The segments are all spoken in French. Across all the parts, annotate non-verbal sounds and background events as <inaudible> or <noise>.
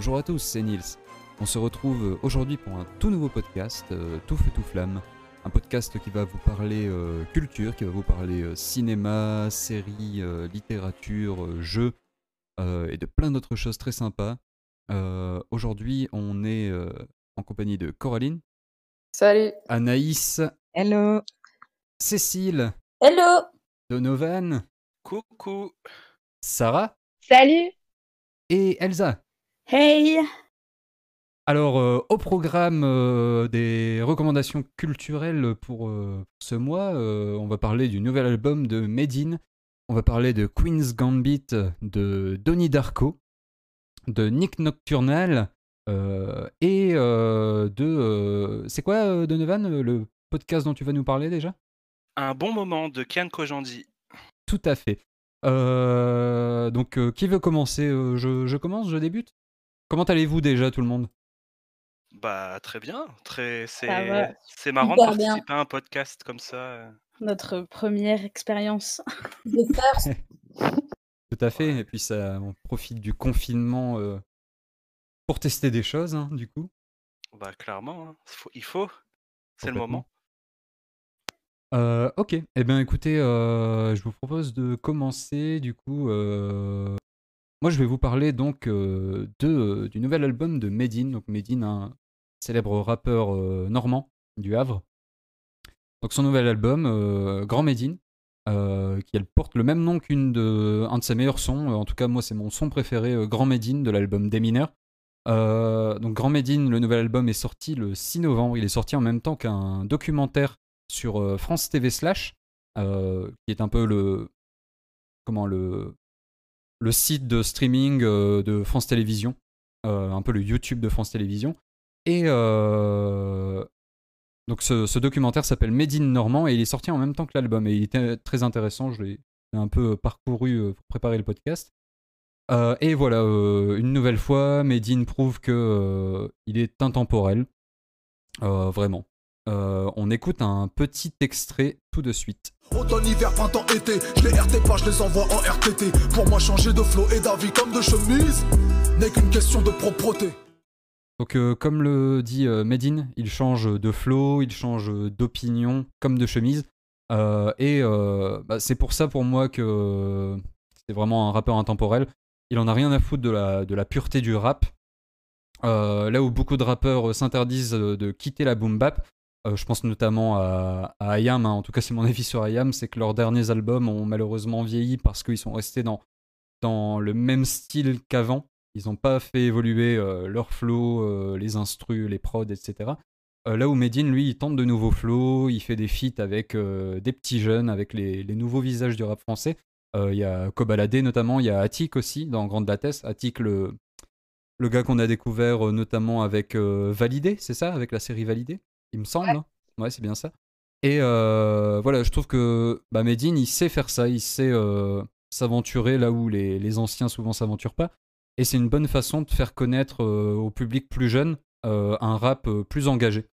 Bonjour à tous, c'est Nils. On se retrouve aujourd'hui pour un tout nouveau podcast, euh, Tout feu tout flamme. Un podcast qui va vous parler euh, culture, qui va vous parler euh, cinéma, séries, euh, littérature, euh, jeux euh, et de plein d'autres choses très sympas. Euh, aujourd'hui, on est euh, en compagnie de Coraline, Salut. Anaïs, Hello. Cécile, Hello. Donovan, Coucou. Sarah Salut. et Elsa. Hey. Alors, euh, au programme euh, des recommandations culturelles pour euh, ce mois, euh, on va parler du nouvel album de Medine, on va parler de Queen's Gambit de Donnie Darko, de Nick Nocturnal euh, et euh, de... euh, c'est quoi, euh, Donovan, le podcast dont tu vas nous parler déjà? Un bon moment de Kian Kojandi. Tout à fait. Euh, donc, euh, qui veut commencer? Euh, je, je commence, je débute? Comment allez-vous déjà, tout le monde? Bah très bien, très Ça c'est va. c'est marrant de bien. participer à un podcast comme ça. euh. Notre première expérience. <laughs> <laughs> The first. Tout à fait, et puis ça, on profite du confinement euh, pour tester des choses, hein, du coup. Bah clairement, hein, faut- il faut. C'est le moment. Euh, ok, eh bien écoutez, euh, je vous propose de commencer, du coup. euh, Moi, je vais vous parler donc euh, de, euh, du nouvel album de Medine. Donc Medine, un célèbre rappeur euh, normand du Havre. Donc son nouvel album, Grand Medine, qui porte le même nom qu'une de un de ses meilleurs sons. En tout cas, moi, c'est mon son préféré, Grand Medine, de l'album Des Mineurs. Donc Grand Medine, le nouvel album est sorti le 6 novembre. Il est sorti en même temps qu'un documentaire sur France TV Slash, qui est un peu le comment le le site de streaming euh, de France Télévisions, euh, un peu le YouTube de France Télévisions. Et euh, donc ce, documentaire s'appelle Made in Normand et il est sorti en même temps que l'album et il était très intéressant. Je l'ai un peu parcouru pour préparer le podcast. Et voilà, une nouvelle fois, Medine prouve que euh, il est intemporel. Vraiment. On écoute un petit extrait tout de suite. Automne, hiver, printemps, été, je les RT pas, je les envoie en RTT. Pour moi, changer de flow et d'avis comme de chemise n'est qu'une question de propreté. Donc, euh, comme le dit euh, Medine, il change de flow, il change d'opinion, comme de chemise. Euh, et euh, bah, c'est pour ça, pour moi, que c'est vraiment un rappeur intemporel. Il en a rien à foutre de la, de la pureté du rap. Là où beaucoup de rappeurs s'interdisent de quitter la boom bap, euh, je pense notamment à, à IAM, hein. en tout cas c'est mon <laughs> avis sur IAM, c'est que leurs derniers albums ont malheureusement vieilli parce qu'ils sont restés dans, dans le même style qu'avant. Ils n'ont pas fait évoluer euh, leur flow, euh, les instrus, les prods, etc. Là où Medine, lui, il tente de nouveaux flows, il fait des feats avec des petits jeunes, avec les, les nouveaux visages du rap français. Il y a Kobalade notamment, il y a Attic aussi dans Grande Lattès. Attic, le, le gars qu'on a découvert notamment avec Validé, c'est ça Avec la série Validé, il me semble. hein Ouais, c'est bien ça. Et euh, voilà, je trouve que bah, Medine, il sait faire ça, il sait euh, s'aventurer là où les, les anciens souvent s'aventurent pas. Et c'est une bonne façon de faire connaître euh, au public plus jeune un rap plus engagé.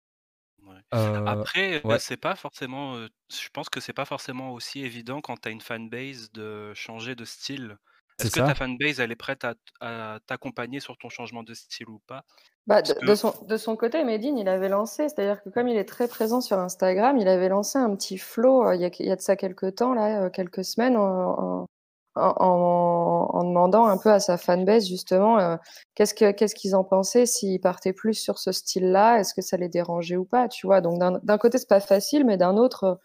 Ouais. Après, ouais. c'est pas forcément. je pense que c'est pas forcément aussi évident quand t'as une fanbase de changer de style. Est-ce que ça. ta fanbase elle est prête à, t'accompagner sur ton changement de style ou pas? Bah, de, que- de son, de son côté, Medine, il avait lancé, c'est-à-dire que comme il est très présent sur Instagram, il avait lancé un petit flow euh, il y a, il y a de ça quelques temps, là, euh, quelques semaines, en, en, en- en demandant un peu à sa fanbase, justement, euh, qu'est-ce que, qu'est-ce qu'ils en pensaient s'ils partaient plus sur ce style-là, est-ce que ça les dérangeait ou pas, tu vois? Donc, d'un d'un côté, c'est pas facile, mais d'un autre,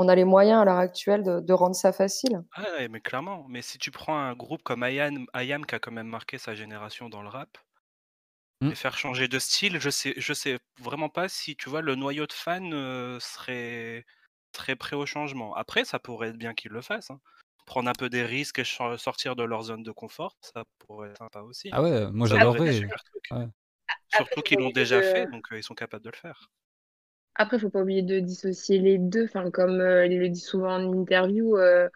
on a les moyens à l'heure actuelle de, de rendre ça facile. Ah ouais, mais clairement. Mais si tu prends un groupe comme IAM, IAM qui a quand même marqué sa génération dans le rap, Mm. et faire changer de style, je sais, je sais vraiment pas si tu vois le noyau de fans euh, serait, serait prêt au changement. Après, ça pourrait être bien qu'ils le fassent. hein. Prendre un peu des risques et sortir de leur zone de confort, ça pourrait être sympa aussi. Ah ouais, moi j'adorerais. Ouais. Surtout faut qu'ils l'ont déjà fait, donc euh, ils sont capables de le faire. Après, faut pas oublier de dissocier les deux. Enfin, comme euh, il le dit souvent en interview, euh,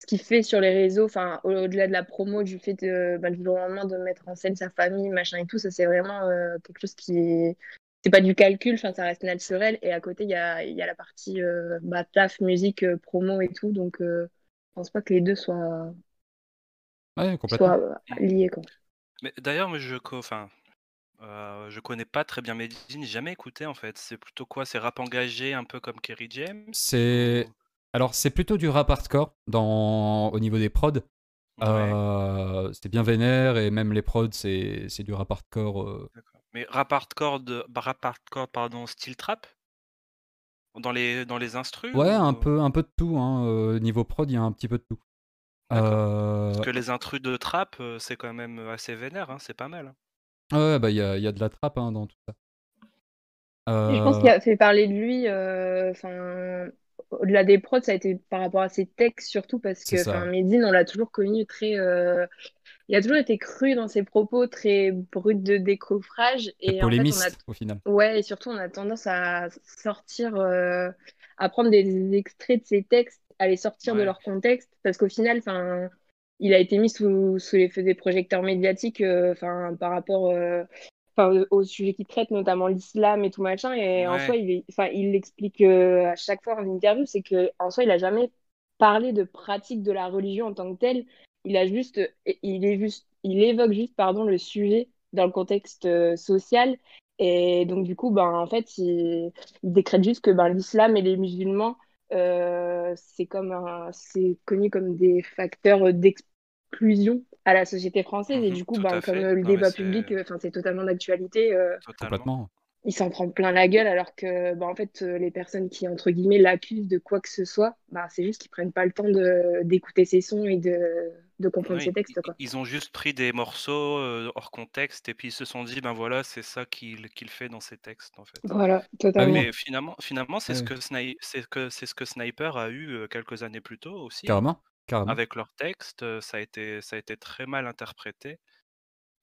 ce qu'il fait sur les réseaux, enfin, au- au-delà de la promo, du fait de, bah, jour au lendemain de mettre en scène sa famille, machin et tout, ça c'est vraiment euh, quelque chose qui est. C'est pas du calcul, enfin, ça reste naturel. Et à côté, il y a, il y a la partie euh, bah, taf, musique, euh, promo et tout. Donc, euh, je pense pas que les deux soient, Ouais, soient liés. Quoi. Mais d'ailleurs, moi, je, enfin, euh, je connais pas très bien Medine, j'ai jamais écouté en fait. C'est plutôt quoi? C'est rap engagé, un peu comme Kerry James? C'est. Alors, c'est plutôt du rap hardcore dans... au niveau des prods. Ouais, Euh, c'est bien vénère et même les prods, c'est c'est du rap hardcore. euh. Mais rap hardcore, de... bah, rap hardcore, pardon, style trap? Dans les, dans les instrus Ouais, un peu, un peu de tout. Hein. niveau prod, il y a un petit peu de tout. Parce que les intrus de trap, c'est quand même assez vénère, hein, c'est pas mal. Ouais, bah il y a, il y a de la trappe hein, dans tout ça. Et je pense Euh, qu'il a fait parler de lui, euh, enfin, au-delà des prods, ça a été par rapport à ses textes surtout parce C'est que, ça. Medine, on l'a toujours connu très, euh, il a toujours été cru dans ses propos, très brut de décoffrage c'est et en fait, on a polémiste au final. Ouais, et surtout, on a tendance à sortir, euh, à prendre des extraits de ces textes, à les sortir de Ouais. leur contexte, parce qu'au final, enfin, il a été mis sous, sous les feux des projecteurs médiatiques, euh, enfin, par rapport, euh, enfin, au sujet qu'il traite, notamment l'islam et tout machin, et en soi, il, est- il l'explique euh, à chaque fois en interview, c'est que en soi, il a jamais parlé de pratique de la religion en tant que telle. Il a juste, il est juste, il évoque juste, pardon, le sujet dans le contexte euh, social. Et donc, du coup, ben, en fait, il, il décrète juste que ben, l'islam et les musulmans, euh, c'est comme un- c'est connu comme des facteurs d'exclusion à la société française. Et Mhm, du coup, ben, comme fait. euh, le Non, débat public, euh, enfin, c'est totalement d'actualité, euh, totalement. Il s'en prend plein la gueule, alors que, ben, en fait, les personnes qui, entre guillemets, l'accusent de quoi que ce soit, ben, c'est juste qu'ils prennent pas le temps de, d'écouter ses sons et de, de comprendre Oui, ses textes, quoi. ils ont juste pris des morceaux euh, hors contexte et puis ils se sont dit, ben voilà, c'est ça qu'il qu'il fait dans ses textes en fait. Voilà, Ah totalement. Mais finalement, finalement c'est ce ouais, que Sni- c'est que c'est ce que Sniper a eu euh, quelques années plus tôt aussi. hein. carrément, carrément. Avec leurs textes, euh, ça a été ça a été très mal interprété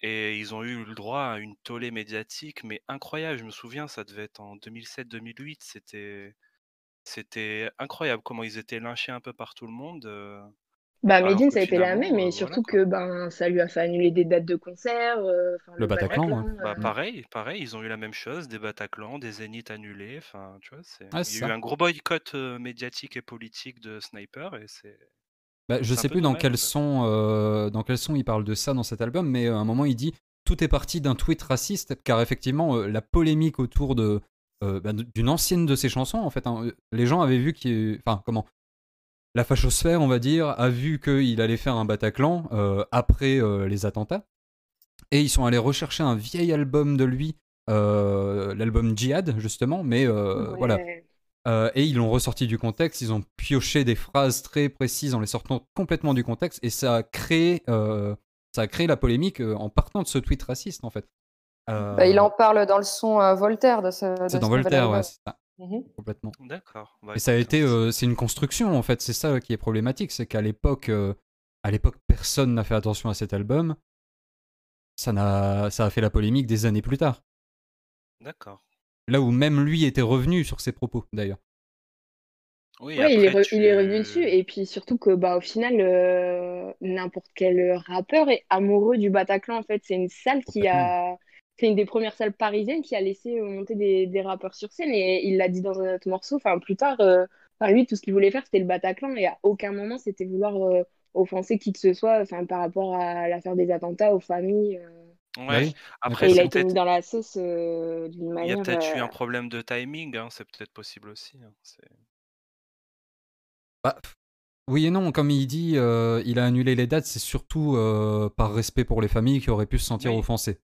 et ils ont eu le droit à une tollée médiatique mais incroyable. Je me souviens, ça devait être en 2007-2008, c'était c'était incroyable comment ils étaient lynchés un peu par tout le monde. Bah, que ça a été la même, mais euh, voilà surtout que ben, ça lui a fait annuler des dates de concert, euh, Le le Bataclan, Bataclan. ouais. Bah euh, pareil, pareil, ils ont eu la même chose, des Bataclan, des Zéniths annulés, enfin tu vois, c'est il y a eu un gros boycott euh, médiatique et politique de Sniper et c'est Bah, je sais plus dans dommage quel son, euh, dans quel son il parle de ça dans cet album, mais à un moment il dit tout est parti d'un tweet raciste, car effectivement euh, la polémique autour de euh, bah, d'une ancienne de ses chansons, en fait, hein, les gens avaient vu qu'il, enfin comment, la fachosphère, on va dire, a vu qu'il allait faire un Bataclan euh, après euh, les attentats, et ils sont allés rechercher un vieil album de lui, euh, l'album Jihad justement, mais voilà, et ils l'ont ressorti du contexte, ils ont pioché des phrases très précises en les sortant complètement du contexte, et ça a créé, ça a créé la polémique en partant de ce tweet raciste en fait. Bah, il en parle dans le son Voltaire de ce, c'est ce dans Voltaire, ouais, c'est ça, Mhm. complètement. D'accord. Bah Et ça a été, hein, euh, c'est une construction en fait, c'est ça qui est problématique, c'est qu'à l'époque, euh, à l'époque, personne n'a fait attention à cet album. Ça n'a, ça a fait la polémique des années plus tard. d'accord. Là où même lui était revenu sur ses propos d'ailleurs. Oui, Ouais, il est, il est revenu dessus. Et puis surtout que, bah, au final, euh, n'importe quel rappeur est amoureux du Bataclan. En fait, c'est une salle qui a. C'est une des premières salles parisiennes qui a laissé euh, monter des, des rappeurs sur scène. Et il l'a dit dans un autre morceau. Enfin, plus tard, euh, enfin, lui, tout ce qu'il voulait faire, c'était le Bataclan. Et à aucun moment, c'était vouloir euh, offenser qui que ce soit enfin, par rapport à l'affaire des attentats aux familles. euh. Ouais. oui, Après il a été mis dans la sauce euh, d'une il y a manière. peut-être eu un problème de timing, hein, c'est peut-être possible aussi. hein, c'est- Bah, oui et non, comme il dit, euh, il a annulé les dates, c'est surtout euh, par respect pour les familles qui auraient pu se sentir Oui, offensées.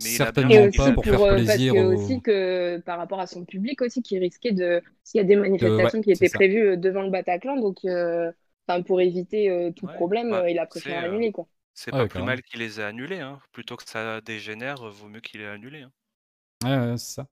Mais il a bien Certainement Et il pas aussi a pour pour faire parce que aux. aussi que par rapport à son public aussi qui risquait de s'il y a des De... Ouais, manifestations qui étaient ça. prévues euh, devant le Bataclan donc euh, enfin pour éviter euh, tout ouais, problème bah il a préféré annuler quoi. c'est Ah pas ouais, plus mal qu'il les ait annulés, hein. Plutôt que ça dégénère, vaut mieux qu'il ait annulé. hein. Ouais, ouais, c'est ça.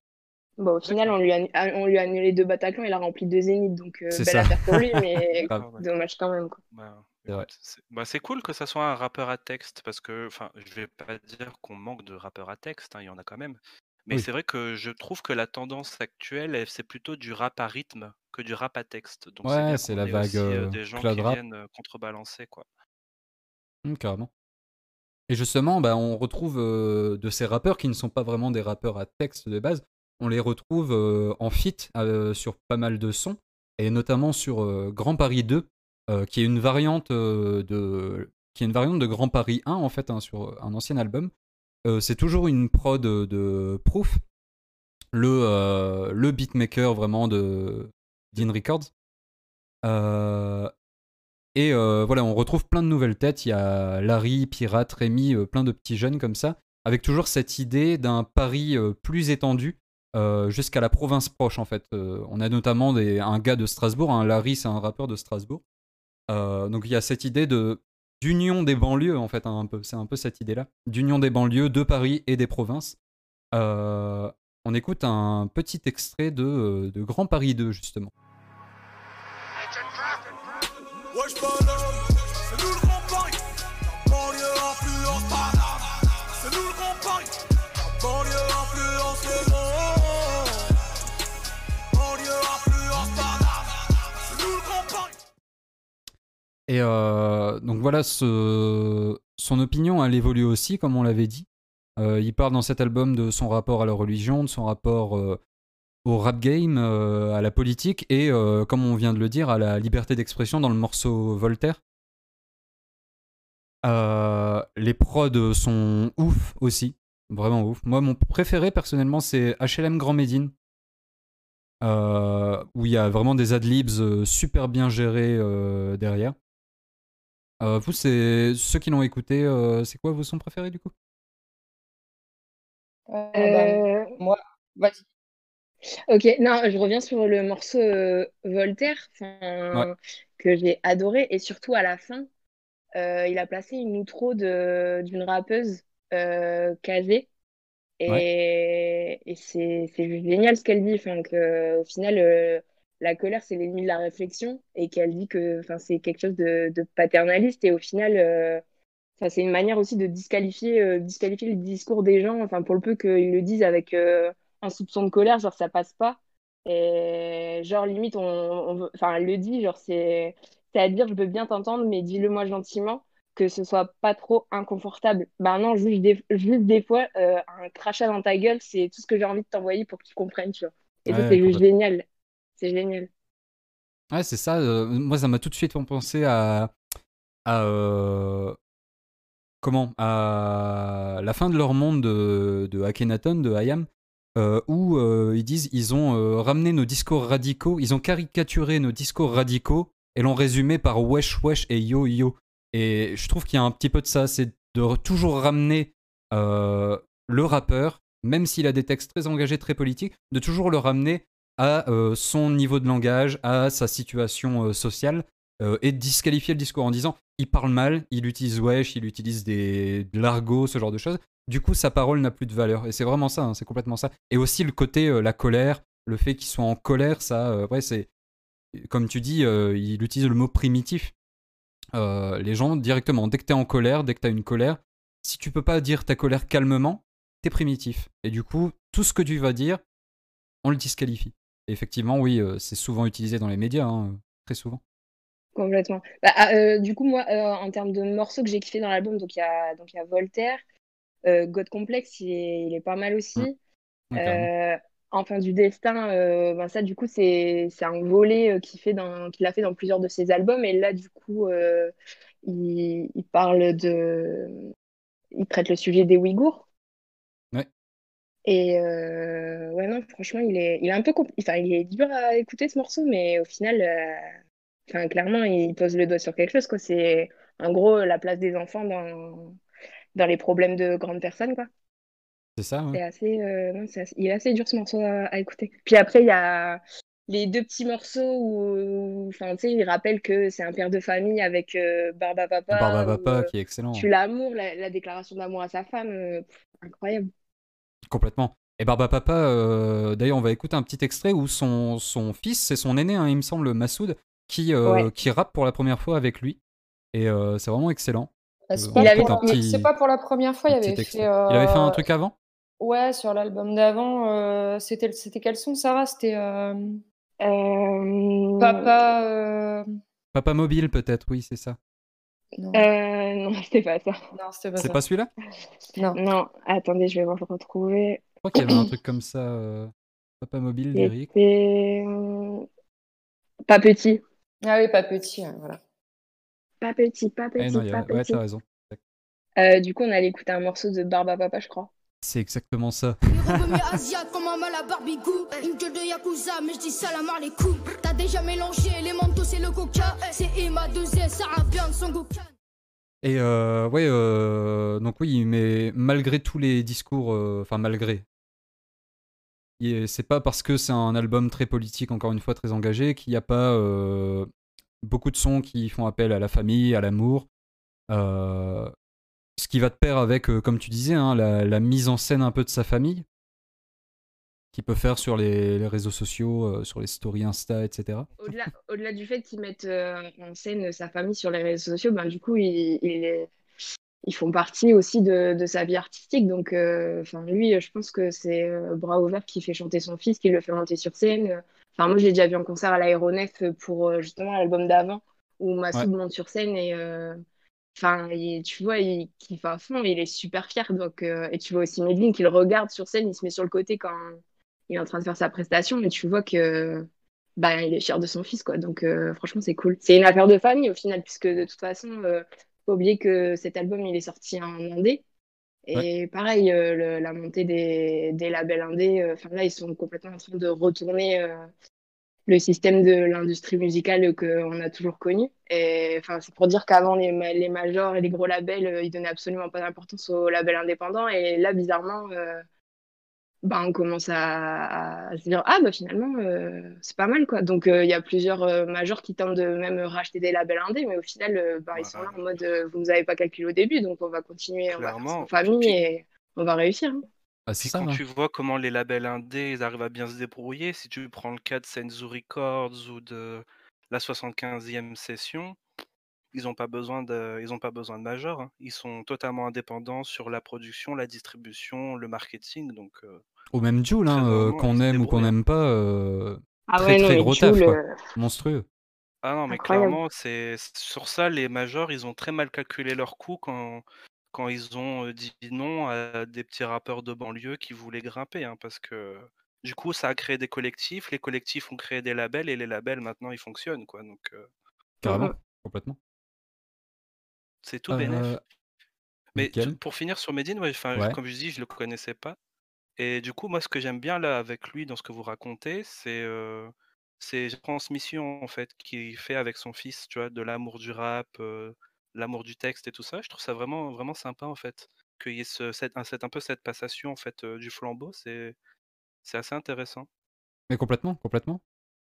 Bon au final on lui a ah, on lui a annulé deux Bataclan il a rempli deux Zéniths donc euh, belle ça. affaire pour lui mais <laughs> d'accord. dommage quand même quoi. Bah, C'est bah, c'est cool que ça soit un rappeur à texte parce que, enfin, je vais pas dire qu'on manque de rappeurs à texte, hein, il y en a quand même. Mais Oui. c'est vrai que je trouve que la tendance actuelle, elle, c'est plutôt du rap à rythme que du rap à texte. Donc c'est Ouais, c'est la vague aussi euh, des gens qui rap. viennent contrebalancer, quoi. Hum, carrément. Et justement, bah, on retrouve euh, de ces rappeurs qui ne sont pas vraiment des rappeurs à texte de base, on les retrouve euh, en euh, sur pas mal de sons, et notamment sur Grand Paris 2, euh, qui est une variante euh, de qui est une variante de Grand Paris 1 en fait, hein, sur un ancien album. Euh, c'est toujours une prod de, Proof, le, euh, le beatmaker vraiment de Dean Records. Euh, et euh, voilà, on retrouve plein de nouvelles têtes. Il y a Larry, Pirate, Rémi, euh, plein de petits jeunes comme ça, avec toujours cette idée d'un Paris euh, plus étendu euh, jusqu'à la province proche en fait. Euh, on a notamment des, un gars de Strasbourg, un Larry, c'est un rappeur de Strasbourg. Euh, donc il y a cette idée de d'union des banlieues en fait, hein. C'est un peu cette idée-là, d'union des banlieues de Paris et des provinces. Euh, on écoute un petit extrait de, euh, de Grand Paris 2 justement. Et euh, donc voilà, son opinion, elle évolue aussi, comme on l'avait dit. Euh, il parle dans cet album de son rapport à la religion, de son rapport euh, au rap game, à la politique et, comme on vient de le dire, à la liberté d'expression dans le morceau Voltaire. Les prods sont ouf aussi, vraiment ouf. Moi, mon préféré personnellement, c'est HLM Grand Médine, où il y a vraiment des adlibs super bien gérés derrière. Euh, vous, c'est ceux qui l'ont écouté, euh, c'est quoi vos sons préférés du coup? Euh, bah, Euh, moi, vas-y. Ok, non, je reviens sur le morceau euh, Voltaire, que j'ai adoré, et surtout à la fin, euh, il a placé une outro de d'une rappeuse euh, Kazé, et, et c'est juste génial ce qu'elle dit, enfin, que, au final, euh, la colère c'est l'ennemi de la réflexion, et qu'elle dit que, c'est quelque chose de, de paternaliste, et au final, euh, c'est une manière aussi de disqualifier, euh, disqualifier le discours des gens, enfin, pour le peu qu'ils le disent avec euh, un soupçon de colère, genre ça passe pas. Et genre limite, on, enfin elle le dit, genre c'est c'est à dire je veux bien t'entendre, mais dis-le moi gentiment, que ce soit pas trop inconfortable. Ben non, juste des, juste des fois, euh, un crachat dans ta gueule, c'est tout ce que j'ai envie de t'envoyer pour que tu comprennes, tu vois. Et ça c'est juste génial. C'est génial. Ouais, c'est ça. euh, moi, ça m'a tout de suite fait penser à, à euh, comment à la fin de leur monde de, de Akhenaton, de Hayam, euh, où euh, ils disent ils ont ramené nos discours radicaux, ils ont caricaturé nos discours radicaux et l'ont résumé par wesh wesh et yo yo. Et je trouve qu'il y a un petit peu de ça, c'est de toujours ramener le rappeur, même s'il a des textes très engagés, très politiques, de toujours le ramener à euh, son niveau de langage, à sa situation euh, sociale, euh, et de disqualifier le discours en disant il parle mal, il utilise wesh, il utilise des de l'argot, ce genre de choses. Du coup, sa parole n'a plus de valeur. Et c'est vraiment ça, hein, c'est complètement ça. Et aussi le côté, la colère, le fait qu'il soit en colère, ça, ouais, c'est. Comme tu dis, il utilise le mot primitif. Les gens, directement, dès que t'es en colère, dès que t'as une colère, si tu peux pas dire ta colère calmement, t'es primitif. Et du coup, tout ce que tu vas dire, on le disqualifie. Effectivement, oui, euh, c'est souvent utilisé dans les médias, hein, très souvent. Complètement. Bah, ah, euh, du coup, moi, euh, en termes de morceaux que j'ai kiffé dans l'album, donc il y a, donc il y a Voltaire, euh, God Complex, il est, il est pas mal aussi. Enfin du destin, ben ça du coup c'est un volet qu'il fait dans qu'il a fait dans plusieurs de ses albums et là du coup il, il parle de il traite le sujet des Ouïghours. Et euh, ouais non franchement il est il est un peu compl- enfin il est dur à écouter ce morceau mais au final euh, enfin clairement il pose le doigt sur quelque chose quoi c'est en gros la place des enfants dans dans les problèmes de grandes personnes quoi C'est ça, c'est assez, euh, non, c'est assez- il est assez dur ce morceau à, à écouter. Puis après, il y a les deux petits morceaux où, enfin, tu sais, il rappelle que c'est un père de famille avec Barba Papa. Barba Papa qui est excellent. tue l'amour, la, la déclaration d'amour à sa femme, pff, incroyable. Complètement. Et Barba Papa, euh, d'ailleurs, on va écouter un petit extrait où son, son fils, c'est son aîné, hein, il me semble, Massoud, qui, euh, Ouais. qui rappe pour la première fois avec lui. Et euh, c'est vraiment excellent. C'est Euh, pas, petit- pas pour la première fois, il avait fait. Il avait fait un truc avant? Ouais, sur l'album d'avant, euh, c'était c'était quel son, Sarah? C'était euh, Euh, Papa. euh, Papa Mobile, peut-être, oui, c'est ça. Non, euh, non, <laughs> c'était pas ça. non, c'était pas C'est pas celui-là? Non. Non, attendez, je vais voir retrouver. Je crois qu'il y avait un <clears throat> truc comme ça. euh, Papa Mobile. C'était euh, pas petit. Ah oui, pas petit, ouais, voilà. pas petit, pas Eh petit, non, il y a- pas ouais, petit. t'as raison. Euh, du coup, on allait écouter un morceau de Barba Papa, je crois. C'est exactement ça. <laughs> À barbigou Une gueule de Yakuza mais je dis alaikum T'as déjà mélangé les le coca. C'est Emma 2S, Sarah Björn, Son Goku Et euh, ouais, euh, donc oui, mais malgré tous les discours, euh, enfin malgré, il- c'est pas parce que c'est un album très politique, encore une fois très engagé, qu'il n'y a pas euh, beaucoup de sons qui font appel à la famille, à l'amour. Euh, ce qui va de pair avec, euh, comme tu disais, hein, la, la mise en scène un peu de sa famille, qu'il peut faire sur les, les réseaux sociaux, euh, sur les stories Insta, etc. Au-delà, au-delà du fait qu'ils mettent euh, en scène sa famille sur les réseaux sociaux, ben, du coup, ils, ils, font partie aussi de, de sa vie artistique. Donc, euh, lui, je pense que c'est bras ouverts qui fait chanter son fils, qui le fait monter sur scène. Enfin, moi, je l'ai déjà vu en concert à l'aéronef pour justement l'album d'avant, où Massoud monte sur scène et Enfin, il- tu vois, il kiffe à fond, il est super fier. Donc, et tu vois aussi Medlin qui le regarde sur scène, il se met sur le côté quand il est en train de faire sa prestation, et tu vois que bah, il est fier de son fils, quoi. Donc, euh, franchement, c'est cool. C'est une affaire de famille au final, puisque de toute façon, euh, faut pas oublier que cet album, il est sorti en indé. Et pareil, euh, le- la montée des, des labels indés, euh, enfin là, ils sont complètement en train de retourner le système de l'industrie musicale qu'on a toujours connu. Et enfin, c'est pour dire qu'avant, les, les majors et les gros labels, ils donnaient absolument pas d'importance aux labels indépendants. Et là, bizarrement, bah, on commence à, à se dire, ah, bah finalement, euh, c'est pas mal, quoi. Donc, euh, il y a plusieurs euh, majors qui tentent de même racheter des labels indés, mais au final, euh, bah, ils sont là en mode, euh, vous nous avez pas calculé au début, donc on va continuer, on va faire Clairement. sans famille Puis- et on va réussir. hein. Ah, c'est quand hein. tu vois comment les labels indés ils arrivent à bien se débrouiller, si tu prends le cas de Senzu Records ou de la 75e session, ils n'ont pas besoin de, ils ont pas besoin de major. hein. Ils sont totalement indépendants sur la production, la distribution, le marketing. Donc, euh, Ou même Jules, Très hein, euh, normalement, qu'on aime ou qu'on hein. n'aime pas, euh, Ah très ouais, très gros Jul, taf, quoi. euh, monstrueux. ah non, mais Incroyable. clairement, c'est sur ça les majors, ils ont très mal calculé leurs coûts quand quand ils ont euh, dit non à des petits rappeurs de banlieue qui voulaient grimper, hein, parce que du coup, ça a créé des collectifs, les collectifs ont créé des labels et les labels maintenant ils fonctionnent, quoi. Donc euh, Carrément, Mhm. complètement. C'est tout bénef. Euh, Mais pour finir sur Medine, ouais, Ouais. comme je dis, je le connaissais pas. Et du coup, moi, ce que j'aime bien là avec lui dans ce que vous racontez, c'est euh, ces transmissions en fait qu'il fait avec son fils, tu vois, de l'amour du rap, euh, l'amour du texte et tout ça. Je trouve ça vraiment vraiment sympa en fait, qu'il y ait ce, cette, un, cette- un peu cette passation en fait euh, du flambeau, c'est c'est assez intéressant. Mais complètement, complètement.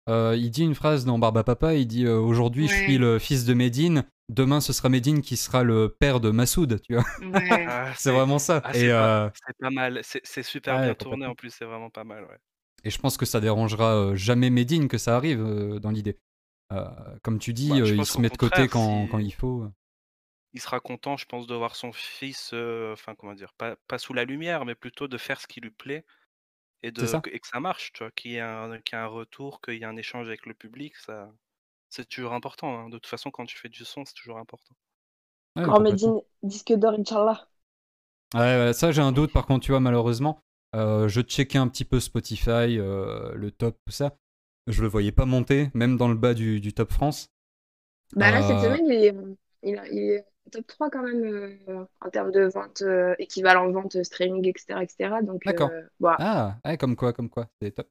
Euh, il dit une phrase dans Barba Papa, il dit euh, aujourd'hui je suis le fils de Médine, demain ce sera Médine qui sera le père de Massoud, tu vois. ouais. Ah, <laughs> C'est vraiment ça. ah, et, c'est pas, euh, c'est pas mal, c'est super ouais, bien tourné en plus, c'est vraiment pas mal, ouais. et je pense que ça dérangera euh, jamais Médine que ça arrive euh, dans l'idée. Euh, comme tu dis, Bah, euh, il se met de côté quand, si- quand il faut. il sera content, je pense, de voir son fils, euh, enfin comment dire, pas, pas sous la lumière, mais plutôt de faire ce qui lui plaît et, de, ça. et que ça marche, tu vois, qu'il y ait un, qu'il y ait un retour, qu'il y ait un échange avec le public, ça, c'est toujours important. hein. De toute façon, quand tu fais du son, c'est toujours important. Ouais, Grand. Medine, disque d'or, Inch'Allah. Ouais, ouais, ça j'ai un doute par contre, tu vois, malheureusement. Euh, je checkais un petit peu Spotify, euh, le top, tout ça. Je le voyais pas monter, même dans le bas du, du top France. Bah là, cette Euh, semaine, il est, il, a- il est top 3 quand même euh, en termes de vente, euh, équivalent vente, streaming, etc. etc. Donc, D'accord. euh, voilà. Ah, ouais, comme quoi, comme quoi, c'est top.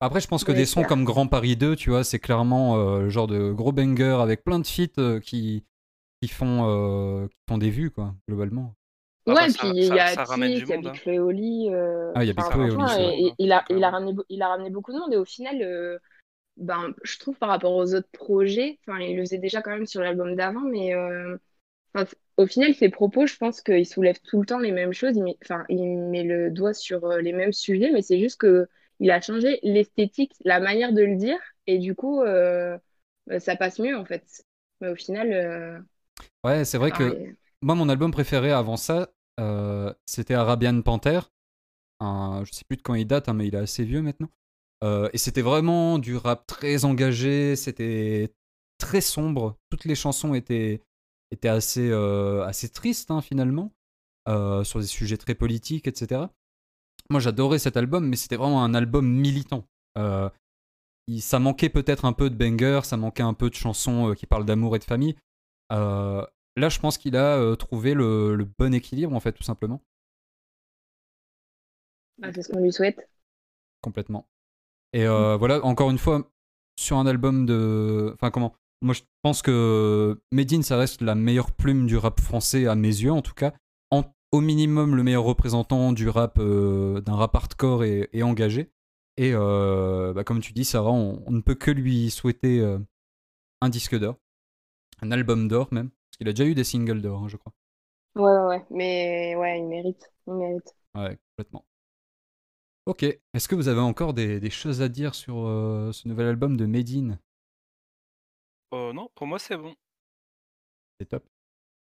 Après, je pense que Ouais, des sons comme Grand Paris 2, tu vois, c'est clairement euh, le genre de gros banger avec plein de feats euh, qui, qui, font, euh, qui font des vues, quoi, globalement. Ah ouais, bah, ça- puis il y a ça ramène Tic, du il y a Big hein. Flo et Oli. euh, Ah, il y a Big enfin, Flo et Oli, il, a, il, a Clairement. ramené, il a ramené beaucoup de monde. Et au final, euh, ben, je trouve par rapport aux autres projets, enfin, il le faisait déjà quand même sur l'album d'avant, mais euh, enfin, au final, ses propos, je pense qu'il soulève tout le temps les mêmes choses. Il met, enfin, il met le doigt sur euh, les mêmes sujets, mais c'est juste que il a changé l'esthétique, la manière de le dire, et du coup, euh, euh, ça passe mieux en fait. Mais au final, euh, Ouais, c'est vrai que moi, mon album préféré avant ça, euh, c'était Arabian Panther. Un, je sais plus de quand il date, hein, mais il est assez vieux maintenant. Et c'était vraiment du rap très engagé, c'était très sombre. Toutes les chansons étaient, étaient assez, euh, assez tristes hein, finalement, euh, sur des sujets très politiques, etc. Moi j'adorais cet album, mais c'était vraiment un album militant. Euh, il- ça manquait peut-être un peu de banger, ça manquait un peu de chansons qui parlent d'amour et de famille. Là, je pense qu'il a trouvé le, le bon équilibre, en fait, tout simplement. Bah, c'est ce qu'on lui souhaite. Complètement. Et euh, voilà, encore une fois, sur un album de. Enfin, comment Moi, je pense que Medine, ça reste la meilleure plume du rap français, à mes yeux, en tout cas. En- au minimum, le meilleur représentant du rap, euh, d'un rap hardcore et, et engagé. Et euh, bah, comme tu dis, Sarah, on, on ne peut que lui souhaiter euh, un disque d'or. Un album d'or, même. Parce qu'il a déjà eu des singles d'or, hein, je crois. Ouais, ouais, ouais. Mais ouais, il mérite. Il mérite. Ouais, complètement. Ok. Est-ce que vous avez encore des, des choses à dire sur euh, ce nouvel album de Medine Oh non, pour moi c'est bon. C'est top.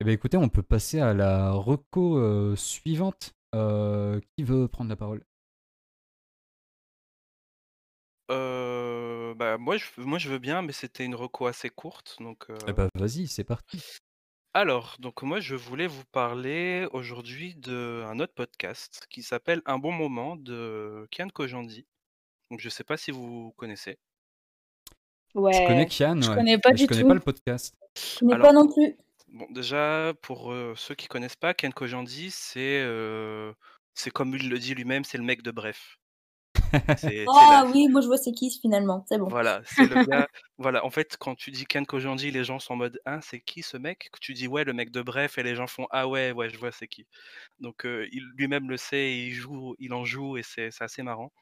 Eh bien écoutez, on peut passer à la reco euh, suivante. Euh, qui veut prendre la parole? Euh, bah moi je, moi je veux bien, mais c'était une reco assez courte, donc. euh, Eh ben vas-y, c'est parti. Alors, donc moi je voulais vous parler aujourd'hui d'un autre podcast qui s'appelle Un bon moment de Kian Kojandi. Donc je sais pas si vous connaissez. Ouais. Je connais Kian, je ouais, connais pas mais du je connais tout. pas le podcast. Je connais Alors- pas non plus. Bon, déjà, pour euh, ceux qui connaissent pas, Ken Kojandi, c'est euh, c'est comme il le dit lui-même, c'est le mec de Bref. <laughs> Ah la- oui, moi je vois c'est qui finalement, c'est bon. Voilà, c'est le gars. <laughs> Voilà, en fait, quand tu dis Ken Kojandi, les gens sont en mode Hein, c'est qui ce mec? Que tu dis ouais, le mec de Bref, et les gens font Ah ouais, ouais, je vois c'est qui. Donc euh, il lui-même le sait, et il joue, il en joue, et c'est c'est assez marrant.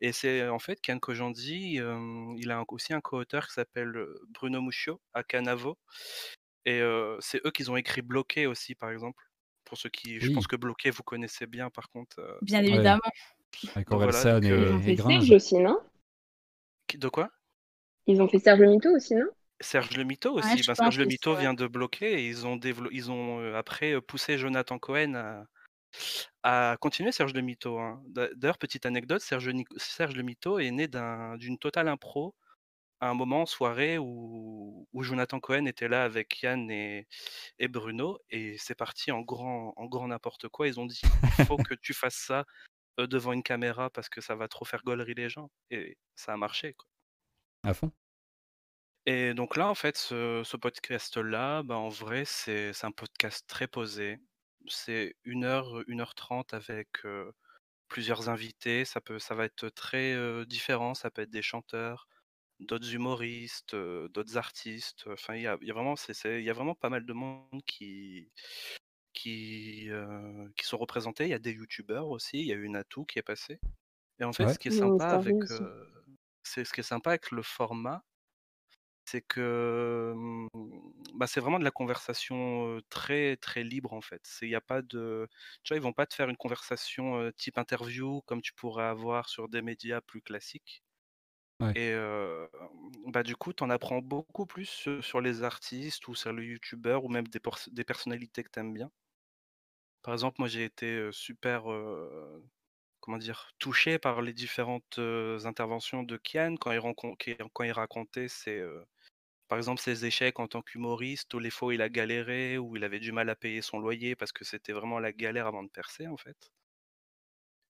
Et c'est en fait Ken Kojandi, euh, il a un- aussi un co-auteur qui s'appelle Bruno Muccio à Canavo. Et euh, c'est eux qui ont écrit Bloqué aussi, par exemple. Pour ceux qui. Je pense que Bloqué, vous connaissez bien, par contre. euh, Bien évidemment. Avec Bon, voilà, Orelsan donc, et, euh, Ils ont et. Serge aussi, non? De quoi? Ils ont fait Serge Le Mito aussi, non? Serge Le Mito Ouais, aussi. je Ben, Serge Le Mito vient de bloquer et ils ont, ils ont euh, après poussé Jonathan Cohen à, à continuer Serge Le Mito. hein. D'a- D'ailleurs, petite anecdote, Serge, Ni- Serge Le Mito est né d'un- d'une totale impro à un moment en soirée où, où Jonathan Cohen était là avec Yann et, et Bruno et c'est parti en grand, en grand n'importe quoi. Ils ont dit <laughs> il faut que tu fasses ça euh, devant une caméra parce que ça va trop faire gaulerie les gens. Et ça a marché. quoi. À fond. Et donc là, en fait, ce, ce podcast-là, bah, en vrai, c'est un podcast très posé. C'est 1 heure, 1 heure 30 avec euh, plusieurs invités. Ça peut, ça va être très euh, différent. Ça peut être des chanteurs, d'autres humoristes, euh, d'autres artistes. Enfin, il y a, y a vraiment, il y a vraiment pas mal de monde qui, qui, qui sont représentés. Il y a des youtubeurs aussi. Il y a une Atou qui est passée. Et en fait, Ouais. ce qui est sympa avec, c'est ce qui est sympa avec le format, c'est que hum, bah, c'est vraiment de la conversation très très libre en fait. Il y a pas de, tu vois, ils vont pas te faire une conversation type interview comme tu pourrais avoir sur des médias plus classiques. Ouais. Et euh, bah du coup, tu en apprends beaucoup plus sur, les artistes ou sur les youtubeurs ou même des, des personnalités que tu aimes bien. Par exemple, moi j'ai été super euh, comment dire, touché par les différentes interventions de Kian quand il, quand racontait ses, euh, par exemple ses échecs en tant qu'humoriste, ou les fois où il a galéré, où il avait du mal à payer son loyer parce que c'était vraiment la galère avant de percer en fait?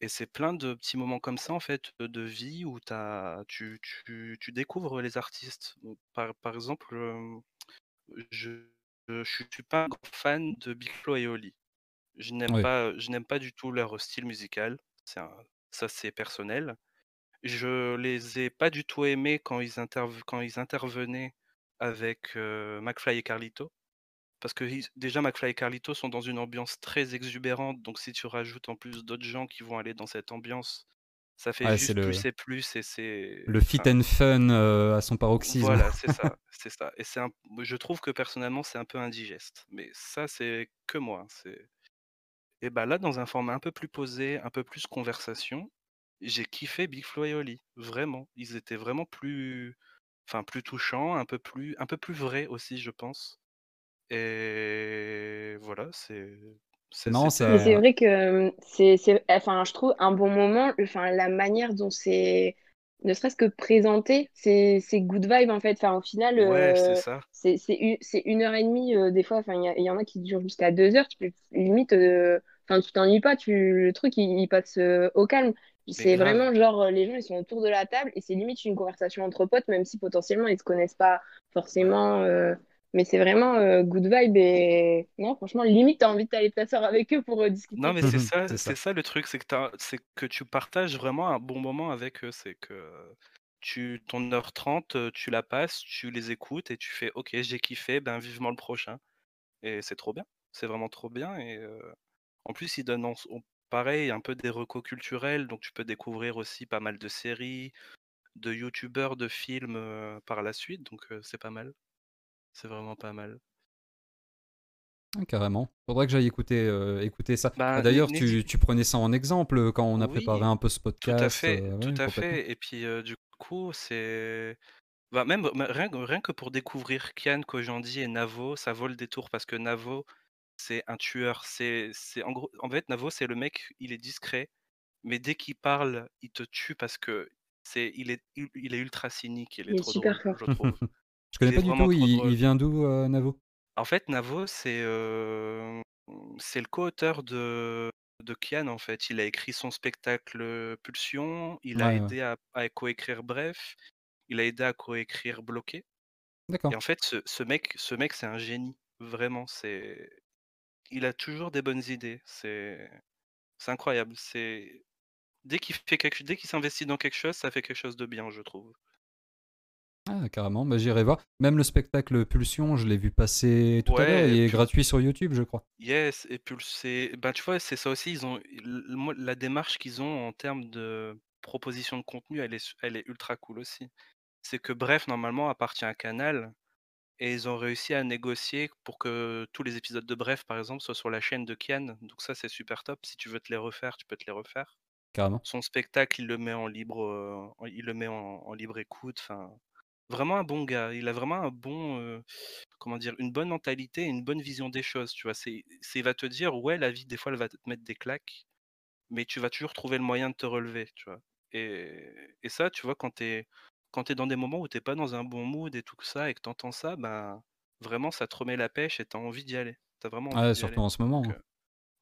Et c'est plein de petits moments comme ça en fait de vie où t'as, tu, tu, tu découvres les artistes. Par, par exemple, euh, je je suis pas un grand fan de Big Flo et Oli. Je n'aime pas, je n'aime pas du tout leur style musical. Un- ça, c'est personnel. Je les ai pas du tout aimés quand ils, quand ils intervenaient avec McFly et Carlito. Parce que déjà, McFly et Carlito sont dans une ambiance très exubérante. Donc, si tu rajoutes en plus d'autres gens qui vont aller dans cette ambiance, ça fait juste le- plus et plus. Et c'est. Le fit enfin, and fun euh, à son paroxysme. voilà, c'est <laughs> ça, c'est ça. Et c'est un... je trouve que personnellement, c'est un peu indigeste. Mais ça, c'est que moi. C'est... Et bah là, dans un format un peu plus posé, un peu plus conversation, j'ai kiffé Big Flo et Oli. Vraiment. Ils étaient vraiment plus, enfin, plus touchants, un peu plus, un peu plus vrais aussi, je pense. Et voilà, c'est, c'est, c'est vrai que c'est, c'est, enfin, je trouve un bon moment, enfin, la manière dont c'est, ne serait-ce que présenté, c'est, c'est good vibe en fait. Enfin, au final, Ouais, c'est euh, ça. c'est, c'est, une, c'est une heure et demie euh, des fois. Enfin, il y, en a qui durent jusqu'à deux heures. Tu peux limite, euh, enfin, tu t'ennuies pas. Tu, le truc, il, il passe euh, au calme. C'est vraiment genre euh, les gens ils sont autour de la table et c'est limite une conversation entre potes, même si potentiellement ils se connaissent pas forcément. euh, Mais c'est vraiment euh, good vibe et non, franchement, limite, t'as envie d'aller t'asseoir avec eux pour euh, discuter. Non, mais c'est Mhm, ça, c'est ça. c'est ça le truc, c'est que, t'as- c'est que tu partages vraiment un bon moment avec eux. C'est que tu, ton heure 30, euh, tu la passes, tu les écoutes et tu fais OK, j'ai kiffé, ben vivement le prochain. Et c'est trop bien. C'est vraiment trop bien. Et euh, en plus, ils donnent en- en- pareil un peu des recos culturels, donc tu peux découvrir aussi pas mal de séries, de youtubeurs, de films euh, par la suite. Donc euh, c'est pas mal. C'est vraiment pas mal. Ah, carrément. Faudrait que j'aille écouter, euh, écouter ça. Bah, Ah, D'ailleurs, tu, tu prenais ça en exemple quand on a Oui, préparé un peu ce Tout à podcast. fait, tout à fait. Et puis du coup, c'est bah, même rien, que- rien que pour découvrir Kian, Kojandi et Navo, ça vaut le détour parce que Navo, c'est un tueur. C'est, c'est en gros, en fait, Navo, c'est le mec, il est discret, mais dès qu'il parle, il te tue parce que c'est, il est, il, il est ultra cynique. Il est Il est trop super drôle, fort. je trouve. <laughs> Je connais pas du tout. Il, vient d'où, euh, Navo? En fait, Navo, c'est euh, c'est le co-auteur de, de Kian, en fait. Il a écrit son spectacle Pulsion, il a ouais. aidé à, à coécrire Bref, il a aidé à coécrire Bloqué. D'accord. Et en fait, ce, ce mec, ce mec, c'est un génie. Vraiment, c'est... Il a toujours des bonnes idées. C'est incroyable. C'est... Dès qu'il fait quelque... Dès qu'il s'investit dans quelque chose, ça fait quelque chose de bien, je trouve. Ah, carrément. Bah, j'irai voir. Même le spectacle Pulsion, je l'ai vu passer tout à l'heure. Il est Pul- gratuit sur YouTube, je crois. Yes, et c'est, ben tu vois, c'est ça aussi. Ils ont la démarche qu'ils ont en termes de proposition de contenu, elle est, elle est ultra cool aussi. C'est que Bref, normalement, appartient à Canal, et ils ont réussi à négocier pour que tous les épisodes de Bref, par exemple, soient sur la chaîne de Kian. Donc ça, c'est super top. Si tu veux te les refaire, tu peux te les refaire. Carrément. Son spectacle, il le met en libre, euh, il le met en, en libre écoute. Enfin, vraiment un bon gars. Il a vraiment un bon, euh, comment dire, une bonne mentalité et une bonne vision des choses. Tu vois, c'est, il va te dire, ouais, la vie, des fois, elle va te mettre des claques, mais tu vas toujours trouver le moyen de te relever, tu vois. Et, et ça, tu vois, quand t'es, quand t'es dans des moments où t'es pas dans un bon mood et tout ça, et que t'entends ça, ben, vraiment, ça te remet la pêche et t'as envie d'y aller. T'as vraiment envie Ah, d'y aller. surtout en ce moment. Donc, hein. euh,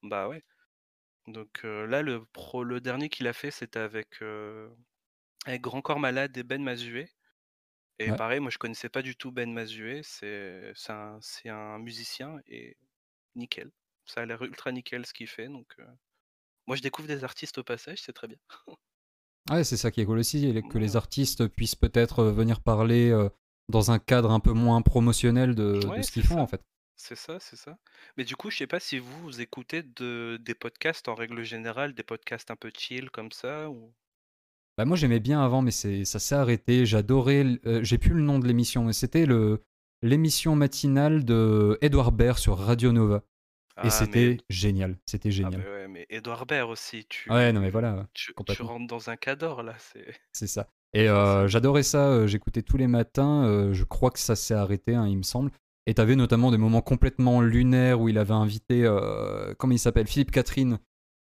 bah ouais. Donc euh, là, le, pro, le dernier qu'il a fait, c'était avec, euh, avec Grand Corps Malade et Ben Mazué. Et Ouais. pareil, moi je connaissais pas du tout Ben Mazué, c'est un, un musicien et nickel. Ça a l'air ultra nickel ce qu'il fait, donc euh, moi je découvre des artistes au passage, c'est très bien. <laughs> Ouais, c'est ça qui est cool aussi, que les artistes puissent peut-être euh, venir parler euh, dans un cadre un peu moins promotionnel de, ce qu'ils font ça. en fait. C'est ça, c'est ça. Mais du coup, je sais pas si vous, vous écoutez de, des podcasts en règle générale, des podcasts un peu chill comme ça, ou... Bah moi j'aimais bien avant, mais c'est ça s'est arrêté. J'adorais. euh, J'ai plus le nom de l'émission, mais c'était le l'émission matinale de Edouard Baird sur Radio Nova, et Ah, mais... c'était génial. C'était Ah, génial. mais ouais, mais Edouard Baird aussi, tu, Ouais, non mais voilà, tu, rentres dans un cadre là, <laughs> c'est... Ça. Et <laughs> euh, j'adorais ça, euh, j'écoutais tous les matins, euh, je crois que ça s'est arrêté, hein, il me semble. Et t'avais notamment des moments complètement lunaires où il avait invité, comment il s'appelle, Philippe Catherine.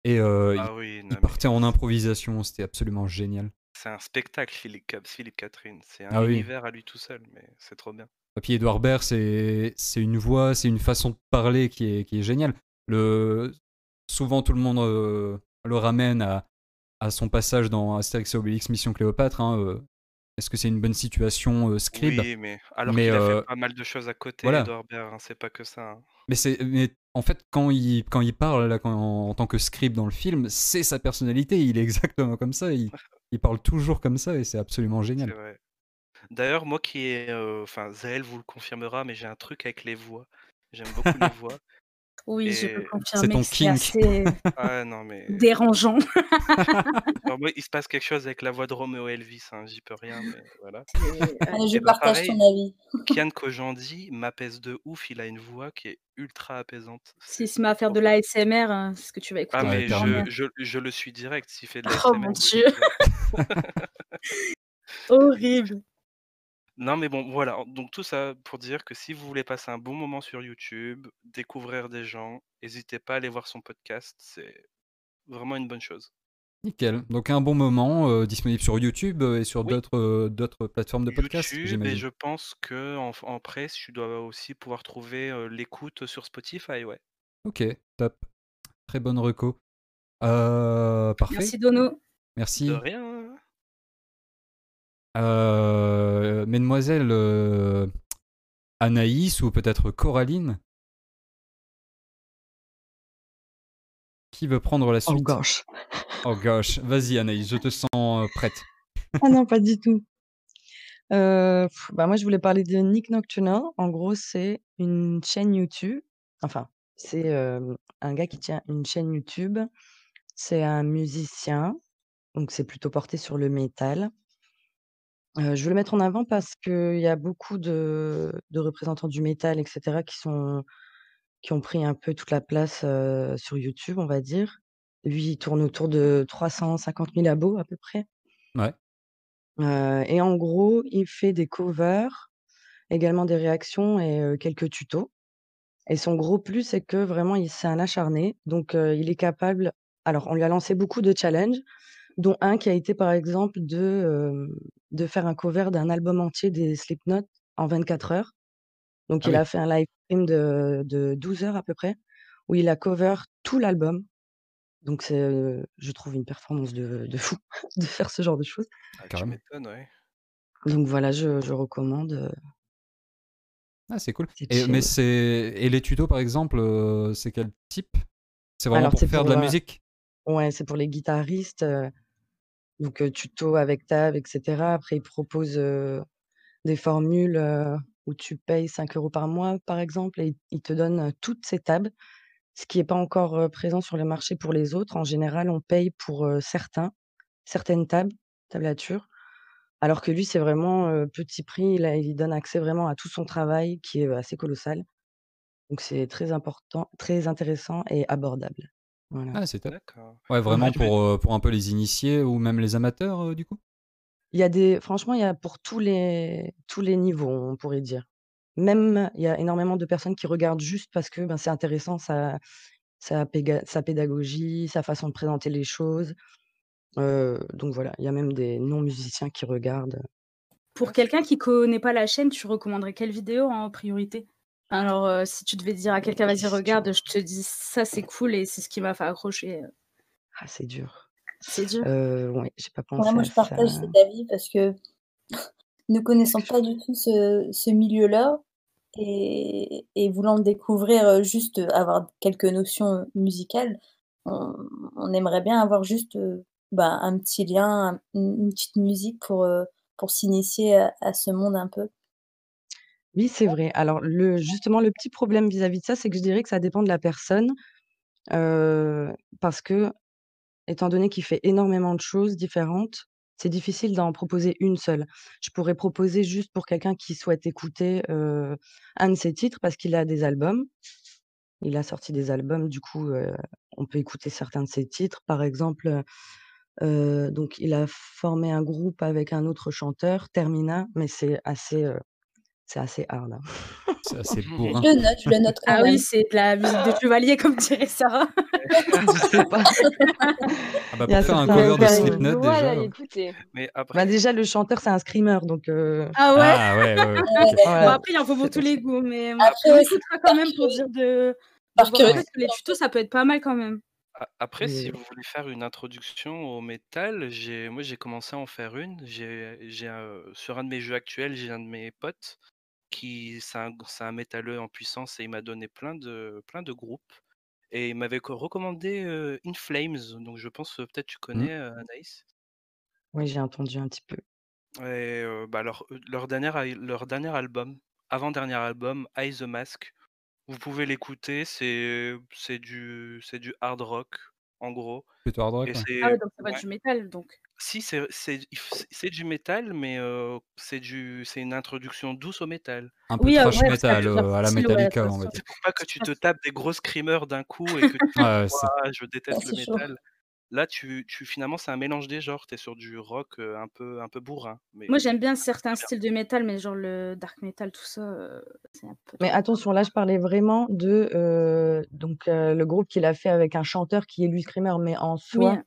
Et il, Ah oui, non partait en improvisation, c'était absolument génial. c'est un spectacle, Philippe, Catherine. C'est un Ah oui. univers à lui tout seul, mais c'est trop bien. Et puis Edouard Baird, c'est une voix, c'est une façon de parler qui est, qui est géniale. Le, souvent, tout le monde euh, le ramène à, à son passage dans Astérix et Obélix Mission Cléopâtre. hein, euh, Est-ce que c'est une bonne situation, euh, Scribe? Oui, mais alors qu'il a euh, fait pas mal de choses à côté, voilà. Edouard Baird, hein, c'est pas que ça. hein. Mais mais en fait, quand il, quand il parle là, quand- en, tant que scribe dans le film, c'est sa personnalité. Il est <laughs> exactement comme ça. Il, <laughs> il parle toujours comme ça et c'est absolument génial. D'ailleurs, moi qui est, euh, enfin, Zael vous le confirmera, mais j'ai un truc avec les voix. J'aime beaucoup les voix. Oui, je Et peux C'est confirmer c'est kink. assez ah non mais, dérangeant. <laughs> Alors, moi, il se passe quelque chose avec la voix de Roméo Elvis, hein, j'y peux rien, mais voilà. Ah, je Et bah partage pareil, ton avis. Kian Kojandi m'apaise de ouf. Il a une voix qui est ultra apaisante. Si C'est se met à faire de l'ASMR, hein, c'est ce que tu vas Ah écouter Ouais, mais je, je, je le suis direct. S'il fait de Oh l'ASMR, mon je le suis dieu, <laughs> horrible. Non, mais bon, voilà. Donc, tout ça pour dire que si vous voulez passer un bon moment sur YouTube, découvrir des gens, n'hésitez pas à aller voir son podcast. C'est vraiment une bonne chose. Nickel. Donc un bon moment euh, disponible sur YouTube euh, et sur Oui, d'autres euh, d'autres plateformes de podcast, YouTube, et j'imagine. je pense que en, en presse, tu dois aussi pouvoir trouver euh, l'écoute sur Spotify, ouais. Ok, top. Très bonne reco. Euh, parfait. Merci Dono. De Merci. rien. Euh, mesdemoiselles, euh, Anaïs ou peut-être Coraline? Qui veut prendre la Oh suite? gosh. Oh gosh, vas-y Anaïs, je te sens euh, prête. Ah non, pas du tout. Euh, bah moi, je voulais parler de Nick Nocturnal. En gros, c'est une chaîne YouTube. Enfin, c'est euh, un gars qui tient une chaîne YouTube. C'est un musicien, donc c'est plutôt porté sur le métal. Je veux le mettre en avant parce qu'il y a beaucoup de, de représentants du métal, etc., qui sont, qui ont pris un peu toute la place sur YouTube, on va dire. Lui, il tourne autour de 350 000 abos à peu près. Ouais. Et en gros, il fait des covers, également des réactions et quelques tutos. Et son gros plus, c'est que vraiment, il c'est un acharné. Donc, il est capable. Alors, on lui a lancé beaucoup de challenges, dont un qui a été, par exemple, de, euh, de faire un cover d'un album entier des Slipknot en 24 heures. Donc, Ah il oui. a fait un live stream de, de 12 heures à peu près, où il a cover tout l'album. Donc, c'est, euh, je trouve, une performance de, de fou <laughs> de faire ce genre de choses. Ah, tu Carrément. m'étonnes, ouais. Donc, voilà, je, je recommande. euh, Ah, c'est cool. C'est Et, mais chill. c'est et les tutos par exemple, euh, c'est quel type? C'est vraiment Alors, pour c'est faire pour, de la euh, musique? Ouais, c'est pour les guitaristes, donc tuto avec tab et cetera. Après, ils proposent, des formules, où tu payes 5 euros par mois, par exemple, et ils te donnent, toutes ces tables, ce qui est pas encore, présent sur le marché pour les autres. En général, on paye pour, certains certaines tables, tablatures, alors que lui, c'est vraiment, petit prix. Il donne accès vraiment à tout son travail qui est, assez colossal. Donc c'est très important, très intéressant et abordable. Voilà. Ah, c'est top. D'accord. Ouais, vraiment Ouais, vais- pour, euh, pour un peu les initiés ou même les amateurs euh, du coup? Il y a des franchement, il y a pour tous les tous les niveaux, on pourrait dire. Même, il y a énormément de personnes qui regardent juste parce que, ben, c'est intéressant sa sa péga sa pédagogie, sa façon de présenter les choses. Heu, donc voilà, il y a même des non-musiciens qui regardent. Pour quelqu'un qui connaît pas la chaîne, tu recommanderais quelle vidéo en priorité? Alors, heu, si tu devais dire à quelqu'un: «Vas-y, regarde, je te dis ça, c'est cool et c'est ce qui m'a fait accrocher», heu, Ah, c'est dur. c'est dur? Heu, ouais, j'ai pas Ouais, pensé moi, à je partage ça. cet avis parce que <laughs> ne connaissant pas du tout ce, ce milieu-là et, et voulant le découvrir, euh, juste euh, avoir quelques notions euh, musicales, on, on aimerait bien avoir juste euh, bah, un petit lien, un- une, petite musique pour, euh, pour s'initier à, à ce monde un peu. Oui, c'est vrai. Alors le justement, le petit problème vis-à-vis de ça, c'est que je dirais que ça dépend de la personne, heu, parce que Étant donné qu'il fait énormément de choses différentes, c'est difficile d'en proposer une seule. Je pourrais proposer juste pour quelqu'un qui souhaite écouter, heu, un de ses titres parce qu'il a des albums. Il a sorti des albums, du coup, heu, on peut écouter certains de ses titres. Par exemple, heu donc il a formé un groupe avec un autre chanteur, Termina, mais c'est assez, heu, c'est assez hard, hein. C'est <laughs> assez Je bourrin. le note, je le note quand Ah même. oui, c'est de la musique de chevalier comme dirait Sarah. <laughs> Je sais pas. Ah bah pour faire un cover de Slipknot loi déjà. d'aller écouter. Mais après, Bah, déjà le chanteur, c'est un screamer donc heu, Ah ouais? Ah ouais, ouais, ouais. Ouais, ok. Bon voilà. après, il en faut pour tous les goûts, mais, Après, on écoutera quand même pour dire de de Par voir que les tutos, ça peut être pas mal quand même. après, si vous voulez faire une introduction au métal, j'ai, moi j'ai commencé à en faire une. J'ai, j'ai euh, sur un de mes jeux actuels, j'ai un de mes potes qui, c'est un, c'est un métalleux en puissance et il m'a donné plein de, plein de groupes. Et il m'avait co- recommandé euh, In Flames, donc je pense que peut-être tu Hmm. connais euh, Anaïs? Oui, j'ai entendu un petit peu. Et euh, bah, leur, leur, dernier, leur dernier album, avant-dernier album, Eye the Mask, vous pouvez l'écouter, c'est c'est du, c'est du hard rock, en gros. Plutôt hard rock, Et ouais. Ah c'est. ouais, donc c'est pas Ouais. du métal, donc. Si, c'est du métal, mais euh, c'est du c'est une introduction douce au métal. Un peu Oui, heu, thrash ouais, parce qu'il y a metal euh, à la styles, ouais, Metallica, on va attention. dire. C'est pour pas que tu te tapes des gros screamers d'un coup et que tu te Ouais, dis ouais, c'est Ouah, je Ah, déteste le chaud. métal. Là, tu, tu finalement, c'est un mélange des genres. Tu es sur du rock euh, un peu un peu bourrin, mais Moi, j'aime bien certains styles de métal, mais genre le dark metal, tout ça, heu, c'est un peu Mais attention, là, je parlais vraiment de, donc le groupe qu'il a fait avec un chanteur qui est lui screamer, mais en Oui, soi,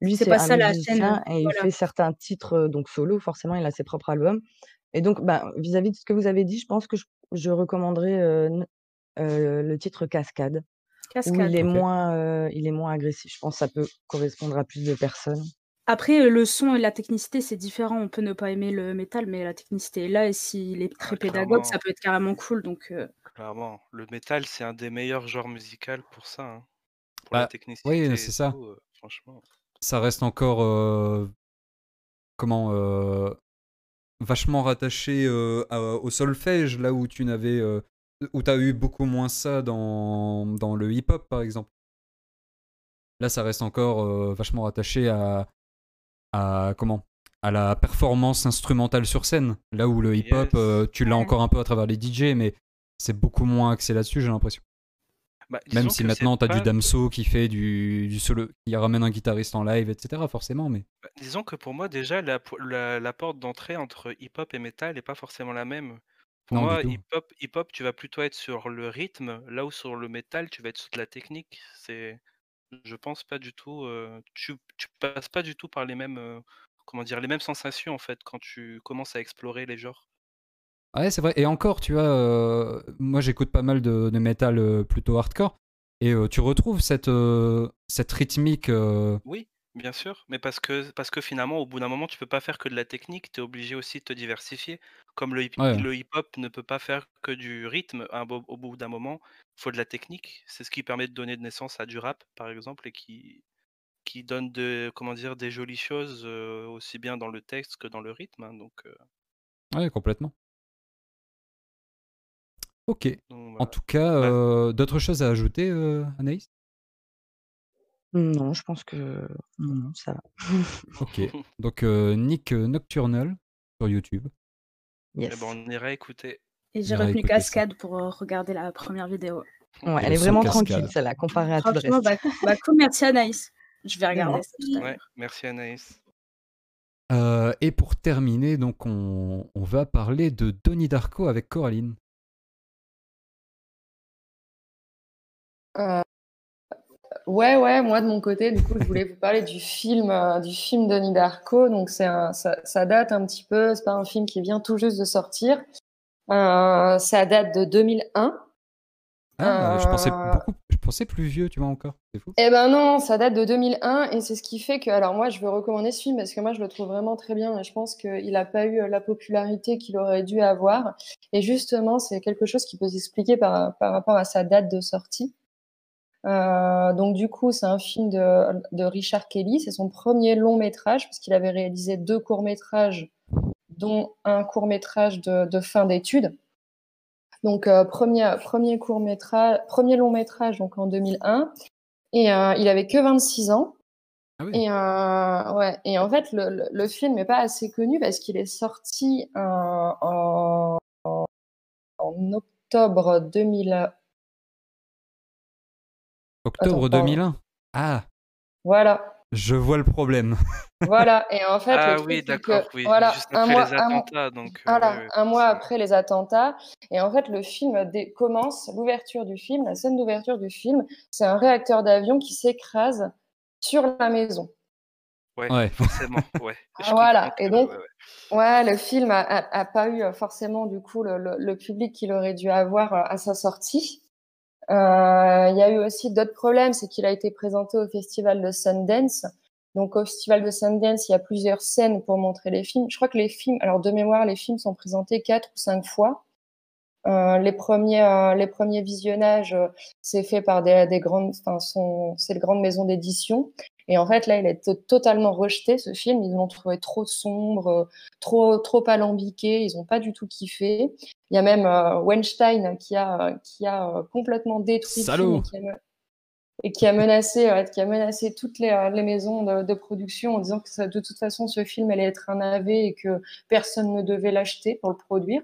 lui, c'est pas un ça la chaîne, et il fait certains titres, donc solo, forcément, il a ses propres albums et donc bah, vis-à-vis de ce que vous avez dit, je pense que je je recommanderais, le titre Cascade, où il Cascade. est moins, il est moins agressif. Je pense que ça peut correspondre à plus de personnes. Après, le son et la technicité, c'est différent. On peut ne pas aimer le métal, mais la technicité est là et s'il est très Ah, pédagogue, ça peut être carrément cool. Donc, euh, Clairement, le métal, c'est un des meilleurs genres musicaux pour ça. hein. Pour la Bah, technicité oui, c'est ça. tout, euh, franchement. Ça reste encore. euh, comment. euh, vachement rattaché à- au solfège, là où tu n'avais. où tu as eu beaucoup moins ça dans, dans le hip-hop, par exemple. Là, ça reste encore vachement rattaché à, à. Comment À la performance instrumentale sur scène. Là où le hip-hop, Yes. euh, tu l'as encore un peu à travers les DJ, mais c'est beaucoup moins axé là-dessus, j'ai l'impression. Bah, Même si maintenant, tu as du Damso qui fait du, du solo, qui ramène un guitariste en live, etc. Forcément, mais. bah, disons que pour moi, déjà, la, po- la, la porte d'entrée entre hip-hop et metal n'est pas forcément la même. Pour Non, moi, hip-hop, hip-hop, tu vas plutôt être sur le rythme, là où sur le métal, tu vas être sur de la technique. C'est, je pense pas du tout. euh, tu, tu passes pas du tout par les mêmes, euh, comment dire, les mêmes sensations en fait quand tu commences à explorer les genres. Ouais, c'est vrai. Et encore, tu vois, euh, moi j'écoute pas mal de, de métal euh, plutôt hardcore. Et euh, tu retrouves cette, cette rythmique. Oui, bien sûr, mais parce que, parce que finalement, au bout d'un moment, tu peux pas faire que de la technique, tu es obligé aussi de te diversifier. Comme le, hip- Ouais. le hip-hop ne peut pas faire que du rythme, un bo- au bout d'un moment, il faut de la technique. C'est ce qui permet de donner de naissance à du rap, par exemple, et qui, qui donne de, comment dire, des jolies choses, aussi bien dans le texte que dans le rythme. hein, donc, Ouais, complètement. Ok. donc En tout cas, Bah, euh, d'autres choses à ajouter, euh, Anaïs? Non, je pense que non, non, ça va. Ok. <laughs> Donc, euh, Nick Nocturnal sur YouTube. eh Yes. ben, on ira écouter. et j'ai retenu ça. Cascade pour regarder la première vidéo. Ouais, elle le est vraiment cascade. tranquille, celle-là, comparée à tout le Franchement, reste. bah, bah, cool, merci Anaïs. Je vais regarder ça tout à Ouais, l'heure. merci Anaïs. Euh, et pour terminer, donc, on, on va parler de Donnie Darko avec Coraline. Euh, ouais, ouais, moi de mon côté, du coup, je voulais vous parler du film, euh, du film Donnie Darko. Donc, c'est un, ça, ça date un petit peu, c'est pas un film qui vient tout juste de sortir. Euh, ça date de 2001. Ah, je pensais Euh, beaucoup, je pensais plus vieux, tu vois encore. C'est fou. Eh ben non, ça date de 2001 et c'est ce qui fait que, alors moi, je veux recommander ce film parce que moi, je le trouve vraiment très bien et je pense qu'il n'a pas eu la popularité qu'il aurait dû avoir. Et justement, c'est quelque chose qui peut s'expliquer par, par rapport à sa date de sortie. Euh, donc du coup, c'est un film de, de Richard Kelly. C'est son premier long métrage parce qu'il avait réalisé deux courts métrages, dont un court métrage de, de fin d'études. Donc euh, premier premier court métrage, premier long métrage donc en 2001. Et euh, il avait que 26 ans. Ah oui. Et, ouais. et en fait, le, le, le film n'est pas assez connu parce qu'il est sorti en, en, en octobre 2000. Octobre Attends, pardon. 2001. Ah, Voilà. je vois le problème. <laughs> Voilà. Et en fait, Ah le truc, oui, c'est d'accord, que, oui, voilà, juste un après mois, les un mois- attentats, donc. euh, Voilà, un mois après les attentats. Et en fait, le film dé- commence, l'ouverture du film, la scène d'ouverture du film, c'est un réacteur d'avion qui s'écrase sur la maison. Ouais, Ouais. forcément, <laughs> ouais. Je Voilà, et donc- ouais, ouais. Ouais, le film a, a- a pas eu euh, forcément du coup le, le- le public qu'il aurait dû avoir euh, à sa sortie. Euh, Il y a eu aussi d'autres problèmes, c'est qu'il a été présenté au festival de Sundance. Donc au festival de Sundance, il y a plusieurs scènes pour montrer les films. Je crois que les films, alors de mémoire, les films sont présentés quatre ou cinq fois. Euh, les premiers, euh, les premiers visionnages, euh, c'est fait par des, des grandes, enfin, c'est de grandes maisons d'édition. Et en fait, là, il a été totalement rejeté, ce film. Ils l'ont trouvé trop sombre, euh, trop, trop alambiqué. Ils n'ont pas du tout kiffé. Il y a même euh, Weinstein qui a, qui a euh, complètement détruit Salaud. le film et qui a, me- et qui a menacé, qui a menacé toutes les, euh, les maisons de, de production en disant que ça, de toute façon, ce film allait être un navet et que personne ne devait l'acheter pour le produire.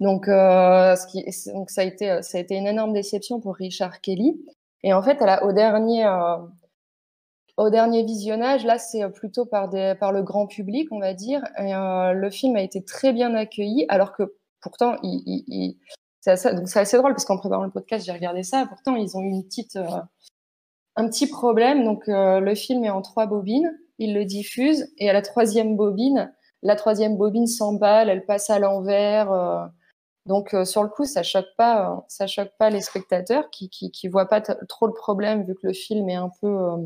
Donc, euh, ce qui, c'est- donc ça, a été, ça a été une énorme déception pour Richard Kelly. Et en fait, à la- au, dernier, au dernier visionnage, là, c'est euh, plutôt par, le grand public, on va dire. Euh, le film a été très bien accueilli, alors que pourtant, il, c'est assez, drôle parce qu'en préparant le podcast, j'ai regardé ça. Pourtant, ils ont eu une petite, euh, un petit problème. Donc, le film est en trois bobines. Ils le diffusent et à la troisième bobine, la troisième bobine s'emballe, elle passe à l'envers. donc sur le coup, ça choque pas, choque pas les spectateurs qui qui, qui voient pas trop le problème vu que le film est un peu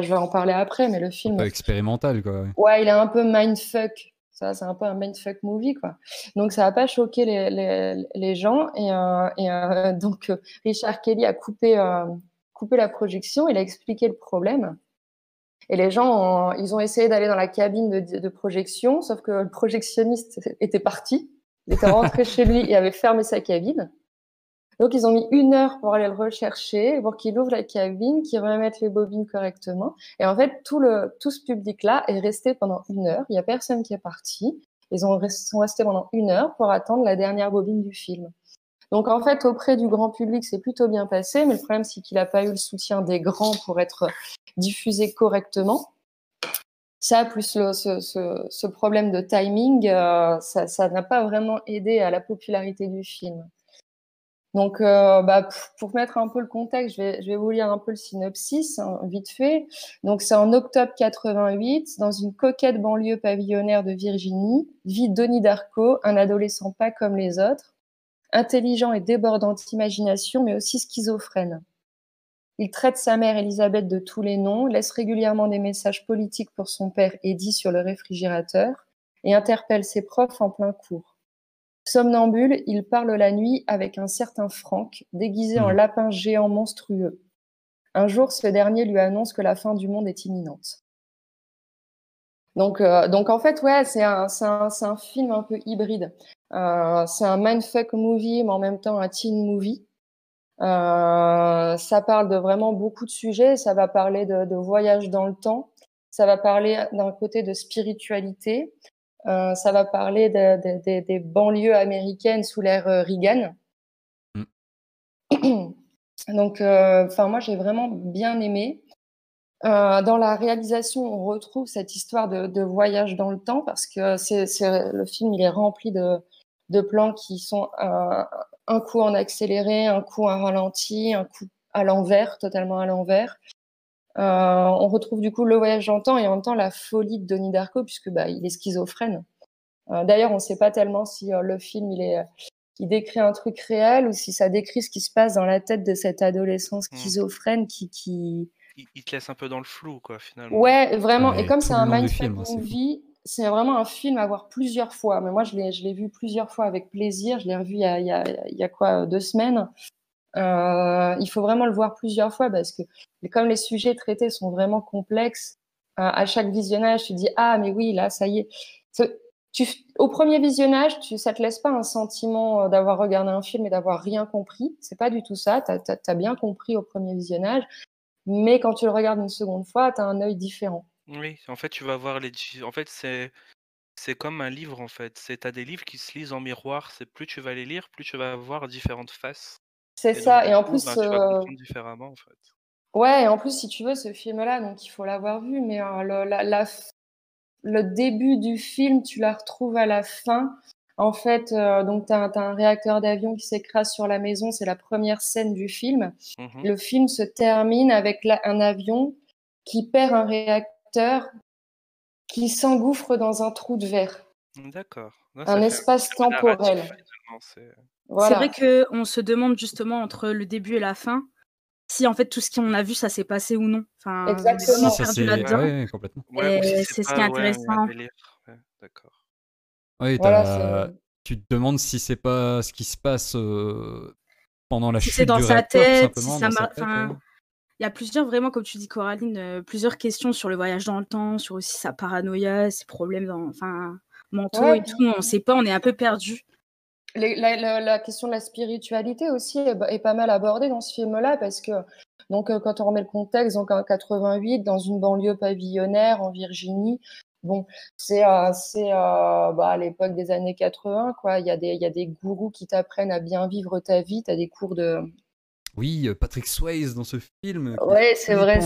Je vais en parler après, mais le film, expérimental, quoi. ouais. ouais, il est un peu mindfuck. Ça, c'est un peu un mindfuck movie, quoi. Donc, ça n'a pas choqué les, les, les gens. Et, euh, et euh, <laughs> donc, euh, Richard Kelly a coupé, euh, coupé la projection. Il a expliqué le problème. Et les gens, ont- ils ont essayé d'aller dans la cabine de, de projection, sauf que le projectionniste était parti. Il était rentré <laughs> chez lui et avait fermé sa cabine. Donc, ils ont mis une heure pour aller le rechercher, pour qu'il ouvre la cabine, qu'il remette les bobines correctement. Et en fait, tout, le, tout ce public-là est resté pendant une heure. Il n'y a personne qui est parti. Ils ont, sont restés pendant une heure pour attendre la dernière bobine du film. Donc, en fait, auprès du grand public, c'est plutôt bien passé. Mais le problème, c'est qu'il n'a pas eu le soutien des grands pour être diffusé correctement. Ça, plus le- ce, ce- problème de timing, euh, ça n'a pas vraiment aidé à la popularité du film. Donc, euh, bah, pour mettre un peu le contexte, je vais, je vous lire un peu le synopsis, hein, vite fait. Donc, c'est en octobre 88, dans une coquette banlieue pavillonnaire de Virginie, vit Donnie Darko, un adolescent pas comme les autres, intelligent et débordant d'imagination, mais aussi schizophrène. Il traite sa mère Elisabeth de tous les noms, laisse régulièrement des messages politiques pour son père Eddie sur le réfrigérateur et interpelle ses profs en plein cours. Somnambule, il parle la nuit avec un certain Franck, déguisé en Mhm. lapin géant monstrueux. Un jour, ce dernier lui annonce que la fin du monde est imminente. Donc, euh, donc en fait, ouais, c'est un, un, un film un peu hybride. Euh, c'est un mindfuck movie, mais en même temps un teen movie. Euh, ça parle de vraiment beaucoup de sujets. Ça va parler de, de voyage dans le temps. Ça va parler d'un côté de spiritualité. Euh, ça va parler de- de- de- des banlieues américaines sous l'ère euh, Reagan. <clears throat> Donc, euh, enfin, moi, j'ai vraiment bien aimé. Dans la réalisation, on retrouve cette histoire de, voyage dans le temps parce que c'est, c'est- le film il est rempli de, plans qui sont un coup en accéléré, un coup en ralenti, un coup à l'envers, totalement à l'envers. Euh, on retrouve du coup le voyage dans le temps et en même temps la folie de Donnie Darko puisque bah, il est schizophrène. Euh, D'ailleurs, on ne sait pas tellement si euh, le film il est il décrit un truc réel ou si ça décrit ce qui se passe dans la tête de cet adolescent schizophrène qui, qui, Il, il te laisse un peu dans le flou, quoi, finalement. Ouais, vraiment. Ouais, Et comme c'est un mindfuck film, c'est fou. movie, c'est vraiment un film à voir plusieurs fois. Mais moi, je l'ai, je l'ai vu plusieurs fois avec plaisir. Je l'ai revu il y a, il y a, il y a quoi, deux semaines. Euh, il faut vraiment le voir plusieurs fois parce que comme les sujets traités sont vraiment complexes, euh, à chaque visionnage, tu dis ah mais oui là ça y est. Tu, au premier visionnage, tu, ça te laisse pas un sentiment euh, d'avoir regardé un film et d'avoir rien compris. C'est pas du tout ça. T'as, t'as bien compris au premier visionnage, mais quand tu le regardes une seconde fois, t'as un œil différent. Oui, en fait, tu vas voir les. En fait, c'est c'est comme un livre, en fait. C'est t'as des livres qui se lisent en miroir. C'est plus tu vas les lire, plus tu vas voir différentes faces. C'est donc, ça. Et en coup, plus, ben, tu vas euh, différemment, en fait. Ouais, et en plus, si tu veux, ce film-là, donc il faut l'avoir vu, mais euh, le, la, la f- le début du film, tu la retrouves à la fin. En fait, euh, donc tu as, un réacteur d'avion qui s'écrase sur la maison, c'est la première scène du film. Mhm. Le film se termine avec la- un avion qui perd un réacteur qui s'engouffre dans un trou de verre, D'accord. Un espace temporel. C'est- Voilà. C'est vrai qu'on se demande justement entre le début et la fin si en fait tout ce qu'on a vu ça s'est passé ou non. Enfin, Exactement. Si, ça là-dedans. Ouais, complètement. Ouais, si c'est ce qui est intéressant. Ouais, d'accord. Ouais, Voilà, t'as- c'est- tu te demandes si c'est pas ce qui se passe euh, pendant la Si chute c'est dans du sa réacteur, tête, si ça dans sa mar- tête, enfin, ouais. Il y a plusieurs, vraiment, comme tu dis, Coraline, euh, plusieurs questions sur le voyage dans le temps, sur aussi sa paranoïa, ses problèmes dans, enfin, mentaux Ouais, et tout. On ne sait pas, on est un peu perdu. Les- la, la- la question de la spiritualité aussi est, est pas mal abordée dans ce film-là parce que donc euh, quand on remet le contexte, donc en 88 dans une banlieue pavillonnaire en Virginie, bon c'est euh, c'est euh, bah, à l'époque des années 80 quoi. Il y a des il y a des gourous qui t'apprennent à bien vivre ta vie. T'as des cours de Oui, euh, Patrick Swayze dans ce film. qui est Ouais, c'est vrai,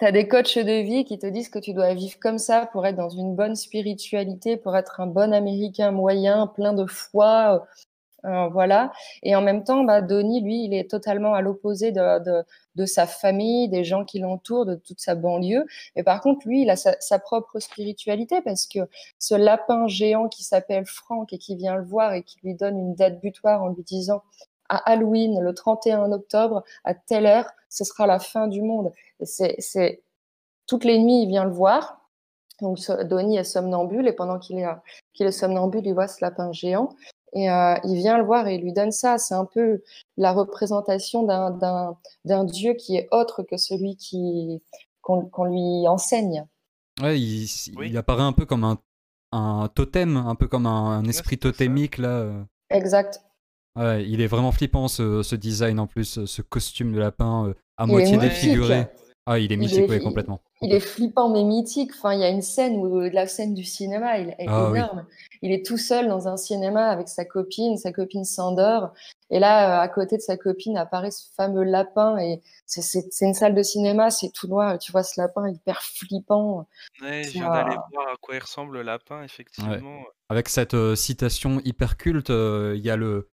c'est as des coachs de vie qui te disent que tu dois vivre comme ça pour être dans une bonne spiritualité, pour être un bon Américain moyen, plein de foi, euh, euh, voilà. Et en même temps, bah, Donnie, lui, il est totalement à l'opposé de, de, de sa famille, des gens qui l'entourent, de toute sa banlieue. Mais par contre, lui, il a sa, sa propre spiritualité parce que ce lapin géant qui s'appelle Franck et qui vient le voir et qui lui donne une date butoir en lui disant à Halloween, le 31 octobre, à telle heure, ce sera la fin du monde. C'est, toutes les nuits, il vient le voir. Donc Donnie est somnambule et pendant qu'il est, qu'il est somnambule, il voit ce lapin géant. Et euh, il vient le voir et il lui donne ça. C'est un peu la représentation d'un, dieu qui est autre que celui qu'on, lui enseigne. Ouais, il, il apparaît un peu comme un, un totem, un peu comme un, un esprit totémique là. euh. Exact. Ouais, il est vraiment flippant ce, ce design en plus, ce costume de lapin euh, à moitié défiguré. Ah, il est Il mythique, est- ouais, il- complètement. Il est flippant mais mythique. Enfin, il y a une scène où la scène du cinéma, il est Ah oui. énorme. Il est tout seul dans un cinéma avec sa copine. Sa copine s'endort. Et là, euh, à côté de sa copine apparaît ce fameux lapin. Et c'est- c'est c'est une salle de cinéma, c'est tout noir. Et tu vois ce lapin hyper flippant. Ouais, je viens d'aller voir à quoi il ressemble le lapin, effectivement. Avec cette euh, citation hyper culte, euh, il y a le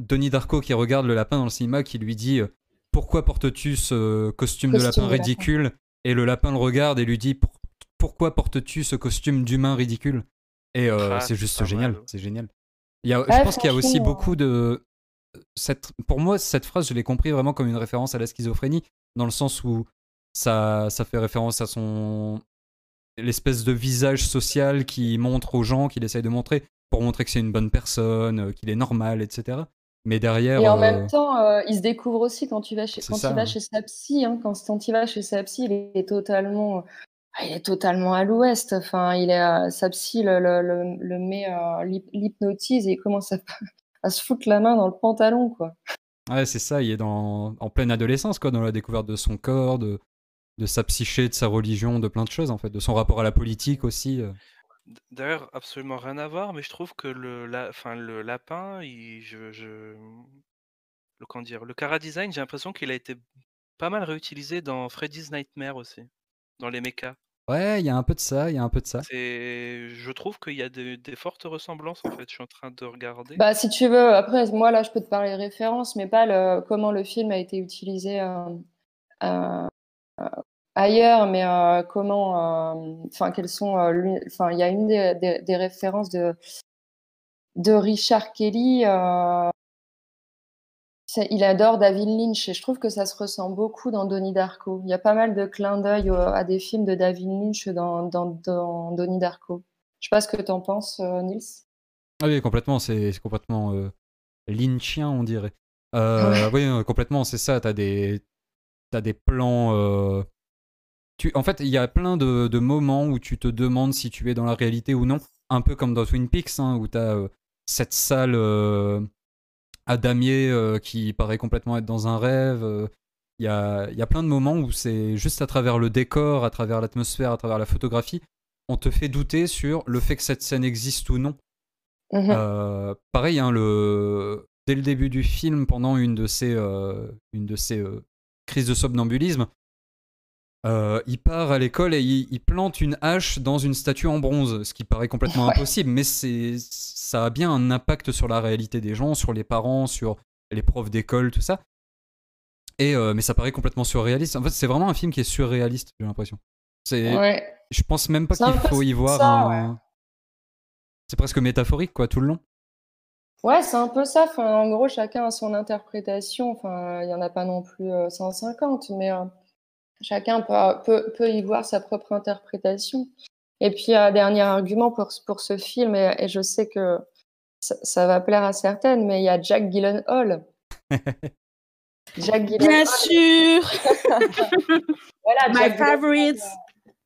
Denis Darko qui regarde le lapin dans le cinéma qui lui dit euh, Pourquoi portes-tu ce costume, de lapin de lapin. ridicule Et le lapin le regarde et lui dit Pour- Pourquoi portes-tu ce costume d'humain ridicule Et euh, Ah, c'est juste génial, c'est génial. Il y a, je Ouais, pense qu'il y a aussi beaucoup de. Cette, pour moi, cette phrase, je l'ai compris vraiment comme une référence à la schizophrénie, dans le sens où ça, ça fait référence à son. l'espèce de visage social qu'il montre aux gens, qu'il essaye de montrer, pour montrer que c'est une bonne personne, euh, qu'il est normal, etc. Mais derrière. Et en euh, même temps, euh, il se découvre aussi quand tu vas chez, quand ça, il va hein. chez sa psy. Hein, quand, quand il va chez sa psy, il est totalement, ah, il est totalement à l'ouest. Enfin, il est, euh, sa psy le, le, le, le met, euh, l'hyp- l'hypnotise et il commence à, <laughs> à se foutre la main dans le pantalon, quoi. Ouais, c'est ça, il est dans, en pleine adolescence, quoi, dans la découverte de son corps, de, de sa psyché, de sa religion, de plein de choses, en fait, de son rapport à la politique aussi. D'ailleurs, absolument rien à voir, mais je trouve que le, la, enfin, le lapin, il, je, je, le, comment dire, le Cara Design, j'ai l'impression qu'il a été pas mal réutilisé dans Freddy's Nightmare aussi, dans les mechas. Ouais, il y a un peu de ça, il y a un peu de ça. C'est, je trouve qu'il y a des, des fortes ressemblances en fait. Je suis en train de regarder. Bah, si tu veux, après, moi, là, je peux te parler référence, mais pas le, comment le film a été utilisé euh, euh, ailleurs, mais euh, comment, euh, enfin, quelles sont, euh, enfin, il y a une des, des- des références de, de Richard Kelly. il adore David Lynch et je trouve que ça se ressent beaucoup dans Donnie Darko. Il y a pas mal de clins d'œil à des films de David Lynch dans, dans, dans Donnie Darko. Je sais pas ce que tu en penses, Nils. Ah oui, complètement, c'est complètement lynchien, on dirait. Euh, Oui, complètement, c'est ça, t'as des, t'as des plans... euh, Tu... En fait, il y a plein de, de moments où tu te demandes si tu es dans la réalité ou non, un peu comme dans Twin Peaks, hein, où t'as euh, cette salle euh, à damier euh, qui paraît complètement être dans un rêve. euh, Il y, a, y a plein de moments où c'est juste à travers le décor, à travers l'atmosphère, à travers la photographie, on te fait douter sur le fait que cette scène existe ou non. Mhm. Euh, pareil, hein, le... dès le début du film, pendant une de ces, une de ces crises de somnambulisme, euh, il part à l'école et il, il plante une hache dans une statue en bronze, ce qui paraît complètement Ouais. impossible, mais c'est, ça a bien un impact sur la réalité des gens, sur les parents, sur les profs d'école, tout ça. Et, euh, mais ça paraît complètement surréaliste. En fait, c'est vraiment un film qui est surréaliste, j'ai l'impression. C'est, Ouais. Je pense même pas qu'il faut y voir ça, un... C'est presque métaphorique, quoi, tout le long. Ouais, c'est un peu ça. Enfin, en gros, chacun a son interprétation. Enfin, il n'y en a pas non plus euh, 150, mais euh, chacun peut, peut, peut y voir sa propre interprétation. Et puis, un dernier argument pour, pour ce film, et, et je sais que ça, ça va plaire à certaines, mais il y a Jack Gyllenhaal. <laughs> Jack Bien Gyllenhaal. sûr <laughs> Voilà, My Jack Gyllenhaal, favorite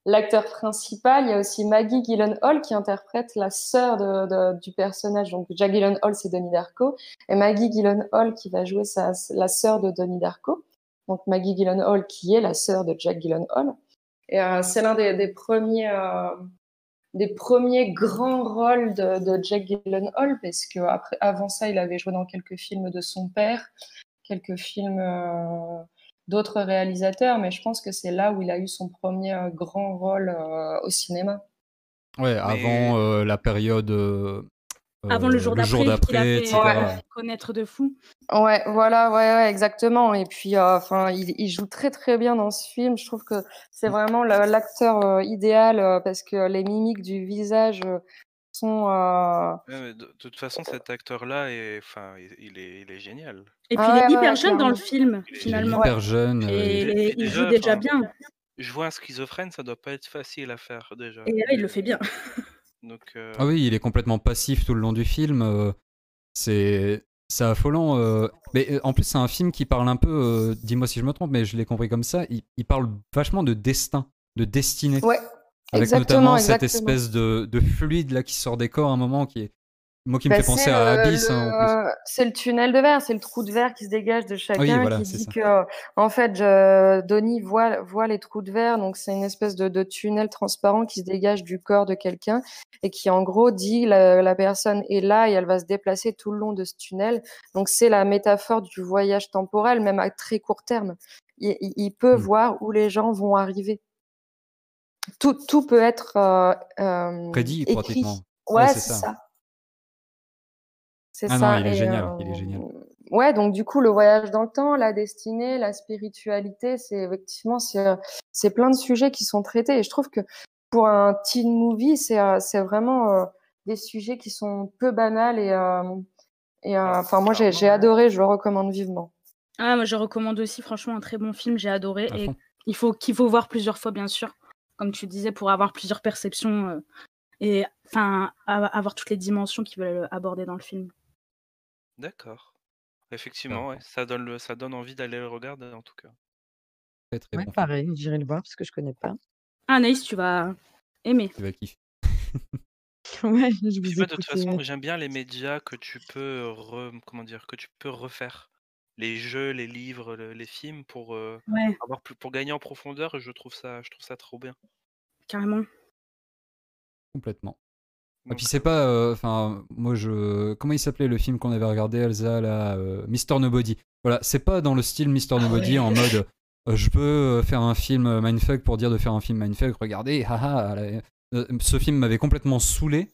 l'acteur principal. Il y a aussi Maggie Gyllenhaal qui interprète la sœur de, de- du personnage. Donc, Jack Gyllenhaal, c'est Donnie Darko. Et Maggie Gyllenhaal qui va jouer sa, la sœur de Donnie Darko. Donc, Maggie Gyllenhaal qui est la sœur de Jack Gyllenhaal. Et euh, c'est l'un des, des premiers... euh, des premiers grands rôles de, de Jack Gyllenhaal, parce que après, avant ça, il avait joué dans quelques films de son père, quelques films euh, d'autres réalisateurs, mais je pense que c'est là où il a eu son premier euh, grand rôle euh, au cinéma. Ouais, avant euh, la période. Euh, Avant euh, le jour d'après, qu'il a fait euh, connaître de fou. Ouais, voilà, ouais, ouais, exactement. Et puis, euh, enfin, il, il joue très très bien dans ce film. Je trouve que c'est vraiment l'acteur euh, idéal euh, parce que les mimiques du visage euh, sont. euh, Ouais, mais de, de toute façon, cet acteur-là, est, enfin, il, il est, il est génial. Et puis Ah il est ouais, hyper ouais, jeune dans le film, Il est finalement. hyper jeune, euh, Et Et il, joue déjà, bien. je vois un schizophrène, ça doit pas être facile à faire déjà. Et là, il le fait bien. <laughs> Donc, euh, Ah oui, il est complètement passif tout le long du film. euh, c'est c'est affolant. euh, Mais en plus, c'est un film qui parle un peu. euh, Dis-moi si je me trompe, mais je l'ai compris comme ça. Il, il parle vachement de destin, de destinée. Ouais, Avec exactement, notamment cette espèce de, de fluide là qui sort des corps à un moment qui est. Moi qui me Bah, fait penser à le- Abyss. hein, c'est le tunnel de verre, c'est le trou de verre qui se dégage de chacun, Oui, voilà, qui dit ça. que, euh, en fait, je, Donnie voit, voit les trous de verre, donc c'est une espèce de, de tunnel transparent qui se dégage du corps de quelqu'un et qui, en gros, dit la, la personne est là et elle va se déplacer tout le long de ce tunnel. Donc c'est la métaphore du voyage temporel, même à très court terme. Il, il- il peut Mm. voir où les gens vont arriver. Tout, tout peut être euh, euh, Prédit écrit. pratiquement. Ouais, Ouais, c'est c'est ça. ça. C'est Ah non, ça. il est Et, génial, euh, il est génial. Ouais, donc du coup, le voyage dans le temps, la destinée, la spiritualité, c'est effectivement, c'est, euh, c'est plein de sujets qui sont traités. Et je trouve que pour un teen movie, c'est, euh, c'est vraiment euh, des sujets qui sont peu banals. Et, euh, et euh, enfin, moi, j'ai, j'ai adoré, je le recommande vivement. Ah, moi, je recommande aussi, franchement, un très bon film. J'ai adoré. À Et fond. il faut qu'il faut voir plusieurs fois, bien sûr, comme tu disais, pour avoir plusieurs perceptions euh, et enfin avoir toutes les dimensions qu'ils veulent aborder dans le film. D'accord. Effectivement, ouais, ça donne le, ça donne envie d'aller le regarder en tout cas. Très très Ouais, bon. pareil, j'irai le voir parce que je connais pas. Ah, Anaïs, tu vas aimer. Tu vas kiffer. <laughs> Ouais, je Puis vous moi, de toute façon, j'aime bien les médias que tu peux re- comment dire, que tu peux refaire. Les jeux, les livres, le- les films pour euh, Ouais, avoir plus, pour gagner en profondeur. Je trouve ça, je trouve ça trop bien. carrément. Complètement. Et Donc, puis c'est pas, euh, enfin, moi je, comment il s'appelait le film qu'on avait regardé, Elsa, là, euh, Mister Nobody? Voilà, c'est pas dans le style Mister Nobody en mode, euh, je peux faire un film mindfuck pour dire de faire un film mindfuck. Regardez, haha. là, euh, ce film m'avait complètement saoulé.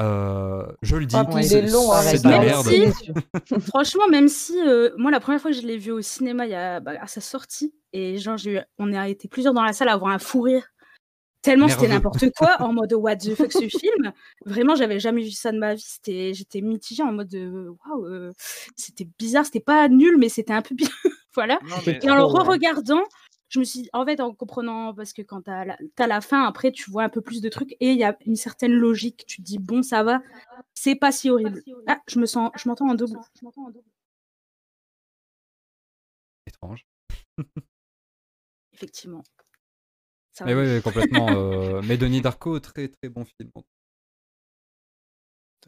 Euh, je le dis, Ah, c'est est long, hein, de la merde. si- <laughs> Franchement, même si euh, moi la première fois que je l'ai vu au cinéma, il y a, bah, à sa sortie, et genre j'ai eu, on a été plusieurs dans la salle à avoir un fou rire. Tellement c'était n'importe quoi, en mode <laughs> what the fuck ce film. Vraiment, j'avais jamais vu ça de ma vie. C'était, j'étais mitigée en mode euh, waouh, euh, c'était bizarre, c'était pas nul, mais c'était un peu bien. <laughs> voilà. non, C'était mais Et en le re-regardant, je me suis dit, en fait, en comprenant, parce que quand t'as la, la fin, après, tu vois un peu plus de trucs et il y a une certaine logique. Tu te dis, bon, ça va, c'est pas si horrible. Ah, je me sens, je m'entends en double. Je m'entends en double. Étrange. Effectivement. Ça Mais ouais, <laughs> complètement. euh, mais Denis Darko, très très bon film.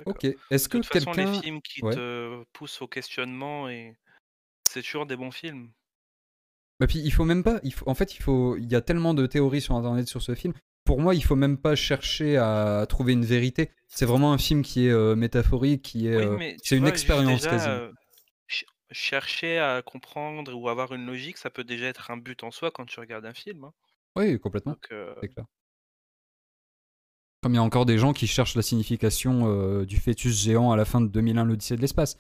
Ok. Est-ce que façon, les quelqu'un, films qui Ouais. te poussent au questionnement et c'est toujours des bons films. Bah puis il faut même pas. Il faut, en fait, il faut. Il y a tellement de théories sur internet sur ce film. Pour moi, il faut même pas chercher à trouver une vérité. C'est vraiment un film qui est euh, métaphorique, qui est. Oui, mais c'est une vois, expérience déjà, quasiment. euh, ch- chercher à comprendre ou avoir une logique, ça peut déjà être un but en soi quand tu regardes un film. hein. Oui, complètement. Donc, euh, C'est clair. Comme il y a encore des gens qui cherchent la signification euh, du fœtus géant à la fin de 2001, l'Odyssée de l'espace.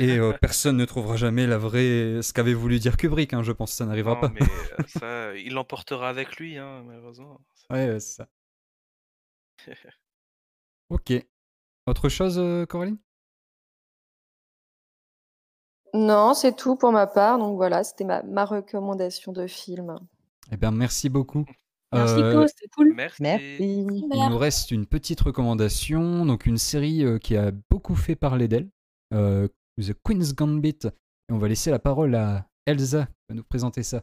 Et euh, <laughs> personne ne trouvera jamais la vraie ce qu'avait voulu dire Kubrick, hein, je pense, ça n'arrivera non, pas. mais <laughs> ça, il l'emportera avec lui, hein, malheureusement. Ouais, ouais, c'est ça. <laughs> Ok. Autre chose, Coraline? Non, c'est tout pour ma part. Donc voilà, c'était ma, ma recommandation de film. Eh bien, merci beaucoup. Merci, Euh, c'était cool. Merci. Merci. Il nous reste une petite recommandation, donc une série euh, qui a beaucoup fait parler d'elle, euh, The Queen's Gambit. Et on va laisser la parole à Elsa qui va nous présenter ça.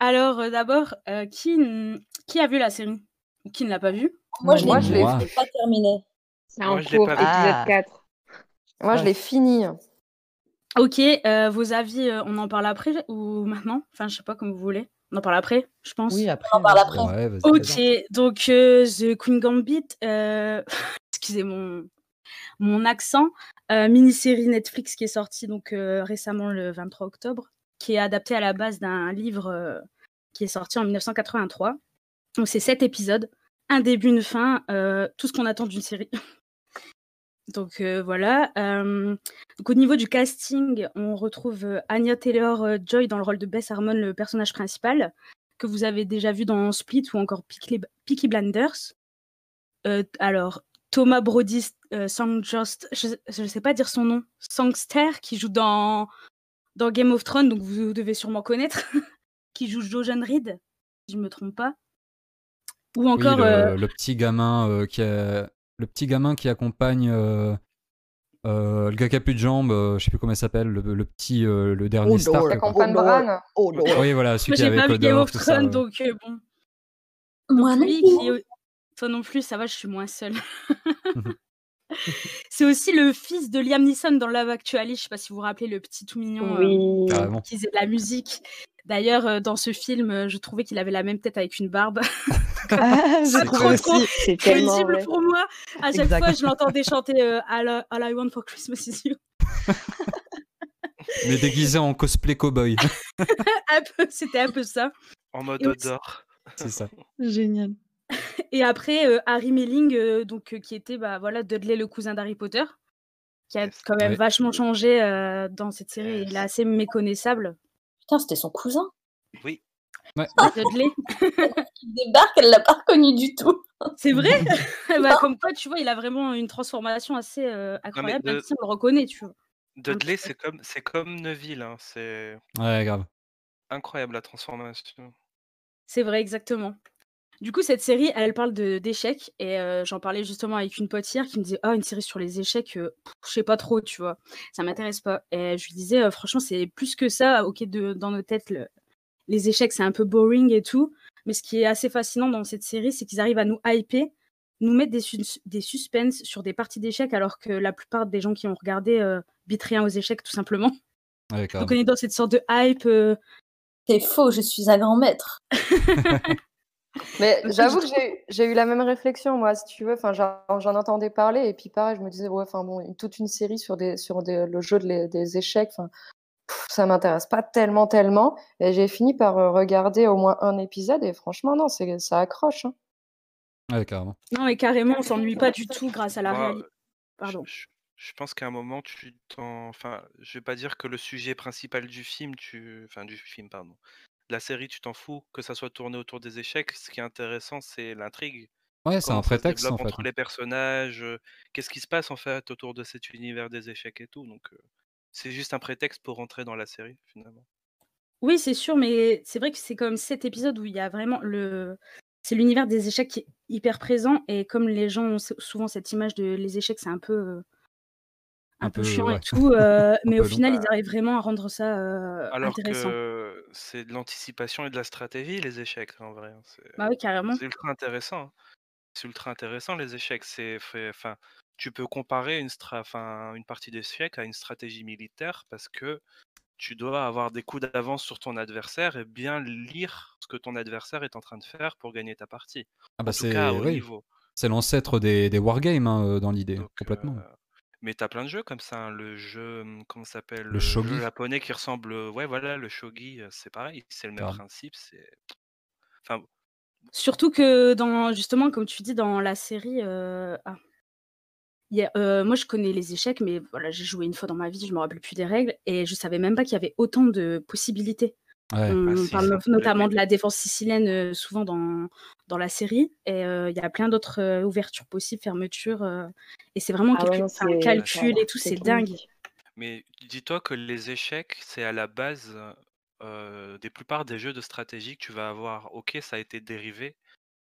Alors, euh, d'abord, euh, qui, n- qui a vu la série? Qui ne l'a pas vue? Moi, je je l'ai pas terminé. C'est Moi, en je l'ai cours, épisode Ah. 4. Moi, je l'ai fini. Ok, euh, vos avis, euh, on en parle après ou maintenant? Enfin, je sais pas comme vous voulez. On en parle après, je pense. Oui, après. On en parle après. Ouais. Ok, donc euh, The Queen Gambit, euh, <laughs> excusez mon, mon accent, euh, mini-série Netflix qui est sortie donc euh, récemment le 23 octobre, qui est adaptée à la base d'un livre euh, qui est sorti en 1983. Donc c'est sept épisodes, un début, une fin, euh, tout ce qu'on attend d'une série. <laughs> donc euh, voilà. euh, donc au niveau du casting, on retrouve euh, Anya Taylor-Joy dans le rôle de Bess Harmon, le personnage principal que vous avez déjà vu dans Split ou encore Peaky, Peaky Blinders. Alors, Thomas Brody Sangjost, je ne sais pas dire son nom, Sangster, qui joue dans, dans Game of Thrones, donc vous devez sûrement connaître, <laughs> qui joue Joe John Reed. si je me trompe pas. Ou Oui, encore, le, euh, le petit gamin qui a- le petit gamin qui accompagne euh, euh, le gars qui a plus de jambes, euh, je sais plus comment il s'appelle, le, le petit, euh, le dernier quoi. campagne Bran. Oh Oui, voilà, celui qui avec pas Game of. Thrones, donc euh, bon. Moi non Lui plus. qui est- Toi non plus, ça va, je suis moins seule. <laughs> <laughs> C'est aussi le fils de Liam Neeson dans Love Actually. Je sais pas si vous vous rappelez le petit tout mignon Oui. Carrément. qui faisait de la musique. D'ailleurs, euh, dans ce film, euh, je trouvais qu'il avait la même tête avec une barbe. <laughs> Ah, C'est aussi. C'est tellement Crédible pour moi. À chaque Exact. fois, je l'entendais chanter euh, All, All I Want for Christmas is You. Mais déguisé en cosplay cowboy. <laughs> Un peu, C'était un peu ça. En mode Odor. C'est ça. Génial. <laughs> Et après, euh, Harry Melling, euh, donc, euh, qui était bah, voilà, Dudley, le cousin d'Harry Potter, qui a Yes. quand même Ouais. vachement changé euh, dans cette série. Il est assez méconnaissable. Putain, c'était son cousin. Oui. Dudley. <laughs> <laughs> Il débarque, elle l'a pas reconnu du tout. C'est vrai <laughs> bah, Comme quoi, tu vois, il a vraiment une transformation assez euh, incroyable, de- même si on le reconnaît, tu vois. Dudley, peu. c'est comme, c'est comme Neville. hein, C'est Ouais, grave. incroyable la transformation. C'est vrai, exactement. Du coup, cette série, elle parle de- d'échecs. Et euh, j'en parlais justement avec une pote hier qui me disait Ah, une série sur les échecs, euh, je sais pas trop, tu vois. Ça m'intéresse pas. Et je lui disais euh, Franchement, c'est plus que ça. Ok, de, dans nos têtes, le- les échecs, c'est un peu boring et tout. Mais ce qui est assez fascinant dans cette série, c'est qu'ils arrivent à nous hyper, nous mettre des, sus- des suspens sur des parties d'échecs, alors que la plupart des gens qui ont regardé euh, bitent rien aux échecs, tout simplement. Ouais, Donc on est dans cette sorte de hype. euh, C'est faux, je suis un grand maître. <laughs> Mais j'avoue que j'ai eu la même réflexion, moi, si tu veux. Enfin, j'en entendais parler, et puis pareil, je me disais, ouais, enfin bon, une- toute une série sur, des, sur des, le jeu de les- des échecs, enfin, pff, ça m'intéresse pas tellement, tellement. Et j'ai fini par euh, regarder au moins un épisode, et franchement, non, ça accroche. hein. Ouais, carrément. Non, mais carrément, on s'ennuie pas du tout grâce à la Bah, réalité. je- Pardon. Je, je pense qu'à un moment, tu t'en. Enfin, je vais pas dire que le sujet principal du film, tu. Enfin, du film, pardon. La série, tu t'en fous, que ça soit tourné autour des échecs. Ce qui est intéressant, c'est l'intrigue. Ouais, c'est un prétexte en fait. entre les personnages, euh, qu'est-ce qui se passe en fait autour de cet univers des échecs et tout. Donc, euh, c'est juste un prétexte pour rentrer dans la série, finalement. Oui, c'est sûr, mais c'est vrai que c'est comme cet épisode où il y a vraiment le. C'est l'univers des échecs qui est hyper présent et comme les gens ont souvent cette image de les échecs, c'est un peu un, peu, peu, chiant ouais. et tout, euh, <laughs> mais au final, ils Bah, arrivent vraiment à rendre ça euh, Alors intéressant. que c'est de l'anticipation et de la stratégie, les échecs, en vrai. hein, C'est Bah oui, carrément. c'est ultra intéressant. hein. C'est ultra intéressant, les échecs. C'est fait- Enfin, tu peux comparer une, stra... enfin, une partie d'échecs à une stratégie militaire parce que tu dois avoir des coups d'avance sur ton adversaire et bien lire ce que ton adversaire est en train de faire pour gagner ta partie. Ah bah en tout c'est cas, oui. C'est l'ancêtre des, des wargames hein, euh, dans l'idée, Donc, complètement. euh, Mais t'as plein de jeux comme ça. hein, Le jeu, hum, comment ça s'appelle Le jeu shogi? japonais qui ressemble. Ouais, voilà, le shogi, euh, c'est pareil. C'est le même principe. C'est. Enfin, Surtout que dans justement, comme tu dis dans la série, euh, ah, il y a- euh, moi je connais les échecs, mais voilà, j'ai joué une fois dans ma vie, je me rappelle plus des règles et je savais même pas qu'il y avait autant de possibilités. Ouais. On ah si, parle notamment de la défense sicilienne euh, souvent dans, dans la série. Et euh, il y a plein d'autres euh, ouvertures possibles, fermetures. euh, et c'est vraiment Ah ouais, calcul, et tout, c'est dingue. Mais dis-toi que les échecs, c'est à la base euh, des plupart des jeux de stratégie que tu vas avoir. Ok, ça a été dérivé,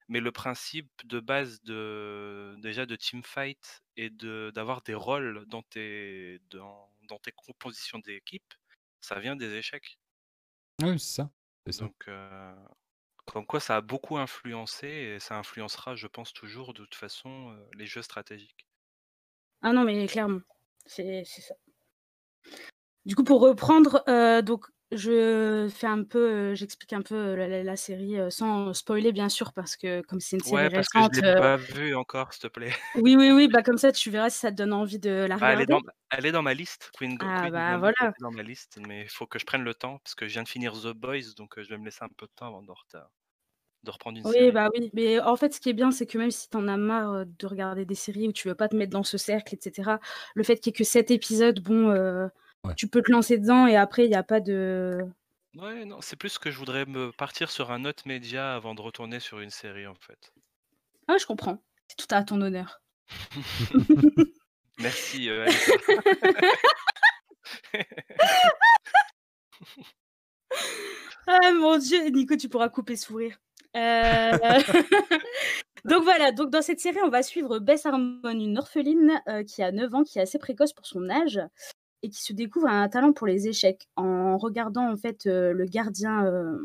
mais le principe de base de déjà de teamfight et de d'avoir des rôles dans tes dans, dans tes compositions d'équipe, ça vient des échecs. Oui, c'est ça. C'est ça. Donc euh, comme quoi ça a beaucoup influencé et ça influencera, je pense toujours de toute façon euh, les jeux stratégiques. Ah non, mais clairement, c'est c'est ça. Du coup, pour reprendre, euh, donc je fais un peu, euh, j'explique un peu euh, la, la- la série euh, sans spoiler bien sûr parce que comme c'est une série Ouais, parce que je récente, l'ai pas vu encore, s'il te plaît. <laughs> oui oui oui, bah comme ça tu verras si ça te donne envie de la Ah, elle est regarder. dans, elle est dans ma liste. Queen, Ah Queen bah Gambit voilà. est dans ma liste, mais il faut que je prenne le temps parce que je viens de finir The Boys, donc je vais me laisser un peu de temps avant de, reta- de reprendre une Oui, série. bah oui, mais en fait, ce qui est bien, c'est que même si t'en as marre de regarder des séries où tu veux pas te mettre dans ce cercle, etc., le fait qu'il y ait que sept épisodes, bon, Ouais. tu peux te lancer dedans et après, il n'y a pas de. Ouais, non, c'est plus que je voudrais me partir sur un autre média avant de retourner sur une série en fait. Ah, je comprends. C'est tout à ton honneur. <laughs> Merci. euh. <laughs> <laughs> Ah mon dieu, Nico, tu pourras couper sourire. Euh, donc voilà, donc dans cette série, on va suivre Bess Harmon, une orpheline euh, qui a 9 ans, qui est assez précoce pour son âge et qui se découvre un talent pour les échecs en regardant en fait euh, le gardien euh,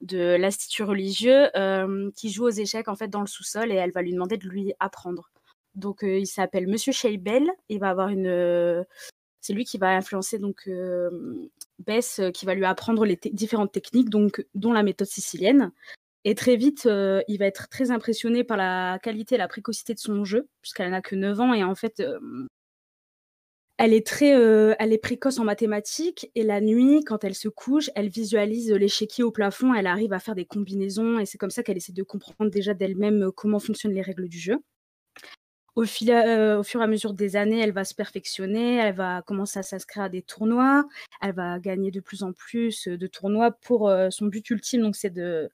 de l'institut religieux euh, qui joue aux échecs en fait dans le sous-sol et elle va lui demander de lui apprendre. Donc il s'appelle Monsieur Sheibel, il va avoir une c'est lui qui va influencer donc Bess qui va lui apprendre les te- différentes techniques donc dont la méthode sicilienne. Et très vite, il va être très impressionné par la qualité et la précocité de son jeu, puisqu'elle n'a que 9 ans et en fait, elle est très, euh, elle est précoce en mathématiques et la nuit, quand elle se couche, elle visualise l'échiquier au plafond, elle arrive à faire des combinaisons et c'est comme ça qu'elle essaie de comprendre déjà d'elle-même euh, comment fonctionnent les règles du jeu. Euh, au fur et à mesure des années, elle va se perfectionner, elle va commencer à s'inscrire à des tournois, elle va gagner de plus en plus de tournois pour son but ultime, donc c'est de,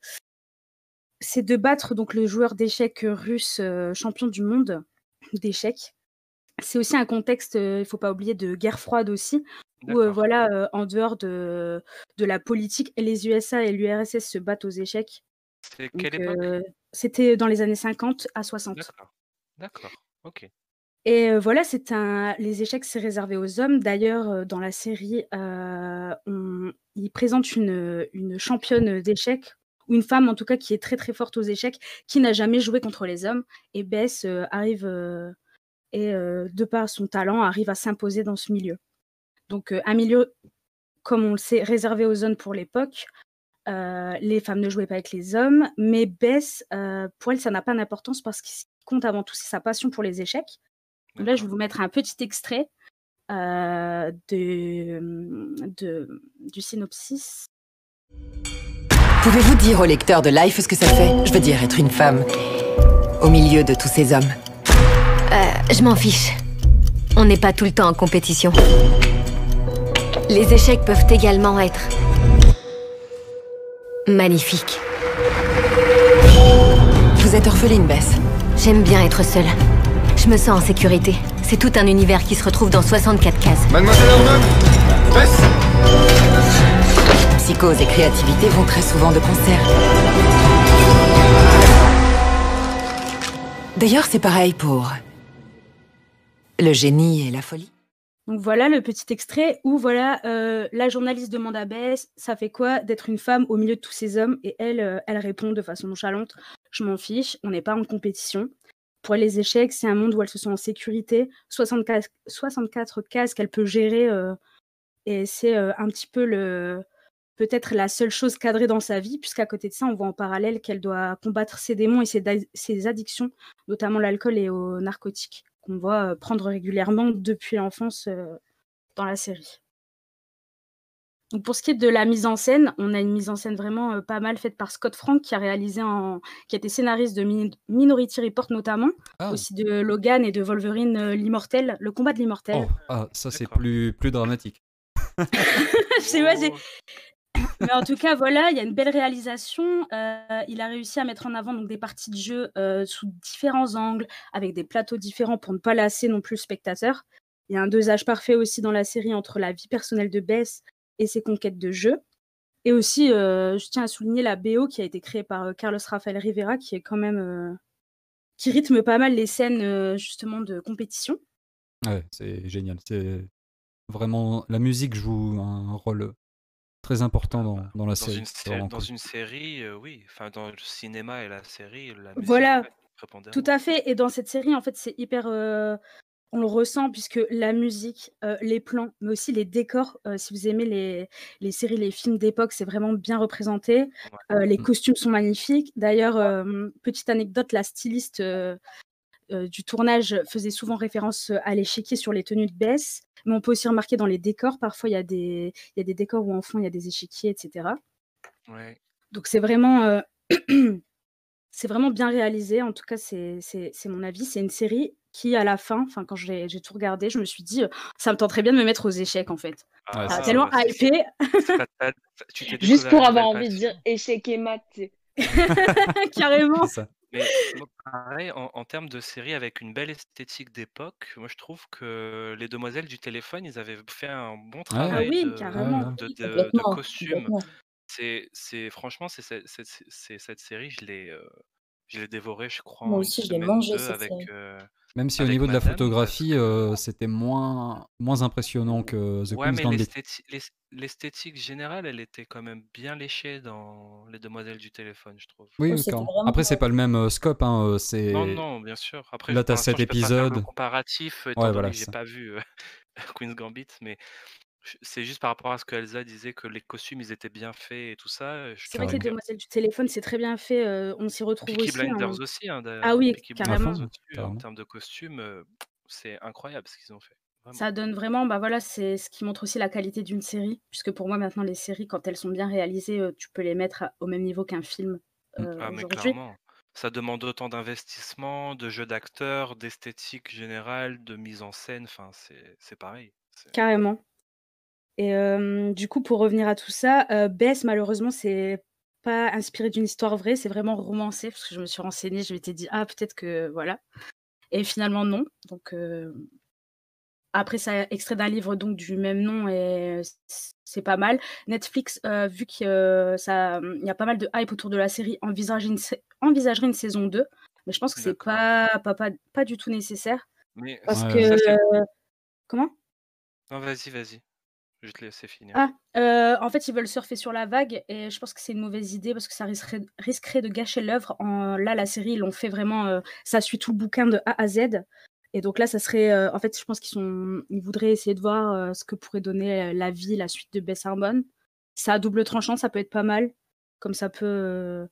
c'est de battre le joueur d'échecs russe champion du monde d'échecs. C'est aussi un contexte, euh, il ne faut pas oublier, de guerre froide aussi, où euh, voilà, euh, en dehors de, de la politique, les USA et l'URSS se battent aux échecs. C'est Donc, quelle époque? euh, C'était dans les années 50 à 60. D'accord. D'accord. Ok. Et voilà, c'est un. Les échecs, c'est réservé aux hommes. D'ailleurs, dans la série, on... il présente une, une championne d'échecs, ou une femme en tout cas qui est très très forte aux échecs, qui n'a jamais joué contre les hommes. Et Bess arrive, et euh, de par son talent, arrive à s'imposer dans ce milieu. Donc, euh, un milieu, comme on le sait, réservé aux hommes pour l'époque. Euh, les femmes ne jouaient pas avec les hommes, mais Bess, euh, pour elle, ça n'a pas d'importance parce que ce qui compte avant tout, c'est sa passion pour les échecs. Donc là, je vais vous mettre un petit extrait euh, de, de- du synopsis. Pouvez-vous dire au lecteur de Life ce que ça fait? Je veux dire, être une femme au milieu de tous ces hommes. Euh, je m'en fiche. On n'est pas tout le temps en compétition. Les échecs peuvent également être magnifiques. Vous êtes orpheline, Bess. J'aime bien être seule. Je me sens en sécurité. C'est tout un univers qui se retrouve dans 64 cases. Mademoiselle Harmon Bess Psychose et créativité vont très souvent de concert. D'ailleurs, c'est pareil pour le génie et la folie. Donc voilà le petit extrait où voilà euh, la journaliste demande à Bess ça fait quoi d'être une femme au milieu de tous ces hommes? Et elle euh, elle répond de façon nonchalante je m'en fiche on n'est pas en compétition. Pour les échecs c'est un monde où elle se sent en sécurité. 64, 64 cases qu'elle peut gérer euh, et c'est un petit peu le peut-être la seule chose cadrée dans sa vie puisqu'à côté de ça on voit en parallèle qu'elle doit combattre ses démons et ses, ses addictions notamment l'alcool et aux narcotiques qu'on voit euh, prendre régulièrement depuis l'enfance euh, dans la série. Donc pour ce qui est de la mise en scène, on a une mise en scène vraiment euh, pas mal faite par Scott Frank qui a réalisé en... qui a été scénariste de Min- Minority Report notamment, Ah. aussi de Logan et de Wolverine euh, l'immortel, le combat de l'immortel. Oh, ah, ça c'est plus, plus dramatique. Je sais pas, Mais en tout cas, voilà, il y a une belle réalisation. Euh, il a réussi à mettre en avant donc, des parties de jeu euh, sous différents angles, avec des plateaux différents pour ne pas lasser non plus le spectateur. Il y a un dosage parfait aussi dans la série entre la vie personnelle de Bess et ses conquêtes de jeu. Et aussi, euh, je tiens à souligner la BO qui a été créée par Carlos Rafael Rivera, qui qui rythme pas mal les scènes justement de compétition. Ouais, c'est génial. C'est vraiment la musique joue un rôle très important dans, dans la Dans série. une, sé- dans cool. une série, euh, oui. Enfin, dans le cinéma et la série, la musique Voilà, tout à fait. Et dans cette série, en fait, c'est hyper. euh, on le ressent puisque la musique, euh, les plans, mais aussi les décors. euh, si vous aimez les, les séries, les films d'époque, c'est vraiment bien représenté. Euh, les costumes sont magnifiques. D'ailleurs, euh, petite anecdote, la styliste euh, euh, du tournage faisait souvent référence à l'échiquier sur les tenues de Bess. Mais on peut aussi remarquer dans les décors, parfois il y, a des- il y a des décors où en fond il y a des échiquiers, etc. Ouais. Donc c'est vraiment, euh, <clears throat> c'est vraiment bien réalisé. En tout cas, c'est c'est- c'est mon avis. C'est une série qui, à la fin, enfin quand j'ai j'ai tout regardé, je me suis dit, euh, ça me tenterait bien de me mettre aux échecs en fait. Ah, Ça a ça, tellement ouais, hypé. Juste pour avoir envie de dire échec et sais. <laughs> Carrément. C'est ça. Mais pareil, en, en termes de série avec une belle esthétique d'époque, moi je trouve que les demoiselles du téléphone, ils avaient fait un bon Ouais. travail Ah oui, de, carrément. de, de- de Complètement, costumes. complètement. C'est c'est franchement, c'est c'est c'est c'est c'est cette série, je l'ai, l'ai dévorée, je crois, Moi en 1 aussi, je l'ai mangée 2 cette avec, série. heu, Même si au niveau de la parce photographie, que c'était moins moins impressionnant que The ouais, Queen's mais l'esthétique générale, elle était quand même bien léchée dans Les Demoiselles du téléphone, je trouve. Oui, Oui, oui, vraiment, Après, c'est pas le même, scope, hein, Non, non, bien sûr. Après, là, tu pour as l'instant, 7 je peux pas faire le épisodes. comparatif étant Ouais, donné voilà, j'ai pas vu, <laughs> Queen's Gambit, mais c'est juste par rapport à ce qu'Elsa disait que les costumes, ils étaient bien faits et tout ça, je C'est vrai que Les que Demoiselles du téléphone, c'est très bien fait, on s'y retrouve Peaky aussi en Blinders aussi, hein, ah oui, Peaky carrément. Blinders fond, au-dessus, en carrément. termes de costumes, c'est incroyable ce qu'ils ont fait, vraiment. Ça donne vraiment, bah, voilà, c'est ce qui montre aussi la qualité d'une série, puisque pour moi, maintenant, les séries, quand elles sont bien réalisées, tu peux les mettre à au même niveau qu'un film, Mmh. Ah mais aujourd'hui. clairement. Ça demande autant d'investissement, de jeu d'acteurs, d'esthétique générale, de mise en scène, enfin, c'est c'est pareil. C'est Carrément et hem, du coup, pour revenir à tout ça, heu, Bess, malheureusement, c'est pas inspiré d'une histoire vraie, c'est vraiment romancé, parce que je me suis renseignée, je m'étais dit: «Ah, peut-être que voilà» et finalement non, donc heu après, c'est extrait d'un livre donc du même nom et c'est pas mal. Netflix, vu que ça, mmh, il y a pas mal de hype autour de la série, une envisagerait une saison 2, mais je pense que c'est pas pas pas pas du tout nécessaire Mais parce Ouais, que, ça, comment? non, vas-y, vas-y. Je vais te laisser finir. Ah, heu, en fait, ils veulent surfer sur la vague et je pense que c'est une mauvaise idée parce que ça risquerait risquerait de gâcher l'œuvre. En là, la série, ils l'ont fait vraiment, heu, ça suit tout le bouquin de A à Z et donc là, ça serait, heu, en fait, je pense qu'ils sont ils voudraient essayer de voir, ce que pourrait donner, la vie, la suite de Bess Harmon. C'est à double tranchant, ça peut être pas mal, comme ça peut,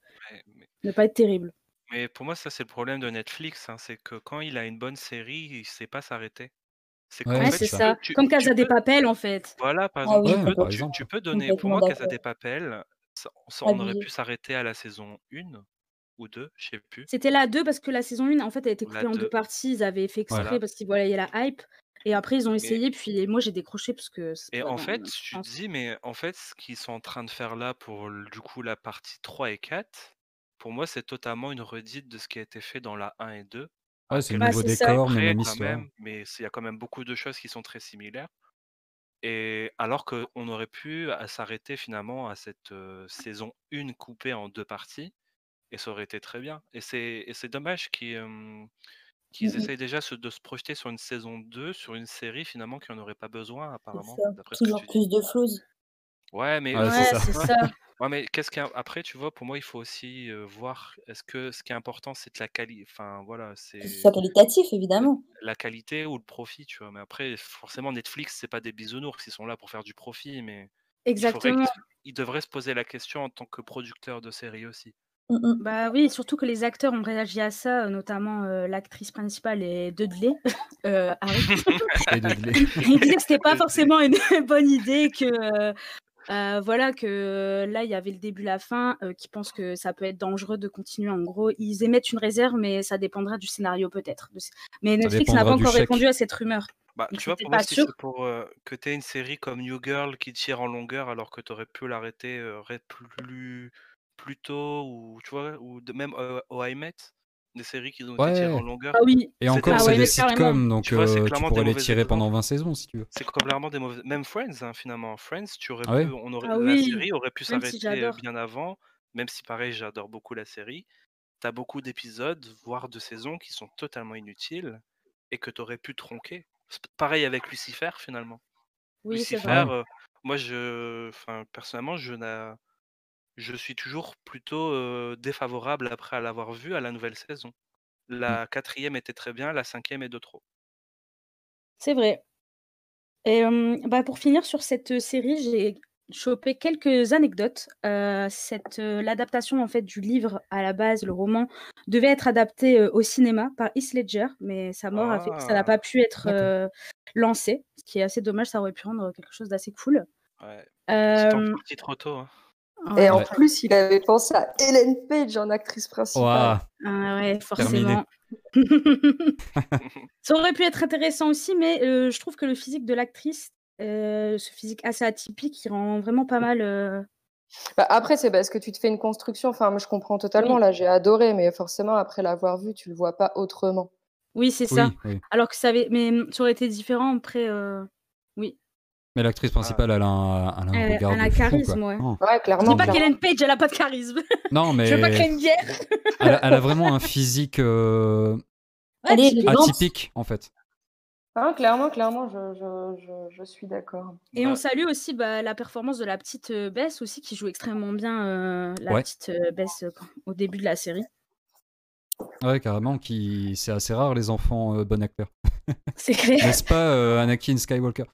mais ne pas être terrible. mais pour moi, ça, c'est le problème de Netflix, hein, c'est que quand il a une bonne série, il sait pas s'arrêter. C'est Ouais, ça. tu comme Casa de peux Papel, en fait. voilà, par Ah exemple, tu oui, peux par tu exemple. tu peux donner pour moi, Casa d'accord. de Papel, ça ça on aurait pu s'arrêter à la saison 1 ou 2, je sais plus. C'était la 2 parce que la saison 1, en fait, elle a la coupée en 2 2. parties. Ils avaient fait exprès Voilà. parce qu'ils voyaient la hype et après ils ont Mais essayé, puis moi j'ai décroché parce que et pas en fait, tu te dis, mais en fait, ce qu'ils sont en train de faire là pour l du coup, la partie 3 et 4, pour moi, c'est totalement une redite de ce qui a été fait dans la 1 et 2, Ouais, c'est Bah, quelques nouveau décor, mais près même histoire. même, mais il y a quand même beaucoup de choses qui sont très similaires et alors qu'on aurait pu à s'arrêter finalement à cette, heu, saison 1 coupée en 2 parties et ça aurait été très bien et c'est dommage qu'ils, Mmh qu'ils essayent déjà se de se projeter sur une saison 2, sur une série finalement qui en aurait pas besoin C'est apparemment, toujours dis. plus de flouze. Ouais, mais Ouais, c'est ça. Ouais, mais qu'est-ce qu'il y a après, tu vois, pour moi, il faut aussi, voir est-ce que ce qui est important, c'est de la quali enfin voilà, Que ce c'est soit qualitatif, évidemment. la qualité ou le profit, tu vois? Mais après, forcément, Netflix, c'est pas des bisounours, ils sont là pour faire du profit, mais il faudrait qu'ils Exactement. se ils devraient se poser la question en tant que producteurs de séries aussi. Mmh mh. Bah oui, surtout que les acteurs ont réagi à ça, notamment, l'actrice principale et Dudley, heu, <laughs> Harry. <laughs> Et Dudley. <laughs> Il disait que c'était pas Dudley. forcément une bonne idée, que, heu, voilà, que là, il y avait le début, la fin, heu, qu'ils pensent que ça peut être dangereux de continuer. En gros, ils émettent une réserve, mais ça dépendra du scénario peut-être. Mais Netflix n'a pas encore répondu à cette rumeur, Bah, tu vois, pour moi, si c'est pour, que tu aies une série comme New Girl qui tire en longueur alors que tu aurais pu l'arrêter, plus plus tôt ou tu vois? Ou de même, How I Met, des séries qui ont été tirées en longueur. Ah oui, et C'est des encore, ah c'est ouais, des mauvais carrément. sitcoms, donc tu vois, c'est tu des pourrais les tirer pendant exemples. 20 saisons si tu veux. C'est clairement des mauvais même Friends, hein, finalement. Friends, tu aurais Ah pu on aurait Ah la oui, série aurait pu même si s'arrêter, j'adore. bien avant, même si pareil, j'adore beaucoup la série. Tu as beaucoup d'épisodes, voire de saisons qui sont totalement inutiles et que tu aurais pu tronquer. C'est pareil avec Lucifer, finalement. Oui, c'est vrai. Lucifer, heu, moi je enfin, personnellement, je n'a je suis toujours plutôt, défavorable après l'avoir vu à la nouvelle saison. Mmh. La 4e était très bien, la 5e est de trop. C'est vrai. Et bah, pour finir sur cette, série, j'ai chopé quelques anecdotes. Cette, l'adaptation en fait du livre à la base, le roman, devait être adapté, au cinéma par Heath Ledger, mais sa mort a fait que ça n'a Ah! pas pu être, lancé, ce qui est assez dommage, ça aurait pu rendre quelque chose d'assez cool. Ouais, petit ange Hem parti trop tôt, hein. Et ouais. en Ouais. plus, il avait pensé à Ellen Page en actrice principale. Waouh! Ah ouais, forcément. <laughs> Ça aurait pu être intéressant aussi, mais heu, je trouve que le physique de l'actrice, heu, ce physique assez atypique, il rend vraiment pas mal, heu Bah, après, c'est parce que tu te fais une construction. Enfin, moi, je comprends totalement. Oui. Là, j'ai adoré, mais forcément, après l'avoir vu, tu le vois pas autrement. Oui, c'est ça. Oui, oui. Alors que ça avait mais ça aurait été différent après. Mais l'actrice principale, elle a un, elle a un Elle- regard elle a de un fou, charisme, quoi. ouais. Non. Ouais, Je clairement. dis pas clairement. qu'Hélène Page, elle a pas de charisme. <laughs> Non, mais Je veux pas créer une guerre. <laughs> elle, a, elle a vraiment un physique euh, atypique, en fait. Hein, clairement, clairement, je, je, je, je suis d'accord. Et on salue aussi bah, la performance de la petite euh, Bess aussi, qui joue extrêmement bien euh, la Ouais. petite euh, Bess euh, au début de la série. Ouais, carrément, qui... c'est assez rare, les enfants euh, bons acteurs. C'est clair. N'est-ce pas, euh, Anakin Skywalker?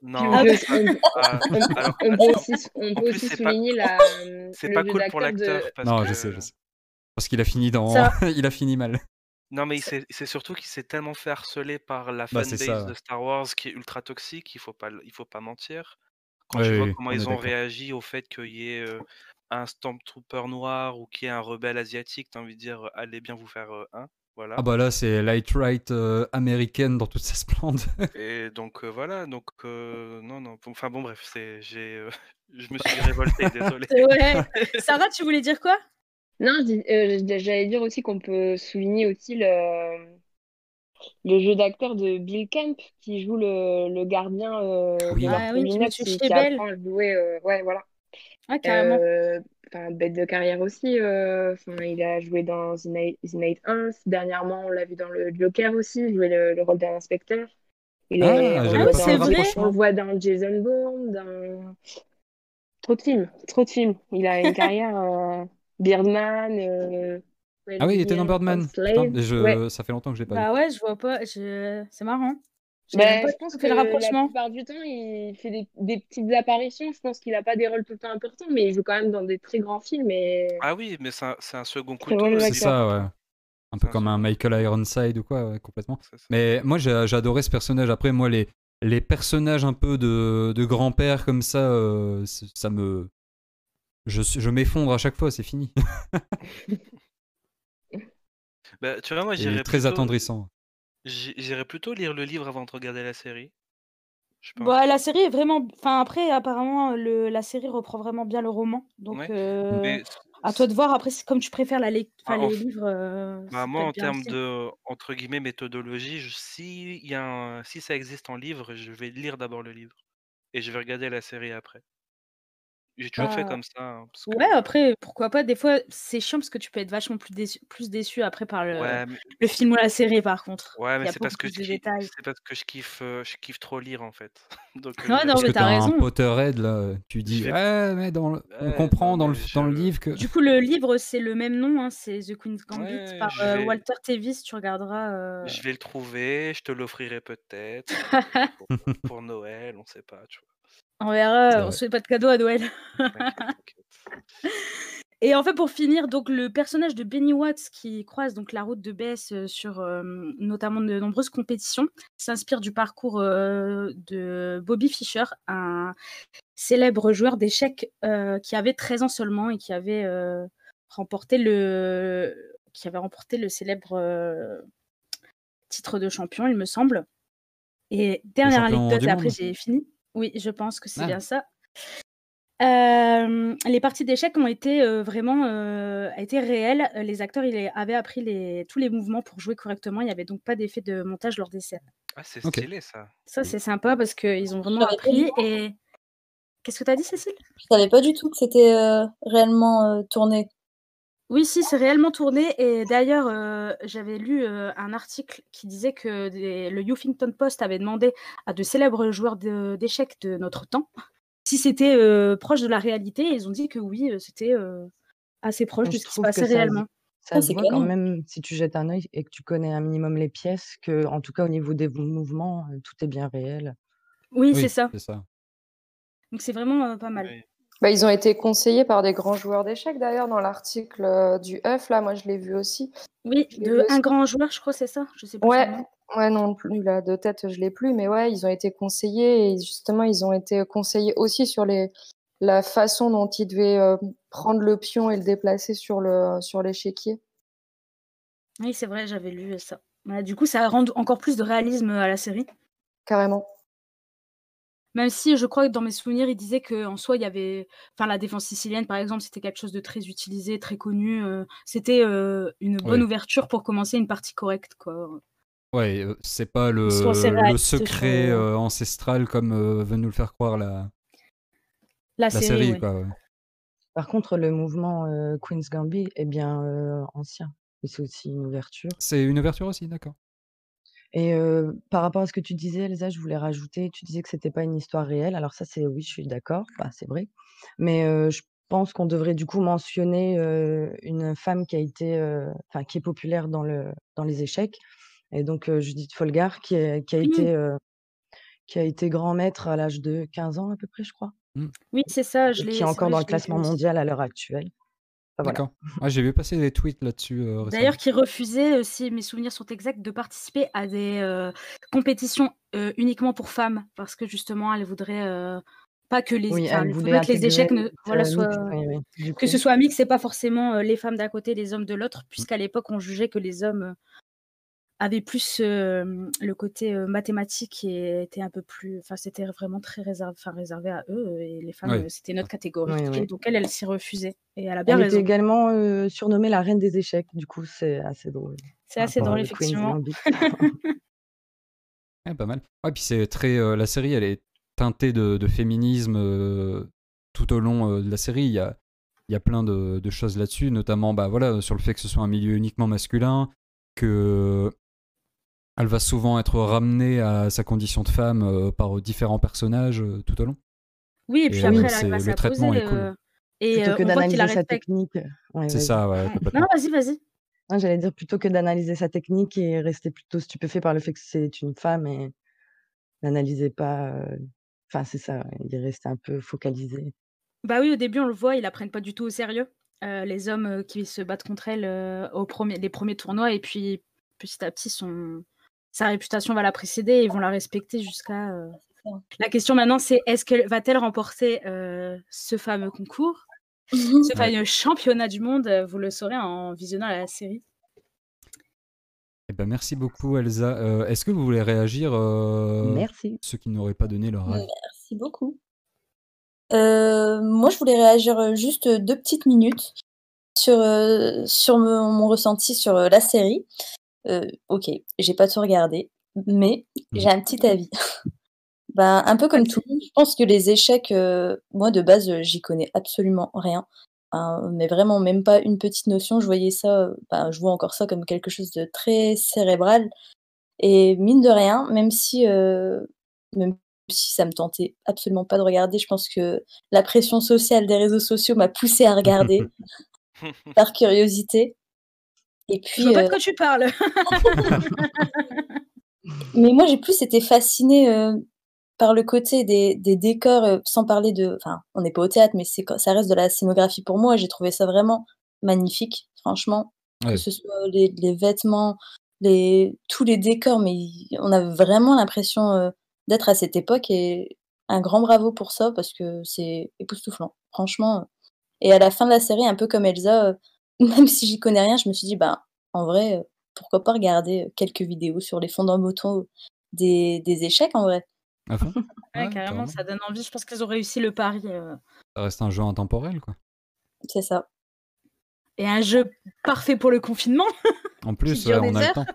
Non, c'est pas- on- on- alors, on peut aussi, on en peut plus, aussi c'est pas souligner <laughs> cool. la, c'est le pas jeu cool pour de- l'acteur. Non, que- je sais, je sais. Parce qu'il a fini dans... <laughs> Il a fini mal. Non, mais c'est surtout qu'il s'est tellement fait harceler par la Bah, fanbase ça, de. Star Wars qui est ultra toxique, il faut pas, il faut pas mentir. Quand Ouais, tu oui, vois oui, comment on ils ont réagi au fait qu'il y ait euh, un Stormtrooper noir ou qu'il y ait un rebelle asiatique, t'as envie de dire allez bien vous faire euh, un, voilà. Ah bah là, c'est light-right euh, américaine dans toute sa splendeur. <laughs> Et donc euh, voilà, donc euh, non, non, enfin bon, bref, c'est, j'ai, euh, <laughs> je me suis révolté, <laughs> désolé. Ouais. Sarah, tu voulais dire quoi? Non, j'allais dire aussi qu'on peut souligner aussi le, le jeu d'acteur de Bill Camp qui joue le, le gardien euh, Oui. Ah oui, Monsieur qui, qui apprend à jouer. euh, ouais, voilà. Ah, carrément. Enfin, bête de carrière aussi. euh, enfin, il a joué dans The Night, The Night 1. Dernièrement, on l'a vu dans le Joker aussi, il jouait le, le rôle d'un inspecteur. Il Ah, est, on, dans, rapprochement. on le voit dans Jason Bourne, dans trop de films, trop de films. Il a une <laughs> carrière euh, Birdman. euh, Ah oui, il était dans 12 Birdman. Putain, je... Ouais. Ça fait longtemps que je l'ai pas Bah vu. ouais, je vois pas. je- C'est marrant. Ben, pas je pense fait que le la rapprochement. plupart du temps, il fait des, des petites apparitions. Je pense qu'il n'a pas des rôles tout le temps importants, mais il joue quand même dans des très grands films. Et... Ah oui, mais c'est un, un second couteau. C'est ça, ouais. Un peu un comme un Michael Ironside ou quoi, ouais, complètement. Mais moi, adoré ce personnage. Après, moi, les, les personnages un peu de, de grand-père comme ça, euh, ça me. Je, je m'effondre à chaque fois, c'est fini. <laughs> <laughs> Bah, tu vois, moi, Et j'irais très plutôt, attendrissant. J'i- j'irais plutôt lire le livre avant de regarder la série. Je pense. Bah, la série est vraiment. Enfin, après, apparemment, le... la série reprend vraiment bien le roman. Donc, Ouais. euh, Mais à toi de voir. Après, c'est comme tu préfères la lec- Ah, enfin, en les f- livres. euh, bah, moi, en termes de entre guillemets méthodologie, je- si il y a un- si ça existe en livre, je vais lire d'abord le livre et je vais regarder la série après. J'ai toujours fait Bah, comme ça. hein, parce Ouais, après, pourquoi pas. Des fois, c'est chiant parce que tu peux être vachement plus déçu, plus déçu après par le, ouais, mais, le film ou la série, par contre. ouais, mais c'est parce que je kiffe, parce que je kiffe, euh, je kiffe trop lire en fait. <laughs> Donc euh, Ouais, non, Parce mais que t'as t'as un raison. Potterhead, là, tu dis, vais- ouais, mais dans le- on comprend dans le, dans le livre que. Du coup, le livre, c'est le même nom, hein, c'est The Queen's Gambit Ouais, par euh, Walter Tevis. Tu regarderas. euh, Je vais le trouver, je te l'offrirai peut-être <laughs> pour, pour Noël, on sait pas, tu vois. On verra, on se fait pas de cadeau à Noël. <laughs> Et en fait, pour finir, donc le personnage de Benny Watts qui croise donc la route de Bess euh, sur euh, notamment de nombreuses compétitions s'inspire du parcours euh, de Bobby Fischer, un célèbre joueur d'échecs euh, qui avait 13 ans seulement et qui avait remporté le qui avait remporté le célèbre titre de champion, il me semble. Et dernière anecdote, après j'ai fini. Oui, je pense que c'est Ah. bien ça. Euh, les parties d'échecs ont été euh, vraiment euh, été réelles. Les acteurs ils avaient appris les, tous les mouvements pour jouer correctement. Il n'y avait donc pas d'effet de montage lors des scènes. Ah, c'est stylé ça. Ça, c'est sympa parce qu'ils ont vraiment appris. Et qu'est-ce que tu as dit, Cécile? Je savais pas du tout que c'était euh, réellement euh, tourné. Oui, si, c'est réellement tourné. Et d'ailleurs, euh, j'avais lu euh, un article qui disait que des- le Huffington Post avait demandé à de célèbres joueurs d'échecs de, notre temps si c'était euh, proche de la réalité. Et ils ont dit que oui, c'était euh, assez proche de je ce qui se passait réellement. ça se c'est voit quand même si tu jettes un œil et que tu connais un minimum les pièces, que en tout cas au niveau des mouvements, tout est bien réel. Oui, c'est Oui, ça. c'est ça. Donc c'est vraiment euh, pas mal. Oui. Bah, ils ont été conseillés par des grands joueurs d'échecs d'ailleurs dans l'article euh, du œuf. Là, moi, je l'ai vu aussi. Oui, de un aussi. grand joueur, je crois, c'est ça? Je sais plus Ouais, ouais, non plus là de tête, je l'ai plus, mais ouais, ils ont été conseillés et justement, ils ont été conseillés aussi sur les la façon dont ils devaient euh, prendre le pion et le déplacer sur le sur l'échiquier. Oui, c'est vrai, j'avais lu ça. Du coup, ça rend encore plus de réalisme à la série. Carrément. Même si je crois que dans mes souvenirs, il disait qu'en soi, il y avait. Enfin, la défense sicilienne, par exemple, c'était quelque chose de très utilisé, très connu. euh, C'était euh, une bonne Oui. ouverture pour commencer une partie correcte, quoi. Ouais, euh, c'est pas le, secret euh, ancestral comme euh, veut nous le faire croire la, La série, quoi. ouais. Par contre, le mouvement euh, Queen's Gambit est bien euh, ancien. C'est aussi une ouverture. C'est une ouverture aussi, d'accord. Et euh, par rapport à ce que tu disais, Elsa, je voulais rajouter, tu disais que c'était pas une histoire réelle. Alors ça, c'est oui, je suis d'accord, bah, c'est vrai. Mais euh, je pense qu'on devrait du coup mentionner euh, une femme qui a été, euh, enfin, qui est populaire dans le, dans les échecs. Et donc euh, Judith Folgar, qui, est- qui a Oui. été, euh, qui a été grand maître à l'âge de 15 ans à peu près, je crois. Oui, c'est ça, je Et l'ai. qui est c'est encore vrai, dans je le classement aussi. mondial à l'heure actuelle. Voilà. D'accord. Ah, j'ai vu passer des tweets là-dessus euh. D'ailleurs, qui refusait, euh, si mes souvenirs sont exacts, de participer à des euh, compétitions euh, uniquement pour femmes, parce que justement, elle voudrait euh, pas que les, Oui, enfin, elle elle voulait voudrait que les intégrer échecs ne, cette, voilà, soient, oui, oui, que ce soit mixte, c'est pas forcément euh, les femmes d'un côté, les hommes de l'autre, puisqu'à l'époque, on jugeait que les hommes avaient plus euh, le côté euh, mathématique et étaient un peu plus, enfin, c'était vraiment très réservé, enfin, réservé à eux, et les femmes, Oui. c'était notre catégorie. Oui, oui. Et donc elle, elle s'y refusait, et elle a bien Elle raison. était également euh, surnommée la reine des échecs. Du coup, c'est assez drôle. C'est assez drôle, effectivement. Ouais, <laughs> pas mal. Ouais, puis c'est très. euh, la série, elle est teintée de, de féminisme euh, tout au long euh, de la série. Il y a, il y a plein de, de choses là-dessus, notamment bah, voilà, sur le fait que ce soit un milieu uniquement masculin, que elle va souvent être ramenée à sa condition de femme euh, par différents personnages euh, tout au long. Oui, et puis Et, après, euh, elle le traitement est cool. euh, et Plutôt euh, que d'analyser sa technique. Ouais, C'est ça, ouais, <laughs> Non, vas-y, vas-y. J'allais dire plutôt que d'analyser sa technique et rester plutôt stupéfait par le fait que c'est une femme et n'analyser pas. euh, Enfin, c'est ça, il est resté un peu focalisé. Bah oui, au début, on le voit, ils la prennent pas du tout au sérieux. euh, les hommes euh, qui se battent contre elle euh, au premier, les premiers tournois, et puis petit à petit, son... sa réputation va la précéder et ils vont la respecter jusqu'à. euh, La question maintenant, c'est est-ce qu'elle va-t-elle remporter euh, ce fameux concours, ce fameux championnat du monde euh, Vous le saurez en visionnant la série. Eh ben, merci beaucoup, Elsa. Euh, Est-ce que vous voulez réagir euh, Merci. Ceux qui n'auraient pas donné leur avis? Merci beaucoup. Euh, moi, je voulais réagir juste deux petites minutes sur, sur mon, mon ressenti sur la série. Euh, ok, j'ai pas tout regardé, mais j'ai un petit avis. <laughs> Ben, un peu comme tout le monde, je pense que les échecs, euh, moi de base, euh, j'y connais absolument rien. Hein, mais vraiment, même pas une petite notion. Je voyais ça, ben, je vois encore ça comme quelque chose de très cérébral. Et mine de rien, même si, euh, même si ça me tentait absolument pas de regarder, je pense que la pression sociale des réseaux sociaux m'a poussée à regarder <laughs> par curiosité. Et Je puis, vois pas euh, de quoi tu parles. <laughs> mais moi, j'ai plus été fascinée euh, par le côté des, des décors, euh, sans parler de. Enfin, on n'est pas au théâtre, mais c'est, ça reste de la scénographie pour moi. J'ai trouvé ça vraiment magnifique, franchement. Ouais. Que ce soit les, les vêtements, les, tous les décors, mais on a vraiment l'impression euh, d'être à cette époque et un grand bravo pour ça parce que c'est époustouflant, franchement. Et à la fin de la série, un peu comme Elsa, euh, même si j'y connais rien, je me suis dit, bah, en vrai, euh, pourquoi pas regarder euh, quelques vidéos sur les fondamentaux des, des échecs en vrai. Fond. <laughs> Ouais, Ouais, carrément, carrément. ça donne envie. Je pense qu'ils ont réussi le pari. euh, Ça reste un jeu intemporel, quoi. C'est ça. Et un jeu parfait pour le confinement. <laughs> En plus, ouais, on a le temps. <laughs>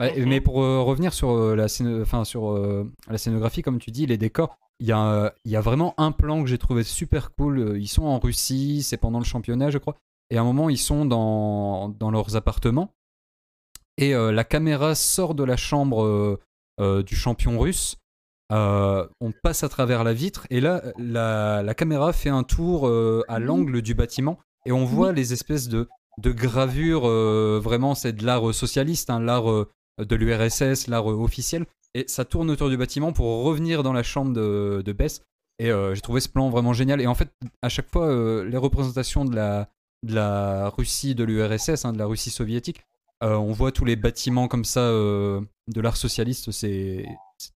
Ouais, mais pour euh, revenir sur, euh, la, sur euh, la scénographie, comme tu dis, les décors, il y, a, euh, il y a vraiment un plan que j'ai trouvé super cool. Ils sont en Russie, c'est pendant le championnat, je crois. Et à un moment, ils sont dans, dans leurs appartements. Et euh, la caméra sort de la chambre euh, euh, du champion russe. On passe à travers la vitre. Et là, la, la caméra fait un tour à l'angle du bâtiment. Et on voit les espèces de, de gravures. vraiment, c'est de l'art socialiste, hein, l'art de l'URSS, l'art officiel. Et ça tourne autour du bâtiment pour revenir dans la chambre de, de Bess. Et euh, j'ai trouvé ce plan vraiment génial. Et en fait, à chaque fois, euh, les représentations de la, de la Russie, de l'URSS, hein, de la Russie soviétique, euh, on voit tous les bâtiments comme ça euh, de l'art socialiste. C'est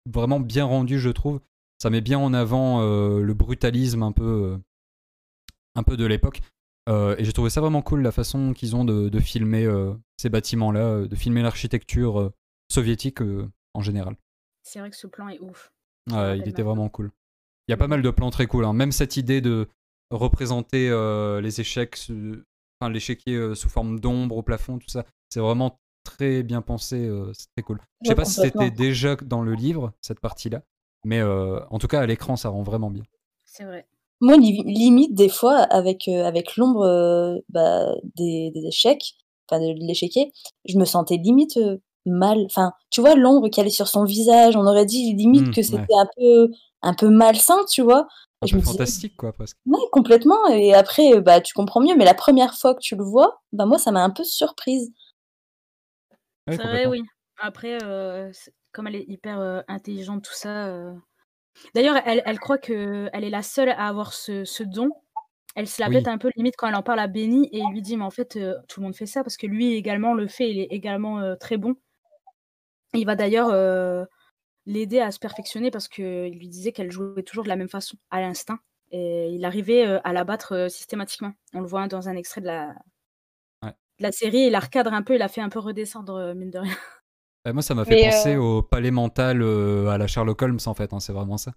vraiment bien rendu, je trouve. Ça met bien en avant euh, le brutalisme un peu, un peu de l'époque. Et j'ai trouvé ça vraiment cool, la façon qu'ils ont de, de filmer ces bâtiments-là, de filmer l'architecture soviétique en général. C'est vrai que ce plan est ouf. Ouais, il était vraiment cool. Il y a pas mal de plans très cool. hein. Même cette idée de représenter euh, les échecs, sous- enfin l'échiquier euh, sous forme d'ombre au plafond, tout ça, c'est vraiment très bien pensé, euh, c'est très cool. Je sais Ouais, pas si c'était déjà dans le livre, cette partie-là, mais euh, en tout cas, à l'écran, ça rend vraiment bien. C'est vrai. Moi, li- limite, des fois, avec, euh, avec l'ombre euh, bah, des, des échecs, enfin de l'échiquier, je me sentais limite euh, mal. Enfin, tu vois, l'ombre qui allait sur son visage, on aurait dit limite Mm, que ouais. c'était un peu, un peu malsain, tu vois. Un peu me disais, fantastique, quoi, presque. ouais, complètement. Et après, euh, bah, tu comprends mieux. Mais la première fois que tu le vois, bah, moi, ça m'a un peu surprise. Ouais, C'est vrai, oui. Après, euh, comme elle est hyper euh, intelligente, tout ça. euh. D'ailleurs, elle, elle croit que elle est la seule à avoir ce, ce don. Elle se la Oui. pète un peu limite quand elle en parle à Benny et il lui dit, mais en fait, euh, tout le monde fait ça parce que lui également le fait, il est également euh, très bon. Il va d'ailleurs euh, l'aider à se perfectionner parce qu'il lui disait qu'elle jouait toujours de la même façon, à l'instinct. Et il arrivait euh, à la battre euh, systématiquement. On le voit dans un extrait de la, Ouais. de la série. Il la recadre un peu, il a fait un peu redescendre, euh, mine de rien. Euh, moi, ça m'a fait Mais, penser euh, au palais mental euh, à la Sherlock Holmes, en fait, hein, c'est vraiment ça.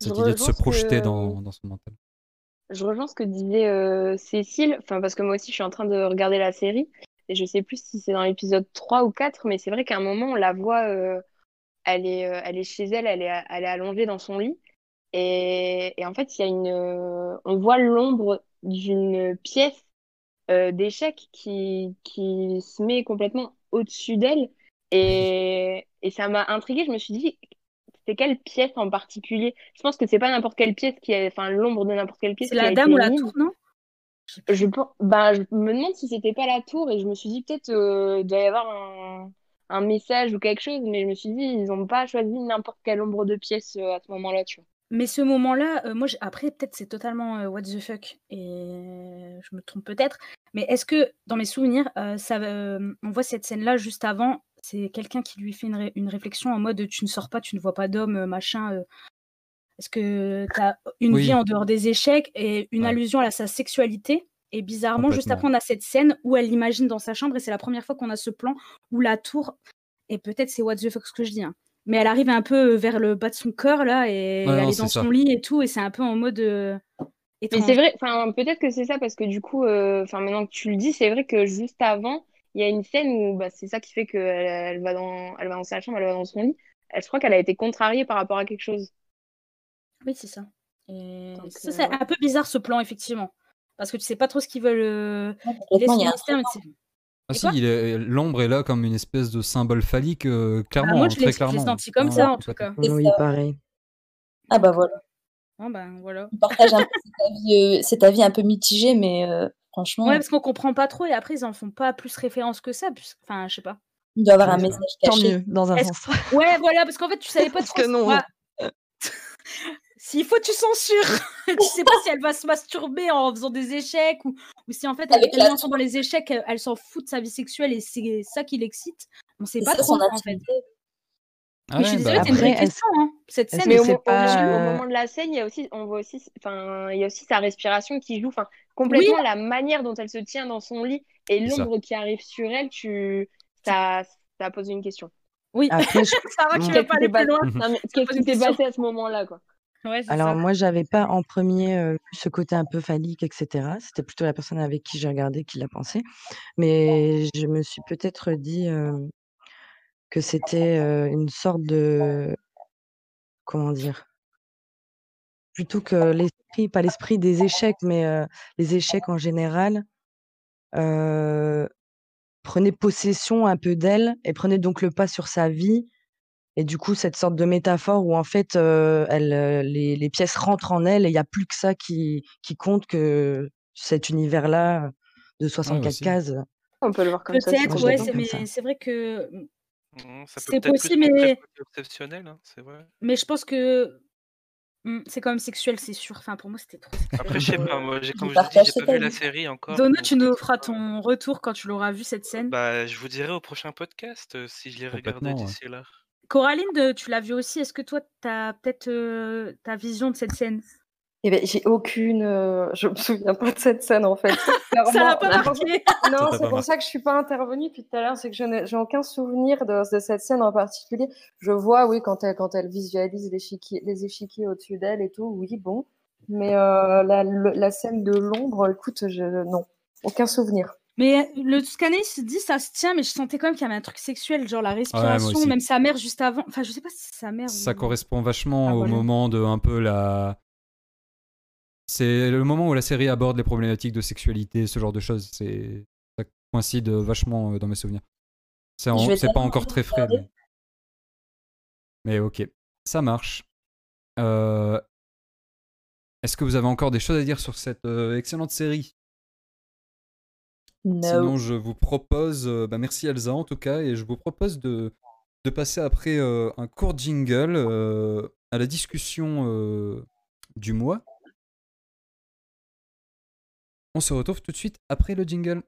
Je Cette idée de se que- projeter dans, dans son mental. Je rejoins ce que disait euh, Cécile, enfin parce que moi aussi je suis en train de regarder la série et je sais plus si c'est dans l'épisode 3 ou 4, mais c'est vrai qu'à un moment on la voit, euh, elle est, euh, elle est chez elle, elle est, elle est allongée dans son lit. Et, et en fait il y a une, euh, on voit l'ombre d'une pièce euh, d'échecs qui, qui se met complètement au-dessus d'elle. Et, et ça m'a intriguée, je me suis dit c'est quelle pièce en particulier? Je pense que c'est pas n'importe quelle pièce qui a, enfin l'ombre de n'importe quelle pièce C'est la dame ou la tour, non? Je, bah, je me demande si c'était pas la tour et je me suis dit peut-être euh, il doit y avoir un, un message ou quelque chose, mais je me suis dit ils ont pas choisi n'importe quelle ombre de pièce euh, à ce moment-là, tu vois. Mais ce moment-là, euh, moi, j'ai- après, peut-être c'est totalement euh, what the fuck, et je me trompe peut-être, mais est-ce que dans mes souvenirs, euh, ça, euh, on voit cette scène-là juste avant, c'est quelqu'un qui lui fait une, ré- une réflexion en mode tu ne sors pas, tu ne vois pas d'homme, machin. euh, est-ce que tu as une Oui. vie en dehors des échecs et une Ouais. allusion à sa sexualité? Et bizarrement, juste après, on a cette scène où elle l'imagine dans sa chambre et c'est la première fois qu'on a ce plan où la tour, et peut-être c'est what the fuck ce que je dis, hein, mais elle arrive un peu vers le bas de son corps là et Ouais, elle non, est dans ça. son lit et tout et c'est un peu en mode euh, Mais c'est vrai, enfin peut-être que c'est ça parce que du coup, euh, enfin maintenant que tu le dis, c'est vrai que juste avant, il y a une scène où bah, c'est ça qui fait qu'elle elle va dans, elle va dans sa chambre, elle va dans son lit. Elle, je crois qu'elle a été contrariée par rapport à quelque chose. Oui, c'est ça. Et Donc, ça, euh, c'est ouais. un peu bizarre ce plan, effectivement. Parce que tu sais pas trop ce qu'ils veulent. euh, Il Ah si, l'ombre est là comme une espèce de symbole phallique, euh, clairement, Bah, moi, je très clairement. senti comme Ouais, ça, ouais, en tout cas. Oui, pareil. Ah bah voilà. Ben voilà. On partage un peu cet avis, euh, cet avis un peu mitigé, mais euh, franchement, Ouais, parce qu'on comprend pas trop et après, ils en font pas plus référence que ça. puisque- Enfin, je sais pas. il doit y avoir un Ouais, message Tant caché. mieux, dans un sens. Ouais, voilà, parce qu'en fait, tu savais pas Parce trop. que non. Moi- <laughs> S'il faut, tu censures. <laughs> tu sais pas si elle va se masturber en faisant des échecs ou, ou si en fait elle Avec est tellement la dans les échecs, elle, elle s'en fout de sa vie sexuelle et c'est ça qui l'excite. On sait C'est pas ça trop en fait. Ah Mais je suis ouais, désolée, bah, c'est une vraie question, hein, cette scène. Mais au, mo- au pas, moment, au euh, moment de la scène, il y a aussi, on voit aussi, enfin, il y a aussi sa respiration qui joue, enfin, complètement la manière dont elle se tient dans son lit et l'ombre qui arrive sur elle, tu, ça, ça pose une question. Oui, Après, je- <laughs> Sarah, tu Bon. veux Qu'est-ce pas qui aller s'est plus loin? Qu'est-ce qui s'est passé à ce moment-là, quoi? Ouais, c'est Alors ça. moi, j'avais pas en premier euh, ce côté un peu phallique, etc. C'était plutôt la personne avec qui j'ai regardé qui l'a pensé. Mais je me suis peut-être dit euh, que c'était euh, une sorte de comment dire? Plutôt que l'esprit, pas l'esprit des échecs, mais les échecs en général prenaient possession un peu d'elle et prenaient donc le pas sur sa vie. Et du coup, cette sorte de métaphore où en fait, euh, elle, euh, les, les pièces rentrent en elle et il n'y a plus que ça qui, qui compte que cet univers-là de 64 aussi. cases. On peut le voir comme ça. Peut-être, ouais, c'est- vrai que Mmh, c'est possible, mais hein, c'est vrai. mais je pense que hmm, c'est quand même sexuel, c'est sûr. Enfin, pour moi, c'était trop sexuel. Après, je sais pas, euh, moi, comme je dis, j'ai pas vu la série encore. Donna, donc tu nous feras ton retour quand tu l'auras vu cette scène. Bah, je vous dirai au prochain podcast euh, si je l'ai regardé ouais. d'ici là. Coraline, de- tu l'as vu aussi. Est-ce que toi, tu as peut-être euh, ta vision de cette scène? Eh ben, j'ai aucune. euh, je me souviens pas de cette scène en fait. <laughs> Ça Clairement. pas <laughs> C'est pour ça- marqué. Non, c'est pour marqué. ça que je suis pas intervenue depuis tout à l'heure. C'est que je n'ai j'ai aucun souvenir de, de cette scène en particulier. Je vois, oui, quand elle, quand elle visualise les échiquiers au-dessus d'elle et tout, oui, bon. Mais euh, la, scène de l'ombre, écoute, je, non, aucun souvenir. Mais le scanner, il se dit, ça se tient, mais je sentais quand même qu'il y avait un truc sexuel, genre la respiration, même sa mère juste avant. Enfin, je sais pas si c'est sa mère Ça ou. correspond vachement Ah, au voilà. moment de un peu la. C'est le moment où la série aborde les problématiques de sexualité, ce genre de choses. C'est ça coïncide vachement euh, dans mes souvenirs. C'est en- pas encore très frais. Mais... mais ok, ça marche. Euh, Est-ce que vous avez encore des choses à dire sur cette euh, excellente série? No. Sinon, je vous propose, euh, bah, merci Elsa en tout cas, et je vous propose de, de passer après euh, un court jingle euh, à la discussion euh, du mois. On se retrouve tout de suite après le jingle.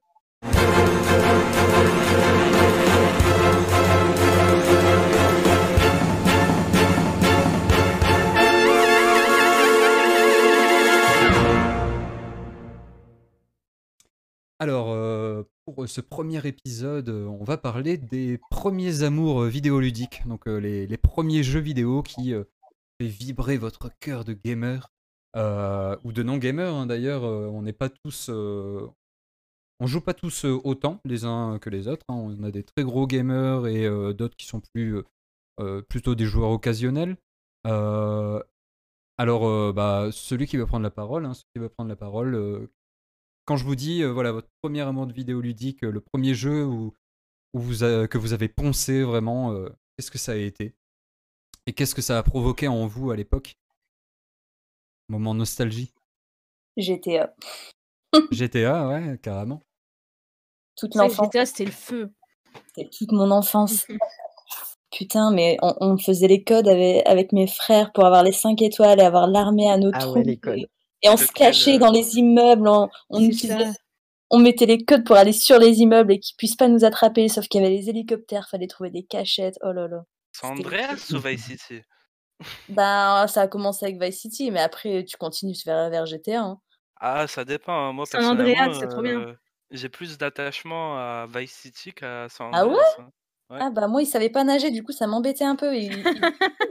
Pour ce premier épisode, euh, on va parler des premiers amours euh, vidéoludiques, donc euh, les, premiers jeux vidéo qui euh, fait vibrer votre cœur de gamer, euh, ou de non-gamer hein, d'ailleurs, euh, on n'est pas tous... euh, on joue pas tous euh, autant les uns que les autres, hein. on a des très gros gamers et euh, d'autres qui sont plus, euh, euh, plutôt des joueurs occasionnels. Euh, alors, euh, bah, celui qui va prendre la parole, hein, celui qui va prendre la parole, euh, quand je vous dis, euh, voilà, votre premier amour de vidéoludique, euh, le premier jeu où, où vous a- que vous avez poncé vraiment, euh, qu'est-ce que ça a été Et qu'est-ce que ça a provoqué en vous à l'époque? Moment nostalgie. GTA. GTA, <laughs> ouais, carrément. Toute l'enfance. GTA, c'était le feu. C'était toute mon enfance. <laughs> Putain, mais on, on faisait les codes avec, avec mes frères pour avoir les 5 étoiles et avoir l'armée à nos Ah troupes. ouais, les codes. Et, et on se cachait euh, dans les immeubles. On, on C'est utilisait- ça. on mettait les codes pour aller sur les immeubles et qu'ils puissent pas nous attraper. Sauf qu'il y avait les hélicoptères, fallait trouver des cachettes. Oh là là. C'était Andreas ou Vice City? <laughs> Ben, ça a commencé avec Vice City, mais après, tu continues vers, vers GTA. hein. Ah, ça dépend. hein. Moi, San Andreas, personnellement, c'est trop bien. euh, j'ai plus d'attachement à Vice City qu'à San Ah ouais? Andreas. hein. Ouais. Ah bah moi, il savait pas nager, du coup, ça m'embêtait un peu. Il- il- <laughs>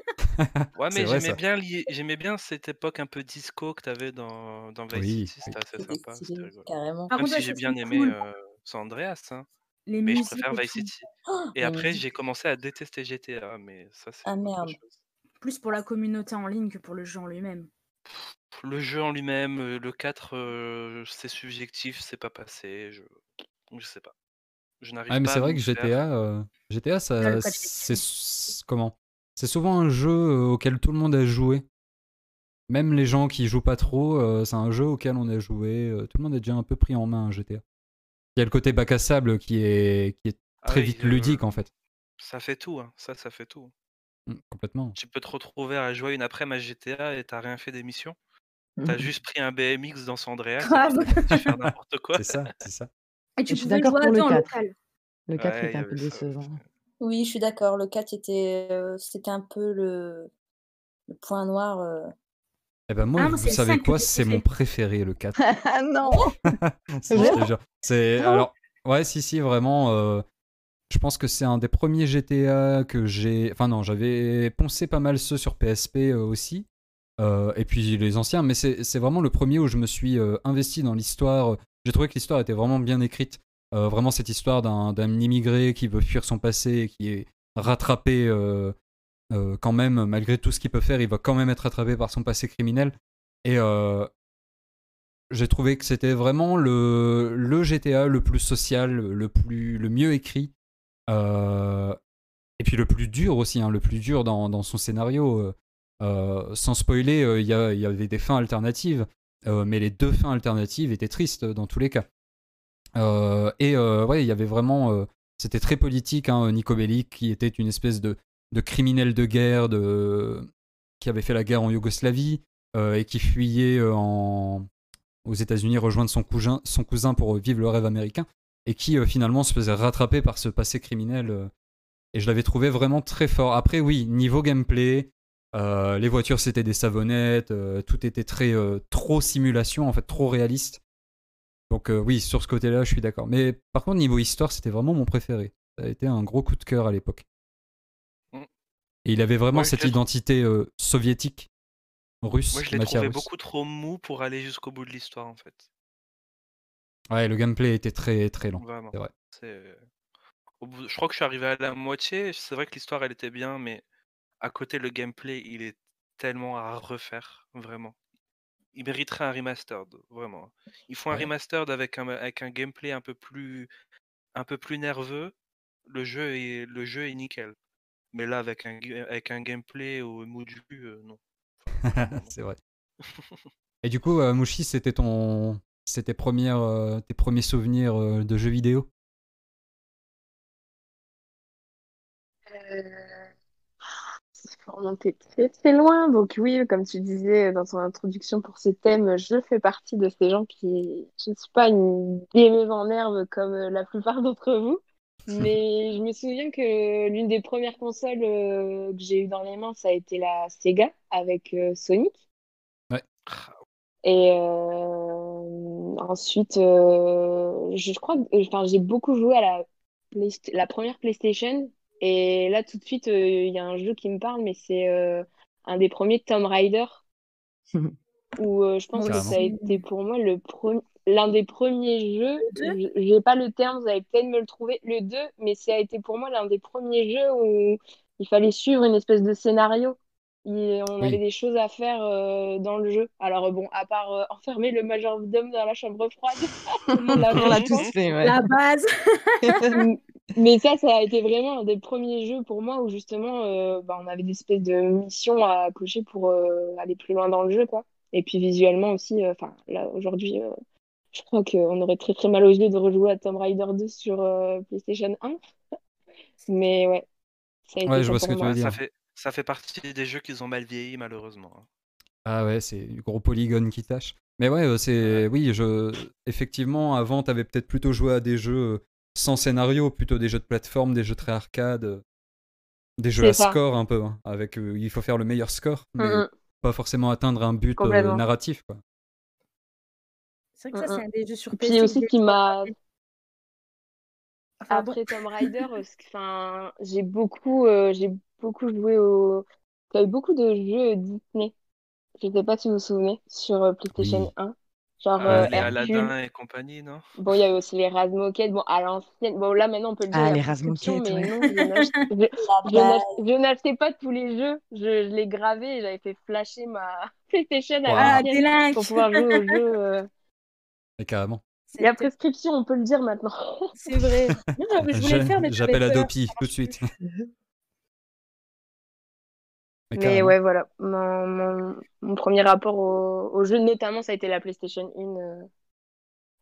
Ouais, mais j'aimais bien, j'aimais bien cette époque un peu disco que t'avais dans, dans Vice Oui, City. C'était assez sympa, c'était stylé, rigolo. carrément. Même contre, si j'ai bien aimé cool. euh, San Andreas, hein, Les mais je préfère Vice. City. Oh, Et après, j'ai commencé à détester GTA, mais ça, c'est Ah merde. Plus pour la communauté en ligne que pour le jeu en lui-même. Le jeu en lui-même, euh, le 4, euh, c'est subjectif, c'est pas passé. Je, je sais pas. Je n'arrive Ah, mais pas c'est à vrai que faire. GTA, euh, GTA, Ah, ça, c'est comment? C'est souvent un jeu euh, auquel tout le monde a joué. Même les gens qui jouent pas trop, euh, c'est un jeu auquel on a joué. euh, tout le monde a déjà un peu pris en main un GTA. Il y a le côté bac à sable qui est, qui est Ah très oui, vite euh, ludique en fait. Ça fait tout, hein. Ça, ça fait tout. Mm, Complètement. Tu peux te retrouver à jouer une après-midi à GTA et t'as rien fait des missions. T'as <laughs> juste pris un BMX dans San Andreas et Grave. puis t'es parti faire n'importe quoi. C'est ça, c'est ça. Et tu je suis d'accord jouer à pour le en 4. local. Le 4 Ouais, il était y un peu décevant. Oui, je suis d'accord. Le 4 était, euh, c'était un peu le, le point noir. euh. Eh ben moi, Ah, vous moi, c'est le savez 5 que quoi? j'ai C'est mon préféré. préféré, le <laughs> 4. Ah non <laughs> Si, je te Vraiment jure. C'est Ah. alors ouais, si si vraiment. euh, je pense que c'est un des premiers GTA que j'ai. Enfin non, j'avais poncé pas mal ceux sur PSP euh, aussi. Euh, et puis les anciens, mais c'est c'est vraiment le premier où je me suis euh, investi dans l'histoire. J'ai trouvé que l'histoire était vraiment bien écrite. Euh, vraiment cette histoire d'un immigré qui veut fuir son passé et qui est rattrapé euh, euh, quand même, malgré tout ce qu'il peut faire, il va quand même être rattrapé par son passé criminel. Et euh, j'ai trouvé que c'était vraiment le, GTA le plus social, le, plus, le mieux écrit. Et puis le plus dur aussi, hein, le plus dur dans, son scénario. sans spoiler, il y, avait des fins alternatives, mais les deux fins alternatives étaient tristes dans tous les cas. Euh, et euh, ouais, il y avait vraiment. euh, c'était très politique, hein, Nico Bellic, qui était une espèce de, criminel de guerre, qui avait fait la guerre en Yougoslavie et qui fuyait en, aux États-Unis rejoindre son cousin, pour vivre le rêve américain et qui finalement se faisait rattraper par ce passé criminel. et je l'avais trouvé vraiment très fort. Après, oui, niveau gameplay, les voitures c'était des savonnettes, tout était très trop simulation, en fait, trop réaliste. Donc euh, oui, sur ce côté-là, je suis d'accord. Mais par contre, niveau histoire, c'était vraiment mon préféré. Ça a été un gros coup de cœur à l'époque. Mm. Et il avait vraiment Ouais, cette identité euh, soviétique, russe, Moi, je l'ai trouvé russe. beaucoup trop mou pour aller jusqu'au bout de l'histoire, en fait. Ouais, le gameplay était très très lent, Vraiment. vrai. C'est au bout je crois que je suis arrivé à la moitié, c'est vrai que l'histoire elle était bien, mais à côté le gameplay, il est tellement à refaire, vraiment. Il mériterait un remastered, vraiment. Ils font un Ouais. remastered avec un avec un gameplay un peu plus un peu plus nerveux, le jeu est le jeu est nickel. Mais là avec un avec un gameplay au mou du cul, heu, non. Enfin. <laughs> C'est vrai. <laughs> Et du coup, Mouchi, c'était ton premières, heu, tes premiers souvenirs, heu, de jeux vidéo? Faut remonter très, très loin. Donc oui, comme tu disais dans ton introduction pour ce thème, je fais partie de ces gens qui je ne suis pas une gameuse en herbe comme, heu, la plupart d'entre vous. <laughs> Mais je me souviens que l'une des premières consoles, heu, que j'ai eues dans les mains, ça a été la Sega avec, heu, Sonic. Ouais. Et ensuite, je crois que j'ai beaucoup joué à la la 1re PlayStation et là, tout de suite, heu, il y a un jeu qui me parle, mais c'est, heu, un des premiers Tomb Raider <laughs> où, heu, je pense que ça a été pour moi le l'un des premiers jeux, Le 2? j j'ai pas le terme, vous allez peut-être me le trouver, le 2, mais ça a été pour moi l'un des premiers jeux où il fallait suivre une espèce de scénario. Et on avait des choses à faire, heu, dans le jeu. Alors bon, à part, heu, enfermer le majordome dans la chambre froide, <laughs> <laughs> On l'a tous fait, ouais. La base. <laughs> Mais ça, ça a été vraiment un des premiers jeux pour moi où justement, bah, on avait des espèces de missions à cocher pour, aller plus loin dans le jeu, quoi. Et puis visuellement aussi, enfin là aujourd'hui, je crois qu'on aurait très, très mal aux yeux de rejouer à Tomb Raider 2 sur, PlayStation 1. C'est Mais ouais, ça a été Ouais, je ça vois ce pour que tu veux moi. Ouais, ça dire. fait ça fait partie des jeux qui ont mal vieilli malheureusement, hein. Ah ouais, c'est du gros polygone qui tâche. Mais ouais, Ouais. c'est oui, je effectivement, avant, tu avais peut-être plutôt joué à des jeux, heu, sans scénario, plutôt des jeux de plateforme, des jeux très arcade, heu, des jeux à ça. score un peu, hein, avec, il faut faire le meilleur score, Mmh mais mh. pas forcément atteindre un but, narratif, quoi. C'est vrai que Mmh ça, c'est un des jeux sur puis PC aussi qui m'a après Tomb Raider, enfin, j'ai beaucoup, j'ai beaucoup joué au il y a eu beaucoup de jeux Disney. Je sais pas si vous vous souvenez? Sur, heu, PlayStation Oui. 1, genre, Ah, heu, les. Aladdin et compagnie, non? Bon, il y a aussi les Razmoket, bon à l'ancienne. Bon là, maintenant, on peut le dire, Ah, les Razmoket, mais ouais. non, <laughs> je n'achetais pas tous les jeux. Je je les gravais et j'avais fait flasher ma <laughs> PlayStation à Ah, pour pouvoir jouer aux jeux, heu Mais carrément. Il y a prescription, on peut le dire maintenant. c'est vrai. <laughs> Moi, j'avais je voulais le Je faire, mais j'avais j'appelle Adopi tout de suite. Mais carrément. ouais, voilà, mon mon mon 1er rapport aux jeux, notamment, ça a été la PlayStation 1, heu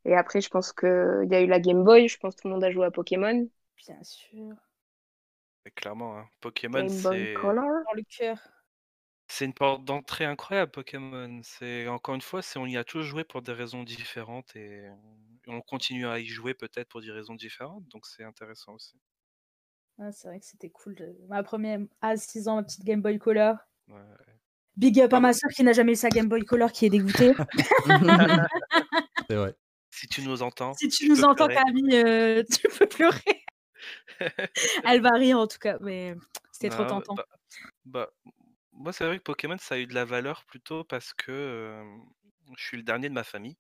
et après, je pense qu'il y a eu la Game Boy, je pense tout le monde a joué à Pokémon. Bien sûr. Mais clairement, hein, Pokémon, Game Boy c'est Color? Dans le cœur. c'est une porte d'entrée incroyable, Pokémon. C'est encore une fois, c'est on y a tous joué pour des raisons différentes et on continue à y jouer peut-être pour des raisons différentes, donc c'est intéressant aussi. Ouais, c'est vrai que c'était cool de ma 1re à 6 ans, ma petite Game Boy Color. Ouais. Big up à Ah ma sœur qui n'a jamais eu sa Game Boy Color, qui est dégoûtée. <laughs> C'est vrai. Si tu nous entends, Si tu tu nous entends, pleurer. Camille, heu, <laughs> tu peux pleurer. <laughs> Elle va rire en tout cas, mais c'était trop Non, tentant. bah bah, moi, c'est vrai que Pokémon, ça a eu de la valeur plutôt parce que, hem, je suis le dernier de ma famille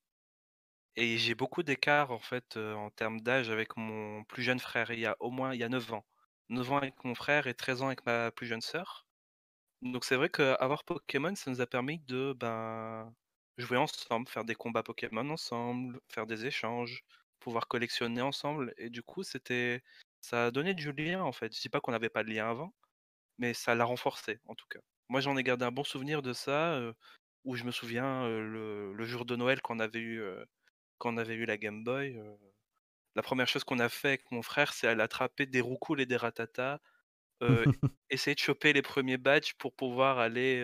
et j'ai beaucoup d'écart, en fait, heu, en termes d'âge avec mon plus jeune frère. Il y a au moins il y a 9 ans. 9 ans avec mon frère et 13 ans avec ma plus jeune sœur. Donc c'est vrai qu'avoir Pokémon, ça nous a permis de, ben, jouer ensemble, faire des combats Pokémon ensemble, faire des échanges, pouvoir collectionner ensemble et du coup, c'était ça a donné du lien, en fait. Je dis pas qu'on n'avait pas de lien avant, mais ça l'a renforcé, en tout cas. Moi, j'en ai gardé un bon souvenir de ça, heu, où je me souviens, heu, le jour de Noël quand on avait eu, heu, quand avait eu la Game Boy, heu, la 1re chose qu'on a fait avec mon frère, c'est aller attraper des Roucoule et des Rattata, <laughs> heu, essayer de choper les 1ers badges pour pouvoir aller,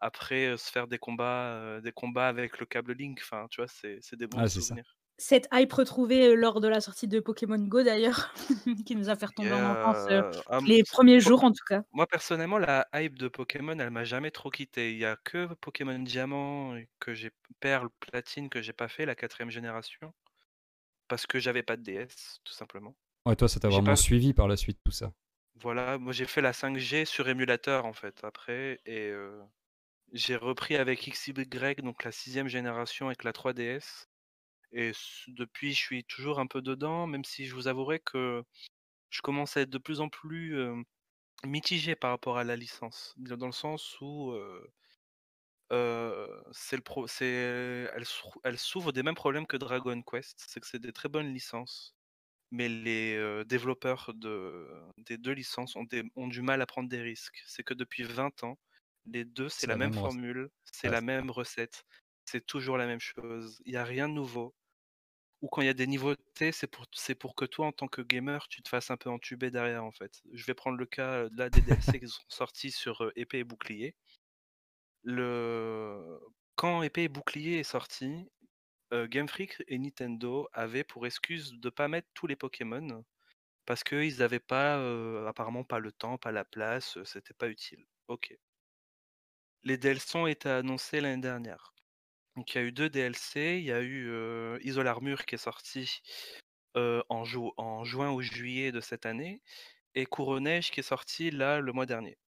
après, se faire des combats, des combats avec le câble Link. Enfin, tu vois, c'est c'est des bons Ah, c'est ça. souvenirs. Cette hype retrouvée, lors de la sortie de Pokémon Go d'ailleurs, <laughs> qui nous a fait Et retomber en enfance, ah les s 1ers po jours en tout cas. moi personnellement, la hype de Pokémon, elle m'a jamais trop quitté. Il y a que Pokémon Diamant que j'ai Perle, Platine que j'ai pas fait, la 4e génération, parce que j'avais pas de DS, tout simplement. Ouais, toi, ça t'a vraiment pas suivi par la suite, tout ça. Voilà, moi j'ai fait la 5G sur émulateur, en fait, après et heu, j'ai repris avec XY, donc la 6e génération avec la 3DS Et depuis, je suis toujours un peu dedans, même si je vous avouerai que je commence à être de plus en plus euh, mitigé par rapport à la licence, dans le sens où euh, euh, c'est le pro, c'est, elle, elle souffre des mêmes problèmes que Dragon Quest, c'est que c'est des très bonnes licences, mais les euh, développeurs de, des deux licences ont, des- ont du mal à prendre des risques. C'est que depuis 20 ans, les deux, c'est la la même formule, c'est Ouais, la même recette, c'est toujours la même chose. Il n'y a rien de nouveau. Ou quand il y a des nouveautés, c'est pour, c'est pour que toi, en tant que gamer, tu te fasses un peu entuber derrière, en fait. Je vais prendre le cas là des DLC qui sont sortis sur euh, épée et bouclier. Le... Quand épée et bouclier est sorti, euh, Game Freak et Nintendo avaient pour excuse de pas mettre tous les Pokémon parce qu'ils n'avaient pas, euh, apparemment pas le temps, pas la place, euh, c'était pas utile. Ok. Les DLC ont été annoncés l'année dernière. Donc il y a eu deux DLC, il y a eu euh, Isole Armure qui est sorti en juin ou juillet de cette année, et Couronneige qui est sorti là le mois dernier.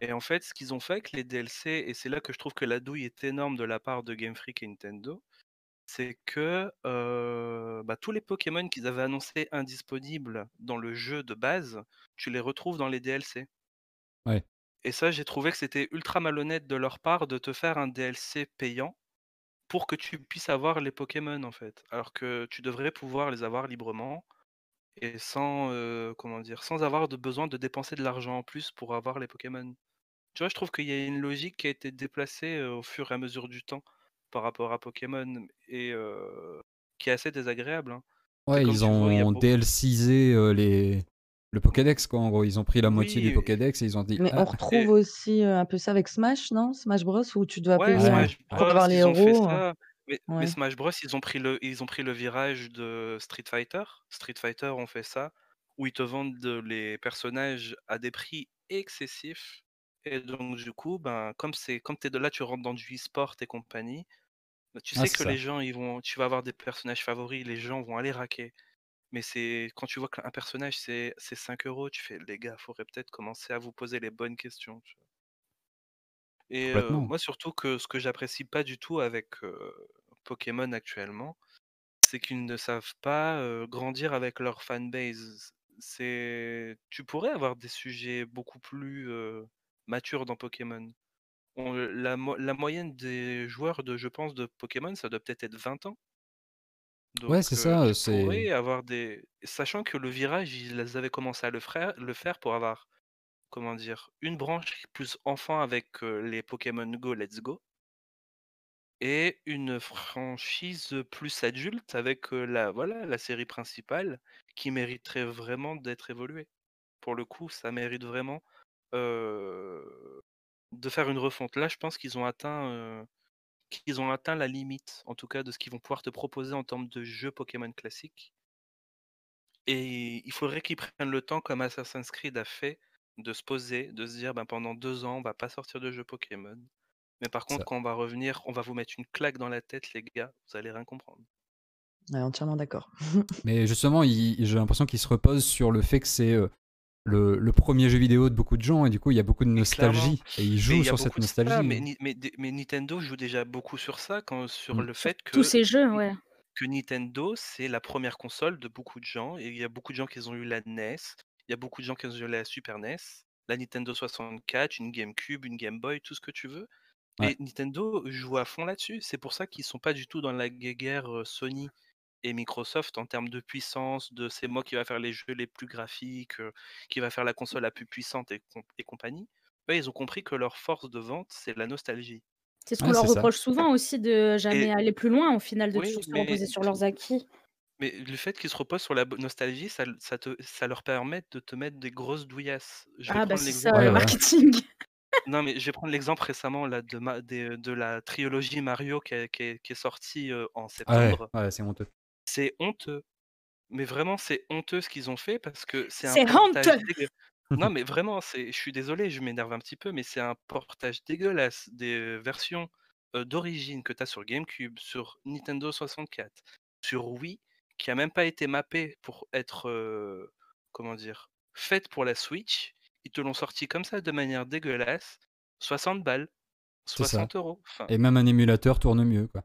Et en fait, ce qu'ils ont fait avec les DLC, et c'est là que je trouve que la douille est énorme de la part de Game Freak et Nintendo, c'est que euh, bah, tous les Pokémon qu'ils avaient annoncés indisponibles dans le jeu de base, tu les retrouves dans les DLC. Ouais. Et ça, j'ai trouvé que c'était ultra malhonnête de leur part de te faire un DLC payant pour que tu puisses avoir les Pokémon en fait. Alors que tu devrais pouvoir les avoir librement et sans euh, comment dire, sans avoir de besoin de dépenser de l'argent en plus pour avoir les Pokémon. Tu vois, je trouve qu'il y a une logique qui a été déplacée euh, au fur et à mesure du temps par rapport à Pokémon et euh, qui est assez désagréable. hein. Ouais, ils ont DLCisé euh, les... le Pokédex, quoi. En gros, ils ont pris la moitié Oui, du Pokédex et ils ont dit Mais Ah, on retrouve aussi euh, un peu ça avec Smash, non? Smash Bros, où tu dois Ouais, payer pour avoir les héros. Mais, mais Ouais. Smash Bros, ils ont pris le, ils ont pris le virage de Street Fighter. Street Fighter ont fait ça, où ils te vendent de- les personnages à des prix excessifs. Et donc, du coup, ben, comme c'est, comme t'es de là, tu rentres dans du e-sport et compagnie. bah, Tu Ah, sais c'est que ça. les gens, ils vont, tu vas avoir des personnages favoris, les gens vont aller raquer. Mais c'est quand tu vois qu'un personnage c'est c'est 5 euros, tu fais les gars, faudrait peut-être commencer à vous poser les bonnes questions. tu vois. Et euh, Complètement. moi surtout que ce que j'apprécie pas du tout avec euh, Pokémon actuellement, c'est qu'ils ne savent pas euh, grandir avec leur fanbase. C'est, tu pourrais avoir des sujets beaucoup plus euh, matures dans Pokémon. On- la, mo- la moyenne des joueurs de, je pense, de Pokémon, ça doit peut-être être 20 ans. Ouais, Donc c'est euh, ça. tu C'est pourrais avoir des... Sachant que le virage, ils avaient commencé à le faire, le faire pour avoir, comment dire, une branche plus enfant avec euh, les Pokémon Go Let's Go et une franchise plus adulte avec la, voilà, la série principale qui mériterait vraiment d'être évoluée. Pour le coup, ça mérite vraiment de faire une refonte. Là, je pense qu'ils ont atteint, la limite, en tout cas, de ce qu'ils vont pouvoir te proposer en termes de jeux Pokémon classiques. Et il faudrait qu'ils prennent le temps, comme Assassin's Creed a fait, de se poser, de se dire ben, pendant deux ans, on va pas sortir de jeux Pokémon. Mais par contre, ça. quand on va revenir, on va vous mettre une claque dans la tête, les gars, vous allez rien comprendre. Ouais, entièrement d'accord. <laughs> Mais justement, j'ai l'impression qu'il se repose sur le fait que c'est euh, le, le premier jeu vidéo de beaucoup de gens et du coup, il y a beaucoup de nostalgie et il mais joue il y a sur cette ça, nostalgie. mais, Ni- mais, Ni- mais Nintendo joue déjà beaucoup sur ça, quand, sur Mm. le fait Tous que, ces jeux, ouais. que Nintendo, c'est la première console de beaucoup de gens, et il y a beaucoup de gens qui ont eu la NES, il y a beaucoup de gens qui ont eu la Super NES, la Nintendo 64, une GameCube, une Game Boy, tout ce que tu veux. Ouais. Et Nintendo joue à fond là-dessus. C'est pour ça qu'ils sont pas du tout dans la guerre Sony et Microsoft en termes de puissance, de c'est moi qui va faire les jeux les plus graphiques, qui va faire la console la plus puissante et, com- et compagnie. Eux, ils ont compris que leur force de vente, c'est la nostalgie. C'est ce qu'on Ouais, leur ça. reproche souvent aussi de jamais Et aller plus loin, au final, de oui, toujours se reposer sur leurs acquis. mais le fait qu'ils se reposent sur la nostalgie, ça, ça, te, ça leur permet de te mettre des grosses douillasses. Je vais Ah, bah c'est ça, Ouais, le marketing. Non, mais je vais prendre l'exemple récemment là, de, ma- des- de la trilogie Mario qui, est- qui est- qui est sortie euh, en Ah ouais, septembre. ouais, c'est honteux. C'est honteux. Mais vraiment, c'est honteux ce qu'ils ont fait parce que c'est un C'est portage honteux. dégueu. Non, mais vraiment, c'est, je suis désolé, je m'énerve un petit peu, mais c'est un portage dégueulasse des versions euh, d'origine que tu as sur GameCube, sur Nintendo 64, sur Wii, qui a même pas été mappé pour être, euh, comment dire, faite pour la Switch. Ils te l'ont sorti comme ça de manière dégueulasse, 60 balles, C'est ça. 60 euros. Enfin, Et même un émulateur tourne mieux, quoi.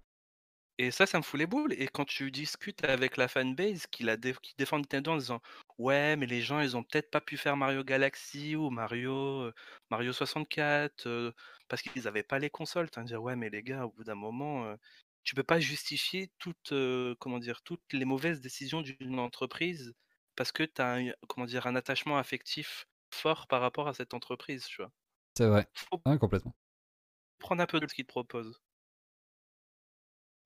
Et ça, ça me fout les boules. Et quand tu discutes avec la fanbase qui, la dé- qui défend Nintendo en disant Ouais, mais les gens, ils ont peut-être pas pu faire Mario Galaxy ou Mario, euh, Mario 64 euh, parce qu'ils n'avaient pas les consoles. Tu dire Ouais, mais les gars, au bout d'un moment, euh, tu peux pas justifier toutes, euh, comment dire, toutes les mauvaises décisions d'une entreprise parce que tu as un, comment dire, un attachement affectif fort par rapport à cette entreprise. Tu vois? C'est vrai. Faut Ouais, complètement. prendre un peu de ce qu'ils te proposent.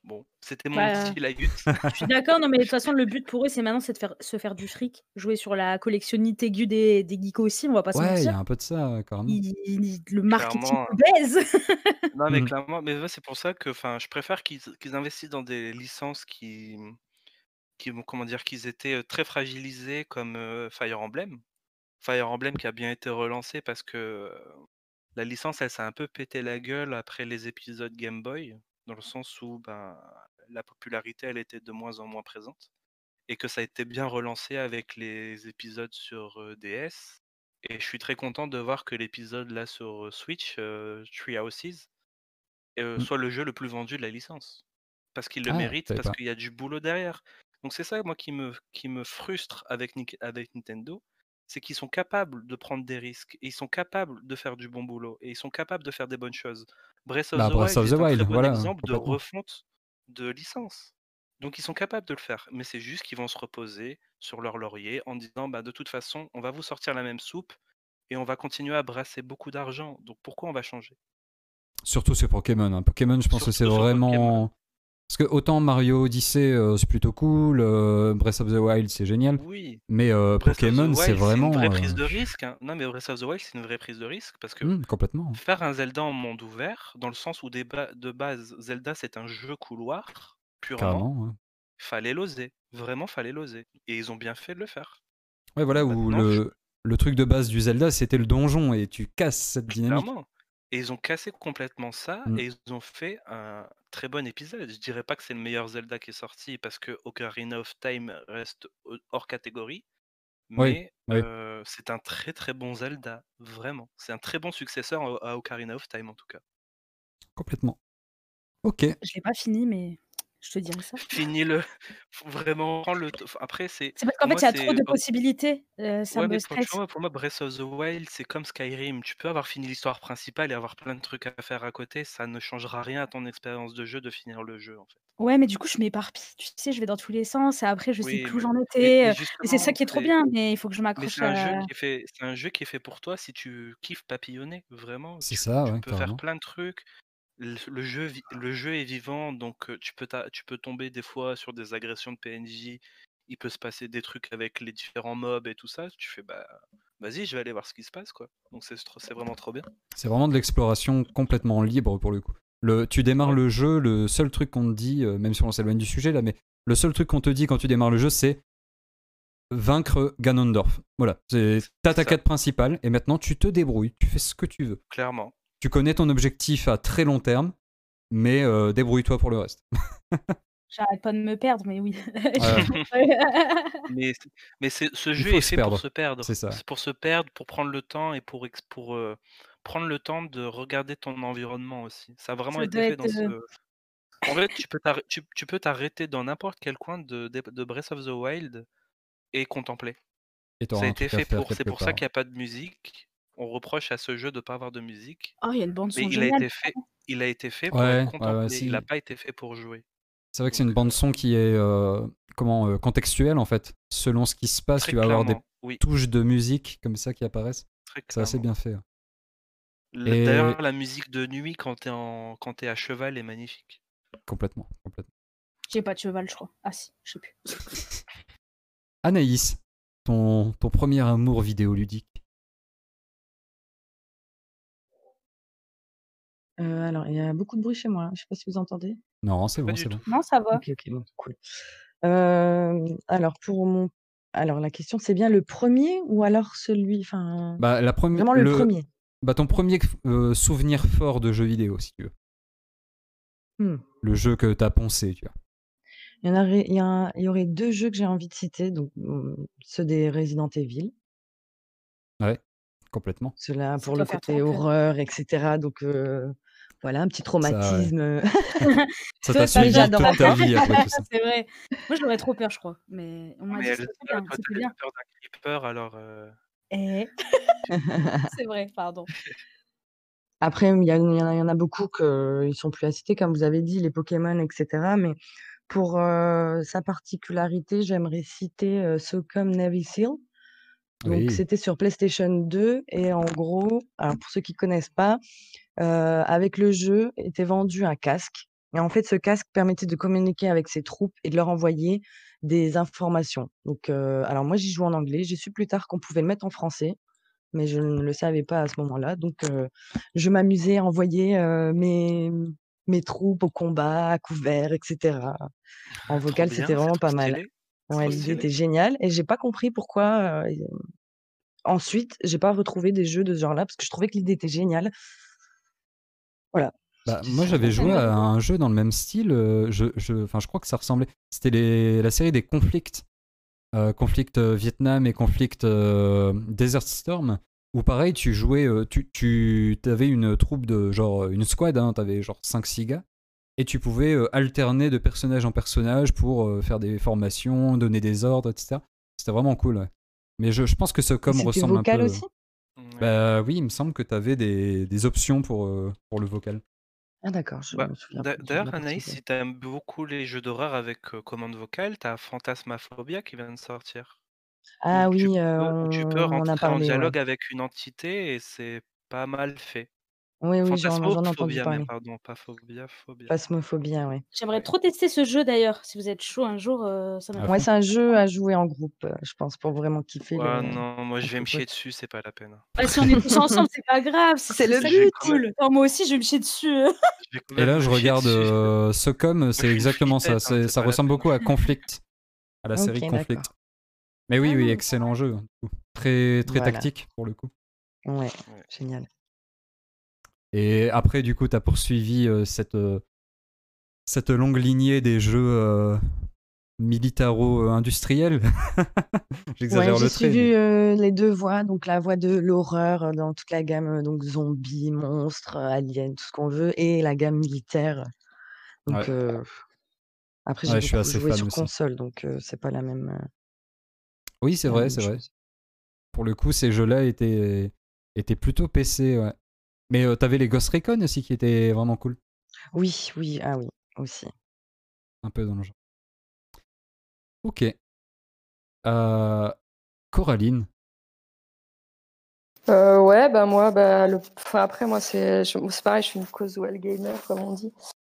Bon, c'était mon Bah, petit laïus. Je suis d'accord, non, mais de toute façon, le but pour eux, c'est maintenant, c'est de faire, se faire du fric, jouer sur la collectionnite aiguë des, des geekos aussi, on va pas se Ouais, il y a un peu de ça. Il- il- le marketing Clairement. baise. <laughs> Non, mais Mhm. clairement, mais ouais, c'est pour ça que enfin, je préfère qu'ils qu'ils investissent dans des licences qui, qui vont, comment dire, qu'ils étaient euh, très fragilisées comme euh, Fire Emblem. Fire Emblem qui a bien été relancé parce que la licence, elle s'est un peu pété la gueule après les épisodes Game Boy, dans le sens où ben, la popularité, elle était de moins en moins présente. Et que ça a été bien relancé avec les épisodes sur DS. Et je suis très content de voir que l'épisode là sur Switch, euh, Three Houses, euh, Mm. soit le jeu le plus vendu de la licence. Parce qu'il le Ah, mérite, parce qu'il y a du boulot derrière. Donc c'est ça, moi, qui me, qui me frustre avec, avec Nintendo, c'est qu'ils sont capables de prendre des risques, et ils sont capables de faire du bon boulot, et ils sont capables de faire des bonnes choses. Breath of Bah, the Breath Wild of the est un très bon voilà, exemple de refonte de licence. Donc ils sont capables de le faire, mais c'est juste qu'ils vont se reposer sur leur laurier en disant bah, de toute façon, on va vous sortir la même soupe et on va continuer à brasser beaucoup d'argent. Donc pourquoi on va changer? Surtout sur Pokémon. hein. Pokémon, je pense que c'est vraiment. Parce que autant Mario Odyssey, euh, c'est plutôt cool, euh, Breath of the Wild, c'est génial. Oui. Mais euh, Pokémon, c'est vraiment. une vraie prise de risque. hein. Non, mais Breath of the Wild, c'est une vraie prise de risque parce que hmm, complètement. faire un Zelda en monde ouvert, dans le sens où des ba- de base, Zelda c'est un jeu couloir, purement, Carrément. Ouais, fallait l'oser. Vraiment, fallait l'oser. Et ils ont bien fait de le faire. Ouais, voilà, où Maintenant, je- le, le truc de base du Zelda, c'était le donjon et tu casses cette dynamique. Clairement. Et ils ont cassé complètement ça Mm. et ils ont fait un très bon épisode. Je dirais pas que c'est le meilleur Zelda qui est sorti parce que Ocarina of Time reste hors catégorie, mais oui. euh, c'est un très très bon Zelda, vraiment. C'est un très bon successeur à à Ocarina of Time en tout cas. Complètement. Ok. Je l'ai pas fini, mais je te dirai ça. Finis-le, Faut vraiment prends le. Après, c'est. C'est parce qu'en fait, il y a trop de possibilités. euh, ça Ouais, me mais pour, tu stresse. pour moi, Breath of the Wild, c'est comme Skyrim. Tu peux avoir fini l'histoire principale et avoir plein de trucs à faire à côté. Ça ne changera rien à ton expérience de jeu de finir le jeu, en fait. Ouais, mais du coup, je m'éparpille. Tu sais, je vais dans tous les sens et après, je sais plus où j'en étais. euh, Et c'est ça qui est trop bien, mais il faut que je m'accroche c'est un jeu à. qui est fait, c'est un jeu qui est fait pour toi si tu kiffes papillonner, vraiment. C'est ça, tu ouais, peux faire plein de trucs. Le, le jeu, le jeu est vivant, donc tu peux, tu peux tomber des fois sur des agressions de PNJ. Il peut se passer des trucs avec les différents mobs et tout ça. Tu fais, bah, vas-y, je vais aller voir ce qui se passe, quoi. Donc c'est c'est vraiment trop bien. C'est vraiment de l'exploration complètement libre pour le coup. Le, tu démarres Ouais. le jeu, le seul truc qu'on te dit, euh, même si on s'éloigne du sujet là, mais le seul truc qu'on te dit quand tu démarres le jeu, c'est vaincre Ganondorf. Voilà, c'est ta quête principale et maintenant tu te débrouilles, tu fais ce que tu veux. Clairement. Tu connais ton objectif à très long terme, mais euh, débrouille-toi pour le reste. <laughs> J'arrête pas de me perdre, mais oui. <laughs> Mais, mais ce jeu est fait perdre, pour se perdre. c'est ça. C'est pour se perdre, pour prendre le temps et pour, pour euh, prendre le temps de regarder ton environnement aussi. Ça a vraiment Ça été fait être. dans ce. euh, En fait, tu peux t'arr- tu, tu peux t'arrêter dans n'importe quel coin de, de, de Breath of the Wild et contempler. Et Ça a été fait pour. C'est pour ça qu'il n'y a pas de musique. On reproche à ce jeu de ne pas avoir de musique. Oh, il y a une bande Mais son il a été fait, il a été fait pour Ouais, être ouais, contemplé. ouais, Il n'a pas été fait pour jouer. C'est vrai que c'est une bande son qui est euh, comment euh, contextuelle en fait. Selon ce qui se passe, très tu vas avoir des oui, touches de musique comme ça qui apparaissent. C'est assez bien fait. Et D'ailleurs, la musique de nuit quand t'es en... quand t'es à cheval est magnifique. complètement, complètement. J'ai pas de cheval, je crois. Ah si, je sais plus. <laughs> Anaïs, ton, ton premier amour vidéoludique. Euh, alors, il y a beaucoup de bruit chez moi. hein. Je sais pas si vous entendez. Non, c'est Pas bon, du c'est bon. Non, ça va. Ok, ok, bon, cool. Euh, alors, pour mon... Alors, la question, c'est bien le premier ou alors celui... Enfin, Bah, la première, vraiment le le, premier? bah, ton premier euh, souvenir fort de jeu vidéo, si tu veux. Hmm. Le jeu que t'as poncé, tu vois. Il y en aurait, il y, a il y aurait deux jeux que j'ai envie de citer, donc hum, ceux des Resident Evil. Ouais, complètement. Ceux-là Ça pour doit le faire côté peur. horreur, etc. Donc, euh, Voilà, un petit traumatisme. Ça <laughs> Toi, t'a suivi toute ta vie <laughs> après tout ça. C'est vrai. Moi, j'aurais trop peur, je crois. Mais on m'a Mais dit que elle, c'était bien. toi, C'était t'avais bien. peur d'un creeper, alors. euh, Eh. <laughs> C'est vrai, pardon. Après, il y, a- il y en a, il y en a beaucoup qui sont plus à citer, comme vous avez dit, les Pokémon, etc. Mais pour euh, sa particularité, j'aimerais citer euh, Socom Navy Seal. Donc, Oui. c'était sur PlayStation 2. Et en gros, alors pour ceux qui connaissent pas, euh, avec le jeu était vendu un casque. Et en fait, ce casque permettait de communiquer avec ses troupes et de leur envoyer des informations. Donc, euh, alors moi, j'y joue en anglais. J'ai su plus tard qu'on pouvait le mettre en français, mais je ne le savais pas à ce moment-là. Donc, euh, je m'amusais à envoyer euh, mes, mes troupes au combat, à couvert, etc. En vocal, c'était vraiment pas mal. Ouais, trop l'idée stylé. était géniale et j'ai pas compris pourquoi. euh, Ensuite, j'ai pas retrouvé des jeux de ce genre-là parce que je trouvais que l'idée était géniale. Voilà. Bah, C'était moi, j'avais joué à un jeu dans le même style. euh, je, je, enfin, je crois que ça ressemblait. C'était les- la série des conflicts. Euh, conflict euh, Vietnam et conflict euh, Desert Storm. Où pareil, tu jouais. euh, tu tu avais une troupe de genre. Une squad, hein, t'avais genre 5-6 gars. Et tu pouvais euh, alterner de personnage en personnage pour euh, faire des formations, donner des ordres, etc. C'était vraiment cool. ouais. Mais je, je pense que ce com ressemble un vocal peu. aussi? Bah oui, il me semble que tu avais des, des options pour, euh, pour le vocal. Ah d'accord, je Bah, me souviens D'ailleurs, Anaïs, si t'aimes beaucoup les jeux d'horreur avec euh, commande vocale, t'as Phantasmaphobia qui vient de sortir. Ah oui, euh, peux, tu peux on m'en a rentrer en ouais. dialogue avec une entité et c'est pas mal fait. Oui, oui, j'en j'en ai entendu parler. même, pardon, pas phobia, phobia. Phasmophobia, ouais. J'aimerais trop tester ce jeu d'ailleurs. Si vous êtes chaud un jour, euh, ça À m'intéresse. Ouais, fond. c'est un jeu à jouer en groupe, euh, je pense, pour vraiment kiffer Ouais, le non, moi je vais me chier potes. dessus, c'est pas la peine. Bah, si on est tous ensemble, c'est pas grave. C'est le même, cool. Non, moi aussi, je vais me chier dessus. je vais quand Et même là, me je chier regarde dessus. euh, Socom, je c'est suis exactement ça. flippette, hein, c'est- c'est ça pas la ressemble peine. beaucoup à Conflict, à la série Ok, Conflict. d'accord. Mais oui, oui, Ah. excellent jeu. du coup. Très, très Voilà. tactique pour le coup. Ouais, Ouais. génial. Et après, du coup, tu as poursuivi euh, cette, euh, cette longue lignée des jeux euh, militaro-industriels. <laughs> J'exagère Ouais, j'ai le trait. suivi mais- euh, les deux voix, donc la voix de l'horreur dans toute la gamme, donc zombies, monstres, aliens, tout ce qu'on veut, et la gamme militaire. Donc Ouais. euh, après, j'ai Ouais, joué sur aussi. console, donc euh, c'est pas la même, Oui, c'est vrai, c'est vrai. Pour le coup, ces jeux-là étaient, étaient plutôt PC, ouais. Mais euh, t'avais les Ghost Recon aussi qui étaient vraiment cool. Oui, oui, ah oui, aussi. Un peu dans le genre. Ok. Euh, Coraline. Euh, ouais, bah moi, bah, le... enfin, après, moi, c'est je- c'est pareil, je suis une casual gamer, comme on dit.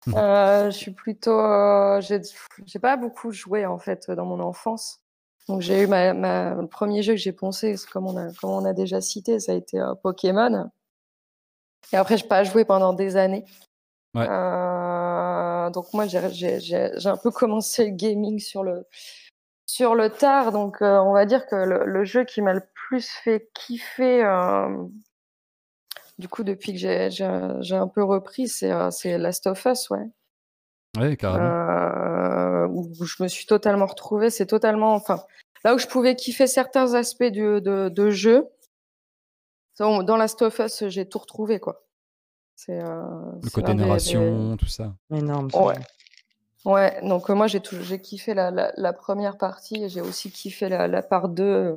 Mhm. Euh, je suis plutôt. euh, j'ai pas beaucoup joué, en fait, dans mon enfance. Donc, j'ai eu ma, ma- le premier jeu que j'ai poncé, c'est comme on a, comme on a déjà cité, ça a été euh, Pokémon. Et après, j'ai pas joué pendant des années. Ouais. Euh, donc, moi, j'ai un peu commencé le gaming sur le, sur le tard. Donc, euh, on va dire que le, le jeu qui m'a le plus fait kiffer, euh, du coup, depuis que j'ai un peu repris, c'est Last of Us, ouais. Ouais, carrément. Où je me suis totalement retrouvée. C'est totalement, enfin, là où je pouvais kiffer certains aspects du, de, de jeu, dans dans Last of Us, j'ai tout retrouvé, quoi. C'est euh, Le côté des- narration, tout ça. Énorme. Ouais. Ouais, donc euh, moi j'ai tout- j'ai kiffé la, la, la première partie et j'ai aussi kiffé la, la part 2. euh,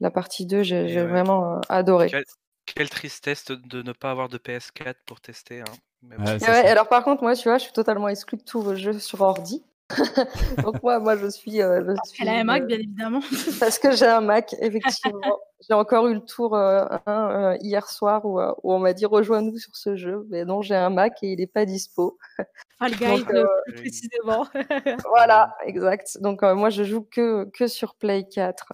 La partie 2, j'ai Et j'ai ouais. vraiment euh, adoré. Quelle, quelle tristesse de, ne pas avoir de PS4 pour tester. Hein. Bon. Ouais, ouais, alors par contre, moi, tu vois, je suis totalement exclue de tous vos jeux sur ordi. <laughs> donc moi, moi, je suis, euh, je suis Elle a un Mac, euh, bien évidemment. <laughs> parce que j'ai un Mac, effectivement. <laughs> j'ai encore eu le tour euh, euh, hier soir où, euh, où on m'a dit rejoins-nous sur ce jeu, mais non, j'ai un Mac et il n'est pas dispo. Fall Guys, Donc, euh, plus précisément. Voilà, exact. Donc euh, moi, je joue que, que sur Play 4.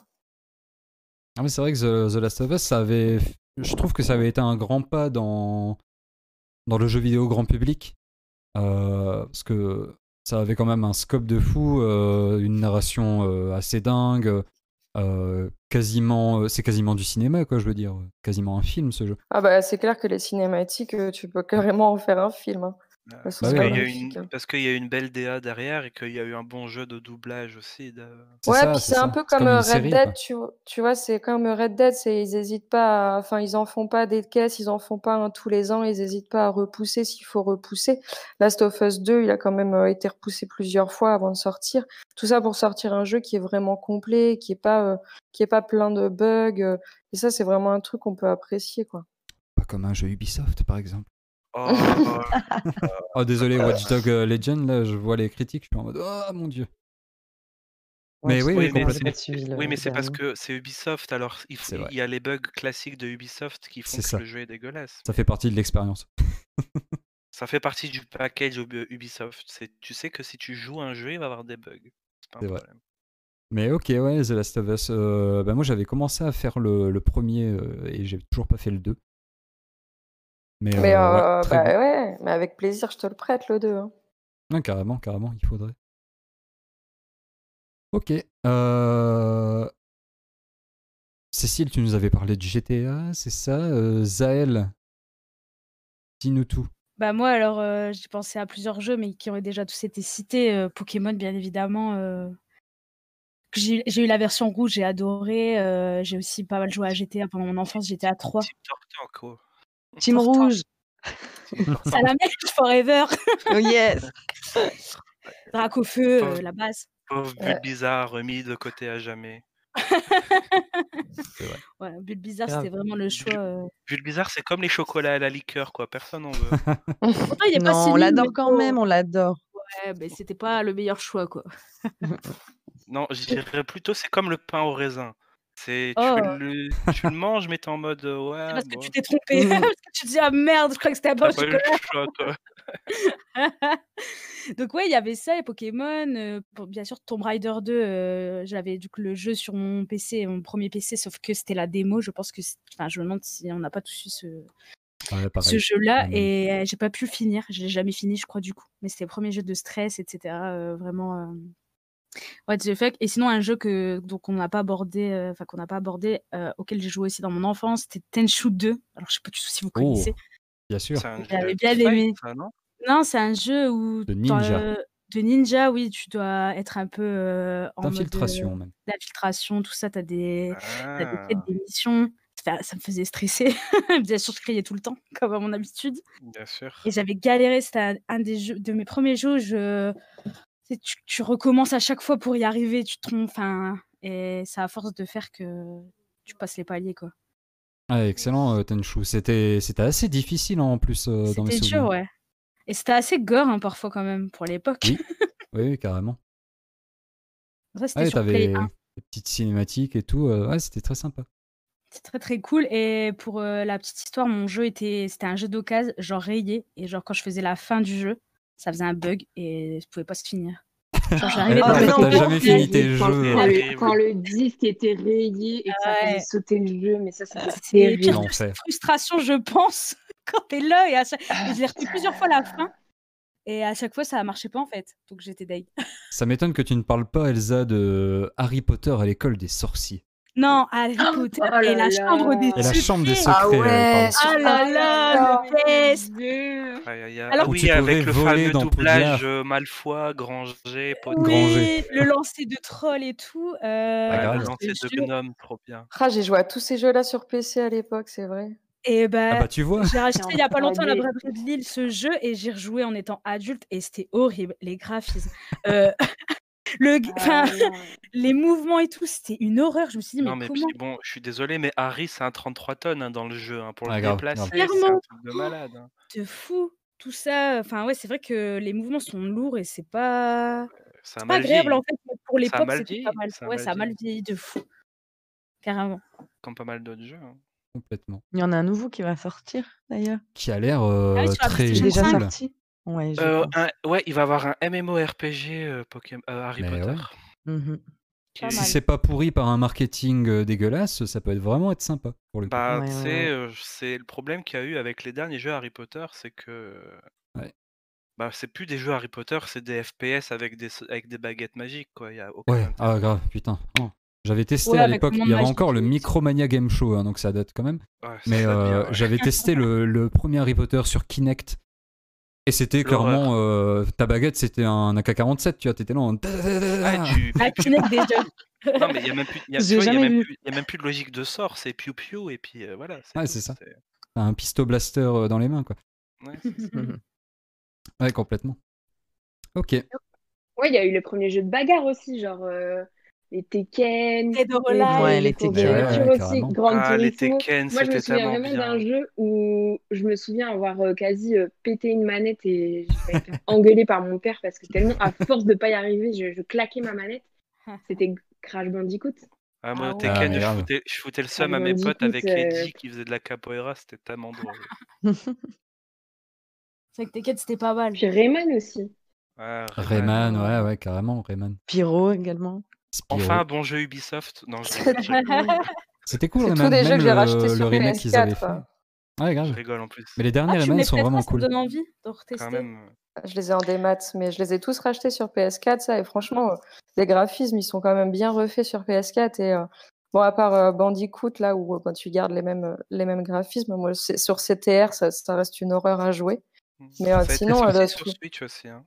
Ah, mais c'est vrai que The, The Last of Us, ça avait. Je trouve que ça avait été un grand pas dans, dans le jeu vidéo grand public. Euh, parce que ça avait quand même un scope de fou, euh, une narration euh, assez dingue. euh, quasiment. C'est quasiment du cinéma, quoi, je veux dire. Quasiment un film, ce jeu. Ah bah c'est clair que les cinématiques, tu peux carrément en faire un film. hein. Euh, façon, parce qu'il y a magnifique, une, parce qu'il y a une belle DA derrière et qu'il y a eu un bon jeu de doublage aussi. de- Ouais, ça, puis c'est un ça. peu comme comme euh, Red série, Dead, tu, vois- tu vois, c'est comme Red Dead, c'est ils hésitent pas, enfin ils en font pas des caisses, ils en font pas un tous les ans, ils hésitent pas à repousser s'il faut repousser. Last of Us 2, il a quand même euh, été repoussé plusieurs fois avant de sortir. Tout ça pour sortir un jeu qui est vraiment complet, qui est pas, euh, qui est pas plein de bugs. euh, et ça, c'est vraiment un truc qu'on peut apprécier, quoi. Pas comme un jeu Ubisoft, par exemple. Oh, oh, Oh, <laughs> désolé, Watch Dogs euh, Legend, là, je vois les critiques, je suis en mode, oh mon dieu. Mais oui, Oui, oui, mais oui, mais c'est parce que c'est Ubisoft, alors il, faut- y a les bugs classiques de Ubisoft qui font que ça. le jeu est dégueulasse. Ça fait partie de l'expérience. Ça fait partie du package Ubi- Ubisoft. C'est- Tu sais que si tu joues un jeu, il va y avoir des bugs. C'est pas un vrai. problème. Mais ok, ouais, The Last of Us. euh, bah, moi, j'avais commencé à faire le, le premier euh, et j'ai toujours pas fait le 2. Mais, Mais euh, ouais, euh, bah bon. ouais, mais avec plaisir, je te le prête le 2. hein. Carrément, carrément, il faudrait. Ok. euh, Cécile, tu nous avais parlé du GTA, c'est ça Euh, Zaël, dis-nous tout. Bah moi alors euh, j'ai pensé à plusieurs jeux mais qui ont déjà tous été cités. euh, Pokémon bien évidemment. euh, J'ai eu la version rouge, j'ai adoré. euh, j'ai aussi pas mal joué à GTA pendant mon enfance, GTA 3. Tortank, quoi. Team Rouge. <laughs> Salamèche forever. Oh yes. <laughs> Drac au feu, euh, la base. Pauvre but bizarre remis de côté à jamais. <laughs> Ouais, Bulle bizarre, c'était vraiment le choix. euh. Bulle bizarre, c'est comme les chocolats à la liqueur, quoi. Personne n'en veut. Pourtant, il est pas Non, si on l'adore quand même, on l'adore. Ouais, mais c'était pas le meilleur choix quoi. Non, je dirais plutôt c'est comme le pain au raisin. C'est tu, Oh. le, <laughs> tu le manges, mais t'es en mode euh, ouais. C'est parce que bon, tu t'es trompé. <laughs> Parce que tu te dis ah merde, je crois que c'était pas eu le choix, quoi. <laughs> Donc ouais, il y avait ça et Pokémon. euh, bien sûr, Tomb Raider 2, euh, j'avais du coup le jeu sur mon PC, mon premier PC, sauf que c'était la démo. Je pense que, c'est- enfin, je me demande si on n'a pas tous eu ce, Ouais, ce pareil. jeu-là même. et euh, j'ai pas pu le finir. Je l'ai jamais fini, je crois du coup. Mais c'était le premier jeu de stress, etc. euh, vraiment. euh, What the fuck. Et sinon un jeu que donc on n'a pas abordé, euh, enfin qu'on n'a pas abordé, euh, auquel j'ai joué aussi dans mon enfance, c'était Tenchu 2. Alors je sais pas du tout si vous Oh, connaissez. bien sûr. C'est un jeu J'avais bien fight, aimé. ça, non? Non, c'est un jeu où De ninja. euh, de ninja, oui, tu dois être un peu euh, en mode euh, D'infiltration, même. d'infiltration, tout ça, tu as des, t'as des Ah, quêtes, des missions. Ça, ça me faisait stresser. <laughs> Bien sûr, je criais tout le temps, <laughs> comme à mon habitude. bien sûr. Et j'avais galéré, c'était un, un des jeux, de mes premiers jeux. où Je, tu, recommences à chaque fois pour y arriver, tu te trompes, et ça à force de faire que tu passes les paliers, quoi. Ah, excellent, euh, Tenchu. C'était c'était assez difficile en plus euh, dans mes C'était dur, ouais. Et c'était assez gore, hein, parfois, quand même, pour l'époque. Oui, <laughs> oui, carrément. Ça, c'était Ouais, sur Play t'avais 1. des petites cinématiques et tout. euh, ouais, c'était très sympa. C'est très très cool. Et pour euh, la petite histoire, mon jeu était, c'était un jeu d'occasion, genre rayé. Et genre quand je faisais la fin du jeu, ça faisait un bug et je pouvais pas se finir. <laughs> Genre j'arrivais t'as jeu, jamais fini tes quand, jeux. quand euh, le, Terrible. quand le disque était rayé et que ça Ouais. faisait sauter le jeu, mais ça, c'était c'est terrible. cette frustration, je pense, <laughs> quand t'es là et, à chaque... et je l'ai refait plusieurs fois la fin. Et à chaque fois, ça marchait pas en fait. Donc j'étais deg. Ça m'étonne que tu ne parles pas, Elsa, de Harry Potter à l'école des sorciers. Non, Harry Potter Oh là et la là. chambre des Et la chambre des secrets. Ah ouais, sur- Ah là là, le best. Aïe, aïe, aïe. Alors ah Où oui, tu pouvais avec le voler fameux dans doublage euh, Malfoy, Granger, Potter. Granger. Oui, le lancer de troll et tout. Euh, Ah, le lancer de gnome, trop bien. Ah, j'ai joué à tous ces jeux-là sur PC à l'époque, c'est vrai. Et Ah bah, bah tu vois. j'ai acheté il y a pas longtemps à la braderie de Lille ce jeu et j'ai rejoué en étant adulte et c'était horrible. Les graphismes, euh, <laughs> le, g- enfin, Ah <laughs> les mouvements et tout, c'était une horreur. Je me suis dit, mais, Non, mais comment puis bon, je suis désolé, mais Harry, c'est un 33 tonnes hein, dans le jeu. hein. Pour Ah, le grave, déplacer, c'est un Clairement. truc de malade. hein. de fou tout ça Enfin, ouais, c'est vrai que les mouvements sont lourds et c'est pas, a pas agréable en fait. mais Pour l'époque, c'était pas mal. Ça a Ouais, mal ça a mal vieilli. de fou. Carrément. Comme pas mal d'autres jeux. hein. Complètement. Il y en a un nouveau qui va sortir d'ailleurs. Qui a l'air Ah euh, oui, sur la très C'est déjà cool. sorti. Ouais, je Euh, pense. un- ouais, il va avoir un MMORPG euh, Pokémon, euh, Harry Mais Potter. ouais. Mhm. qui Pas est- Si mal. c'est pas pourri par un marketing euh, dégueulasse, ça peut être vraiment être sympa pour le coup. Bah, Ouais, tu ouais, sais, ouais. euh, c'est le problème qu'il y a eu avec les derniers jeux Harry Potter, c'est que Ouais. bah, c'est plus des jeux Harry Potter, c'est des FPS avec des, avec des baguettes magiques, quoi. Il y a aucun Ouais, intérêt. ah grave, putain. Oh. J'avais testé Ouais, à avec l'époque, le il y avait magique encore le et tout. Micromania Game Show, hein, donc ça date quand même. Ouais, ça Mais date bien, euh, ouais. j'avais testé le, le premier Harry Potter sur Kinect. Et c'était L'horreur. clairement euh, ta baguette, c'était un AK-47, tu vois, t'étais là en. Ah, tu- Kinect déjà. <laughs> Non, mais il n'y a, même plus- il y a- tu J'ai vois, il y a jamais même vu. plus- il y a même plus de logique de sort, c'est piou piou, et puis euh, voilà. Ouais, c'est ça. T'as un pisto blaster euh, dans les mains, quoi. ouais, c'est ça. Ouais, complètement. Ok. Ouais, il y a eu les premiers jeux de bagarre aussi, genre euh, les Tekken, les. Ouais, les Tekken. Ouais, aussi. Grand Ah, les. Tekken, Moi, je me c'était souviens tellement vraiment d'un jeu où je me souviens avoir euh, quasi euh, pété une manette et j'ai faire <laughs> engueuler par mon père parce que tellement, à force de pas y arriver, je, je claquais ma manette. C'était Crash Bandicoot. Ah, moi, Ah au. Tekken, Ah, je, foutais, je foutais le seum à mes potes avec euh, Eddie qui faisait de la capoeira, c'était tellement drôle. <laughs> C'est vrai que Tekken, c'était pas mal. Puis Rayman aussi. Ouais, Rayman, Rayman. ouais, ouais, carrément, Rayman. Pyro également. Spyro. Enfin, un bon jeu Ubisoft. Non, <laughs> C'était cool, C'est Rayman. tous des jeux même que j'ai le, rachetés sur remake qu'ils PS4, avaient fait. je rigole en plus. Mais les derniers Ah, sont vraiment ça cool. me donne envie de Quand retester. même. Je les ai en démat, mais je les ai tous rachetés sur PS4, ça, et franchement, les graphismes, ils sont quand même bien refaits sur PS4. Et euh, bon, à part euh, Bandicoot, là où euh, quand tu gardes les mêmes, les mêmes graphismes, moi, c'est- sur CTR, ça, ça reste une horreur à jouer. Mais Ça euh, a sinon, euh, sur Switch aussi. Hein.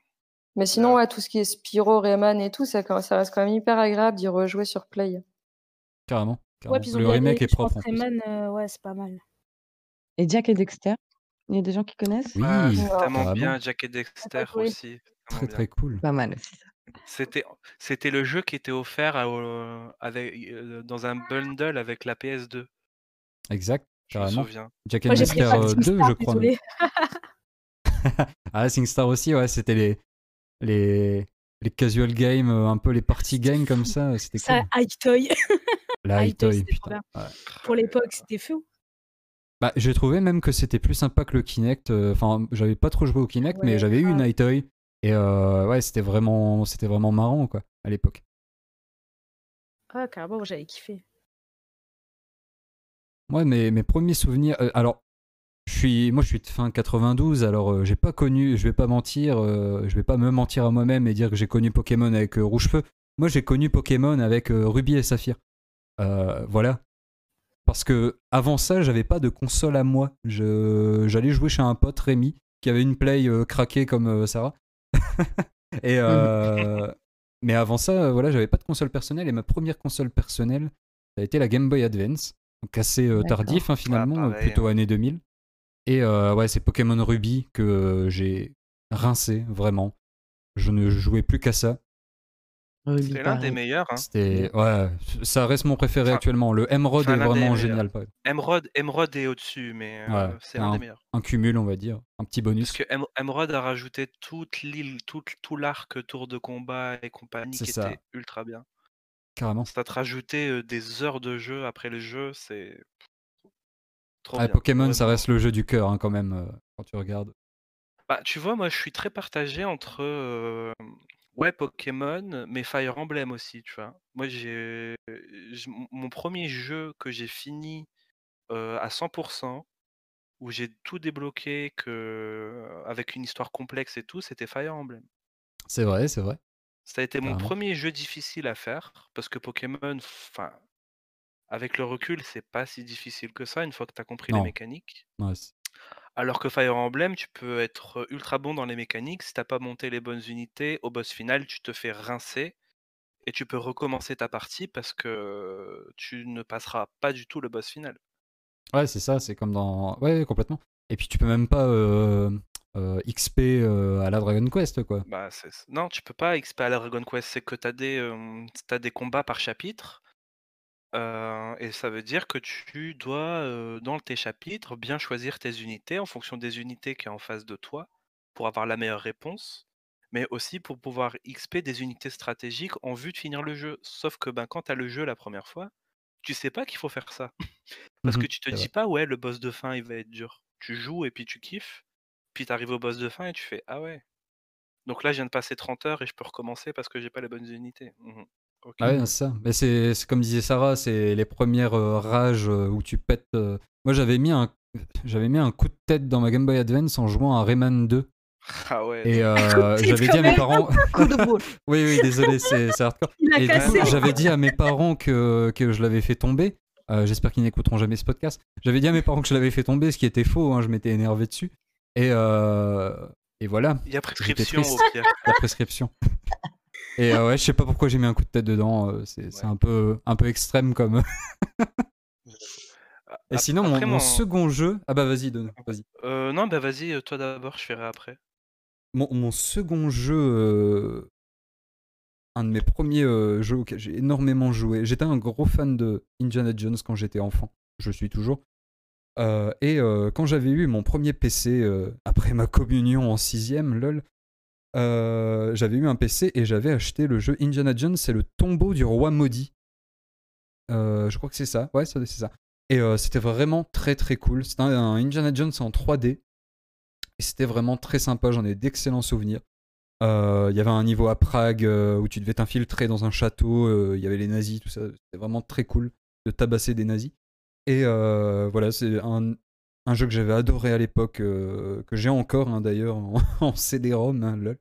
Mais sinon, ouais, tout ce qui est Spyro, Rayman et tout, ça, ça reste quand même hyper agréable d'y rejouer sur Play. Carrément. Le remake est propre en. Rayman, euh, ouais, c'est pas mal. Et Jack et Dexter. Il y a des gens qui connaissent? Oui, Ah, c'est Ouais. tellement bien, Jack et Dexter aussi. Très très cool. Pas mal aussi. ça. C'était, c'était le jeu qui était offert à- au- avec, euh, dans un bundle avec la PS2. Exact, Je me souviens. Jack and Moi, Dexter pas euh, Team 2, Star, je crois. <laughs> Ah, SingStar aussi, ouais, c'était les, les, les casual games, euh, un peu les party games comme ça, c'était Ça, cool. High Toy. La High Toy, putain. ouais. Pour l'époque, c'était fou. Bah, j'ai trouvé même que c'était plus sympa que le Kinect. euh, Enfin, j'avais pas trop joué au Kinect, mais Ouais, j'avais eu une. High Toy. Et euh, ouais, c'était vraiment, c'était vraiment marrant, quoi, à l'époque. Ah, carrément, j'avais kiffé. Moi, mes, mes premiers souvenirs. euh, alors, je suis, moi, je suis de fin 92, alors euh, j'ai pas connu, je vais pas mentir, euh, je vais pas me mentir à moi-même et dire que j'ai connu Pokémon avec euh, Rouge-Feu. Moi, j'ai connu Pokémon avec euh, Ruby et Saphir. Voilà. Parce que avant ça, j'avais pas de console à moi. J'allais jouer chez un pote, Rémi, qui avait une Play craquée comme Sarah. <laughs> et <laughs> mais avant ça, voilà, j'avais pas de console personnelle et ma première console personnelle, ça a été la Game Boy Advance, donc assez tardif hein, finalement, Ah, euh, pareil, plutôt hein. année 2000. Et euh, ouais, c'est Pokémon Ruby que euh, j'ai rincé vraiment. Je ne jouais plus qu'à ça. C'était l'un des meilleurs. Hein. C'était ouais, ça reste mon préféré Enfin- actuellement. Le Emerald enfin, est vraiment génial. Emerald, Emerald est au-dessus, mais euh, Ouais, c'est l'un des un- meilleurs. Un cumul, on va dire, un petit bonus. Parce que Em- Emerald a rajouté toute l'île, tout, tout l'arc tour de combat et compagnie C'est qui ça. était ultra bien. Carrément. Ça te rajoutait des heures de jeu après le jeu, c'est trop bien. Pokémon, ça reste le jeu du cœur hein, quand même euh, quand tu regardes. Bah, tu vois, moi, je suis très partagé entre euh, ouais Pokémon, mais Fire Emblem aussi, tu vois. Moi, j'ai mon premier jeu que j'ai fini euh, à 100%, où j'ai tout débloqué que avec une histoire complexe et tout, c'était Fire Emblem. C'est vrai, c'est vrai. Ça a été mon premier jeu difficile à faire parce que Pokémon, enfin, avec le recul, c'est pas si difficile que ça une fois que tu as compris les Non. mécaniques. Ouais, c'est- Alors que Fire Emblem, tu peux être ultra bon dans les mécaniques. Si t'as pas monté les bonnes unités, au boss final, tu te fais rincer et tu peux recommencer ta partie parce que tu ne passeras pas du tout le boss final. ouais, c'est ça, c'est comme dans. Ouais, complètement. Et puis tu peux même pas euh, euh, XP euh, à la Dragon Quest, quoi. Bah, c'est- c'est- Non, tu peux pas XP à la Dragon Quest, c'est que tu as, des des combats par chapitre. Euh, et ça veut dire que tu dois, euh, dans tes chapitres, bien choisir tes unités en fonction des unités qui est en face de toi pour avoir la meilleure réponse, mais aussi pour pouvoir XP des unités stratégiques en vue de finir le jeu. Sauf que ben, quand tu as le jeu la première fois, tu sais pas qu'il faut faire ça. Parce que tu te dis pas, ouais, le boss de fin, il va être dur. Tu joues et puis tu kiffes, puis tu arrives au boss de fin et tu fais, ah ouais. Donc là, je viens de passer 30 heures et je peux recommencer parce que j'ai pas les bonnes unités. Mhm. Ah ouais, c'est ça. Mais c'est c'est comme disait Sarah, c'est les premières euh, rages euh, où tu pètes. euh. Moi, j'avais mis un j'avais mis un coup de tête dans ma Game Boy Advance en jouant à Rayman 2 Ah ouais. et euh, j'avais dit à mes parents. <laughs> Coup de boule. <laughs> oui, oui, désolé, c'est c'est hardcore. Il a Et du cassé. j'avais dit à mes parents que, que je l'avais fait tomber. Euh, J'espère qu'ils n'écouteront jamais ce podcast. J'avais dit à mes parents que je l'avais fait tomber, ce qui était faux. hein, je m'étais énervé dessus. Et, euh, Et voilà. Il y a J'étais prescription au pire. La prescription. Et euh, ouais, je sais pas pourquoi j'ai mis un coup de tête dedans. euh, c'est un peu, un peu extrême comme. <laughs> Et sinon, mon, après, mon mon- second jeu. Ah bah vas-y, donne. Vas-y. Euh, non, bah vas-y, toi d'abord, je ferai après. Mon, mon second jeu, un de mes premiers jeux auxquels j'ai énormément joué. J'étais un gros fan de Indiana Jones quand j'étais enfant. Je suis toujours. Et quand j'avais eu mon premier PC après ma communion en sixième, lol, euh, j'avais eu un PC et j'avais acheté le jeu Indiana Jones, c'est le tombeau du roi maudit. Euh, je crois que c'est ça. Ouais, c'est ça. Et euh, c'était vraiment très très cool. C'était un, un Indiana Jones en 3D. Et c'était vraiment très sympa. J'en ai d'excellents souvenirs. Il y avait un niveau à Prague où tu devais t'infiltrer dans un château. Il y avait les nazis, tout ça. C'était vraiment très cool de tabasser des nazis. Et voilà, c'est un, un jeu que j'avais adoré à l'époque, euh, que j'ai encore hein, d'ailleurs en, <laughs> en CD-ROM. hein, lol.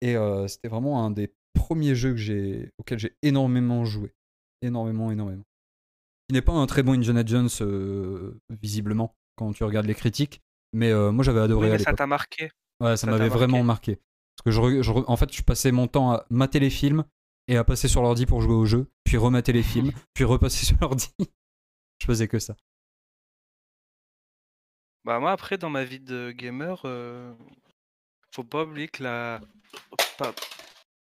Et euh, c'était vraiment un des premiers jeux que j'ai, auxquels j'ai énormément joué. Énormément, énormément. Il n'est pas un très bon Indiana Jones, euh, visiblement, quand tu regardes les critiques. Mais moi, j'avais adoré Oui, à mais ça t'a marqué. Ouais, ça, m'avait vraiment marqué. Parce que je, je en fait, je passais mon temps à mater les films et à passer sur l'ordi pour jouer au jeu, puis remater les <laughs> films, puis repasser sur l'ordi. <laughs> je faisais que ça. Bah moi après dans ma vie de gamer, euh, faut pas oublier que la pas-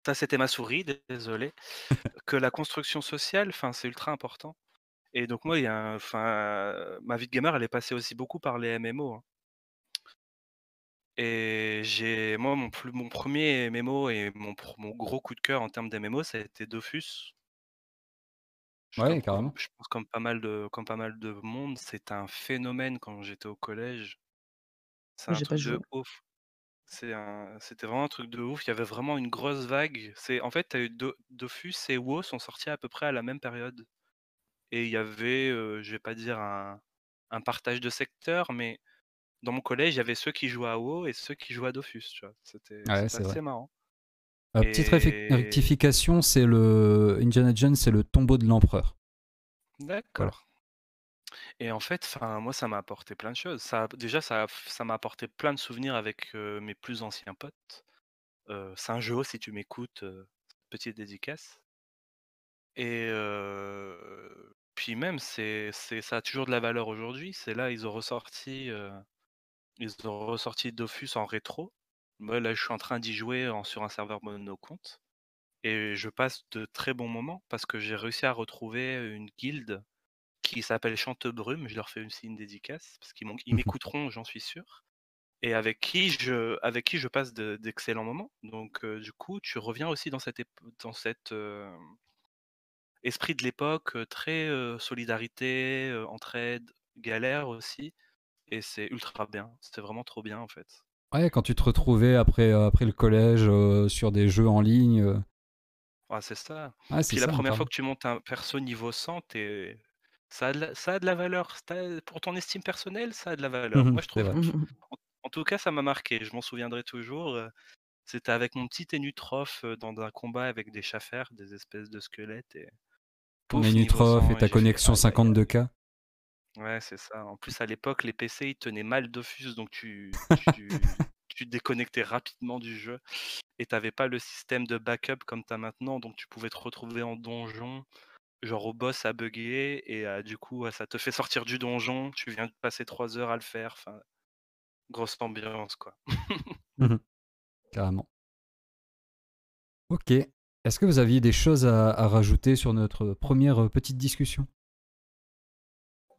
ça c'était ma souris, désolé, <laughs> que la construction sociale, enfin c'est ultra important. Et donc moi il y a un- enfin ma vie de gamer elle est passée aussi beaucoup par les MMO. hein. Et j'ai moi mon plus mon premier MMO et mon, pr- mon gros coup de cœur en termes d'MMO ça a été Dofus. Je Ouais, carrément. je pense comme pas mal de comme pas mal de monde, c'est un phénomène quand j'étais au collège. C'est un truc de ouf. C'est un, c'était vraiment un truc de ouf. Il y avait vraiment une grosse vague. C'est, en fait, t'as eu Do- Dofus et WoW sont sortis à peu près à la même période. Et il y avait, euh, je vais pas dire un, un partage de secteurs, mais dans mon collège, il y avait ceux qui jouaient à WoW et ceux qui jouaient à Dofus. Tu vois. C'était, Ouais, assez vrai. marrant. Euh, petite rectification, c'est le Indiana Jones, c'est le tombeau de l'empereur. D'accord. Et en fait, moi, ça m'a apporté plein de choses. Ça, déjà, ça, ça m'a apporté plein de souvenirs avec euh, mes plus anciens potes. Euh, c'est un jeu, si tu m'écoutes, euh, petite dédicace. Et euh, puis même, c'est, ça a toujours de la valeur aujourd'hui. C'est là, ils ont ressorti, ils ont ressorti Dofus en rétro. Moi, là, je suis en train d'y jouer en- sur un serveur monocompte. Et je passe de très bons moments parce que j'ai réussi à retrouver une guilde qui s'appelle Chantebrume. Je leur fais aussi une dédicace parce qu'ils ils m'écouteront, j'en suis sûr. Et avec qui je, avec qui je passe de- d'excellents moments. Donc, euh, du coup, tu reviens aussi dans cette, ép- dans cette euh, esprit de l'époque, très euh, solidarité, entraide, galère aussi. Et c'est ultra bien. C'était vraiment trop bien en fait. Ouais, quand tu te retrouvais après, euh, après le collège euh, sur des jeux en ligne. euh, Ouais, c'est ça. Ouais, c'est Puis la ça, première fois que tu montes un perso niveau 100, t'es- ça a de la, ça a de la valeur. T'as- Pour ton estime personnelle, ça a de la valeur. Mhm, Moi, je c'est trouve. vrai. <laughs> En, en tout cas, ça m'a marqué. Je m'en souviendrai toujours. euh, C'était avec mon petit Ténutroph euh, dans un combat avec des chaffers, des espèces de squelettes. Et... Ton Pouf, niveau Enutroph 100, et ta j'ai fait, connexion aïe, aïe, aïe. 52K. Ouais, c'est ça. En plus, à l'époque, les PC, ils tenaient mal Dofus, donc tu, tu, <laughs> déconnectais rapidement du jeu. Et t'avais pas le système de backup comme t'as maintenant, donc tu pouvais te retrouver en donjon, genre au boss à bugger, et euh, du coup, ça te fait sortir du donjon, tu viens de passer trois heures à le faire. Enfin, grosse ambiance, quoi. <laughs> Mhm. Carrément. Ok. Est-ce que vous aviez des choses à, à rajouter sur notre première petite discussion?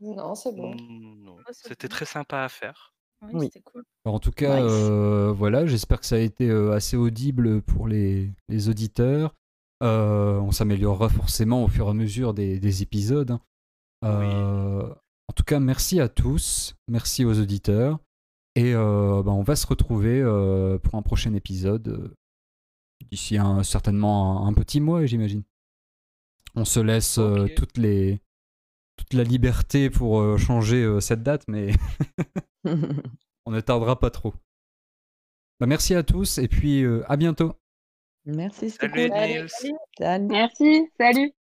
Non, c'est bon. Mm, non. C'était très sympa à faire. Oui, Oui. c'était cool. Alors, en tout cas, Nice. euh, voilà, j'espère que ça a été euh, assez audible pour les, les auditeurs. Euh, on s'améliorera forcément au fur et à mesure des, des épisodes. hein. Euh, En tout cas, merci à tous, merci aux auditeurs. Et euh, bah, on va se retrouver euh, pour un prochain épisode euh, d'ici un- certainement un, un petit mois, j'imagine. On se laisse euh, toutes les, toute la liberté pour euh, changer euh, cette date, mais <laughs> on ne tardera pas trop. Bah, merci à tous et puis euh, à bientôt. Merci, c'était Salut, cool. Nils. Salut. Merci, salut.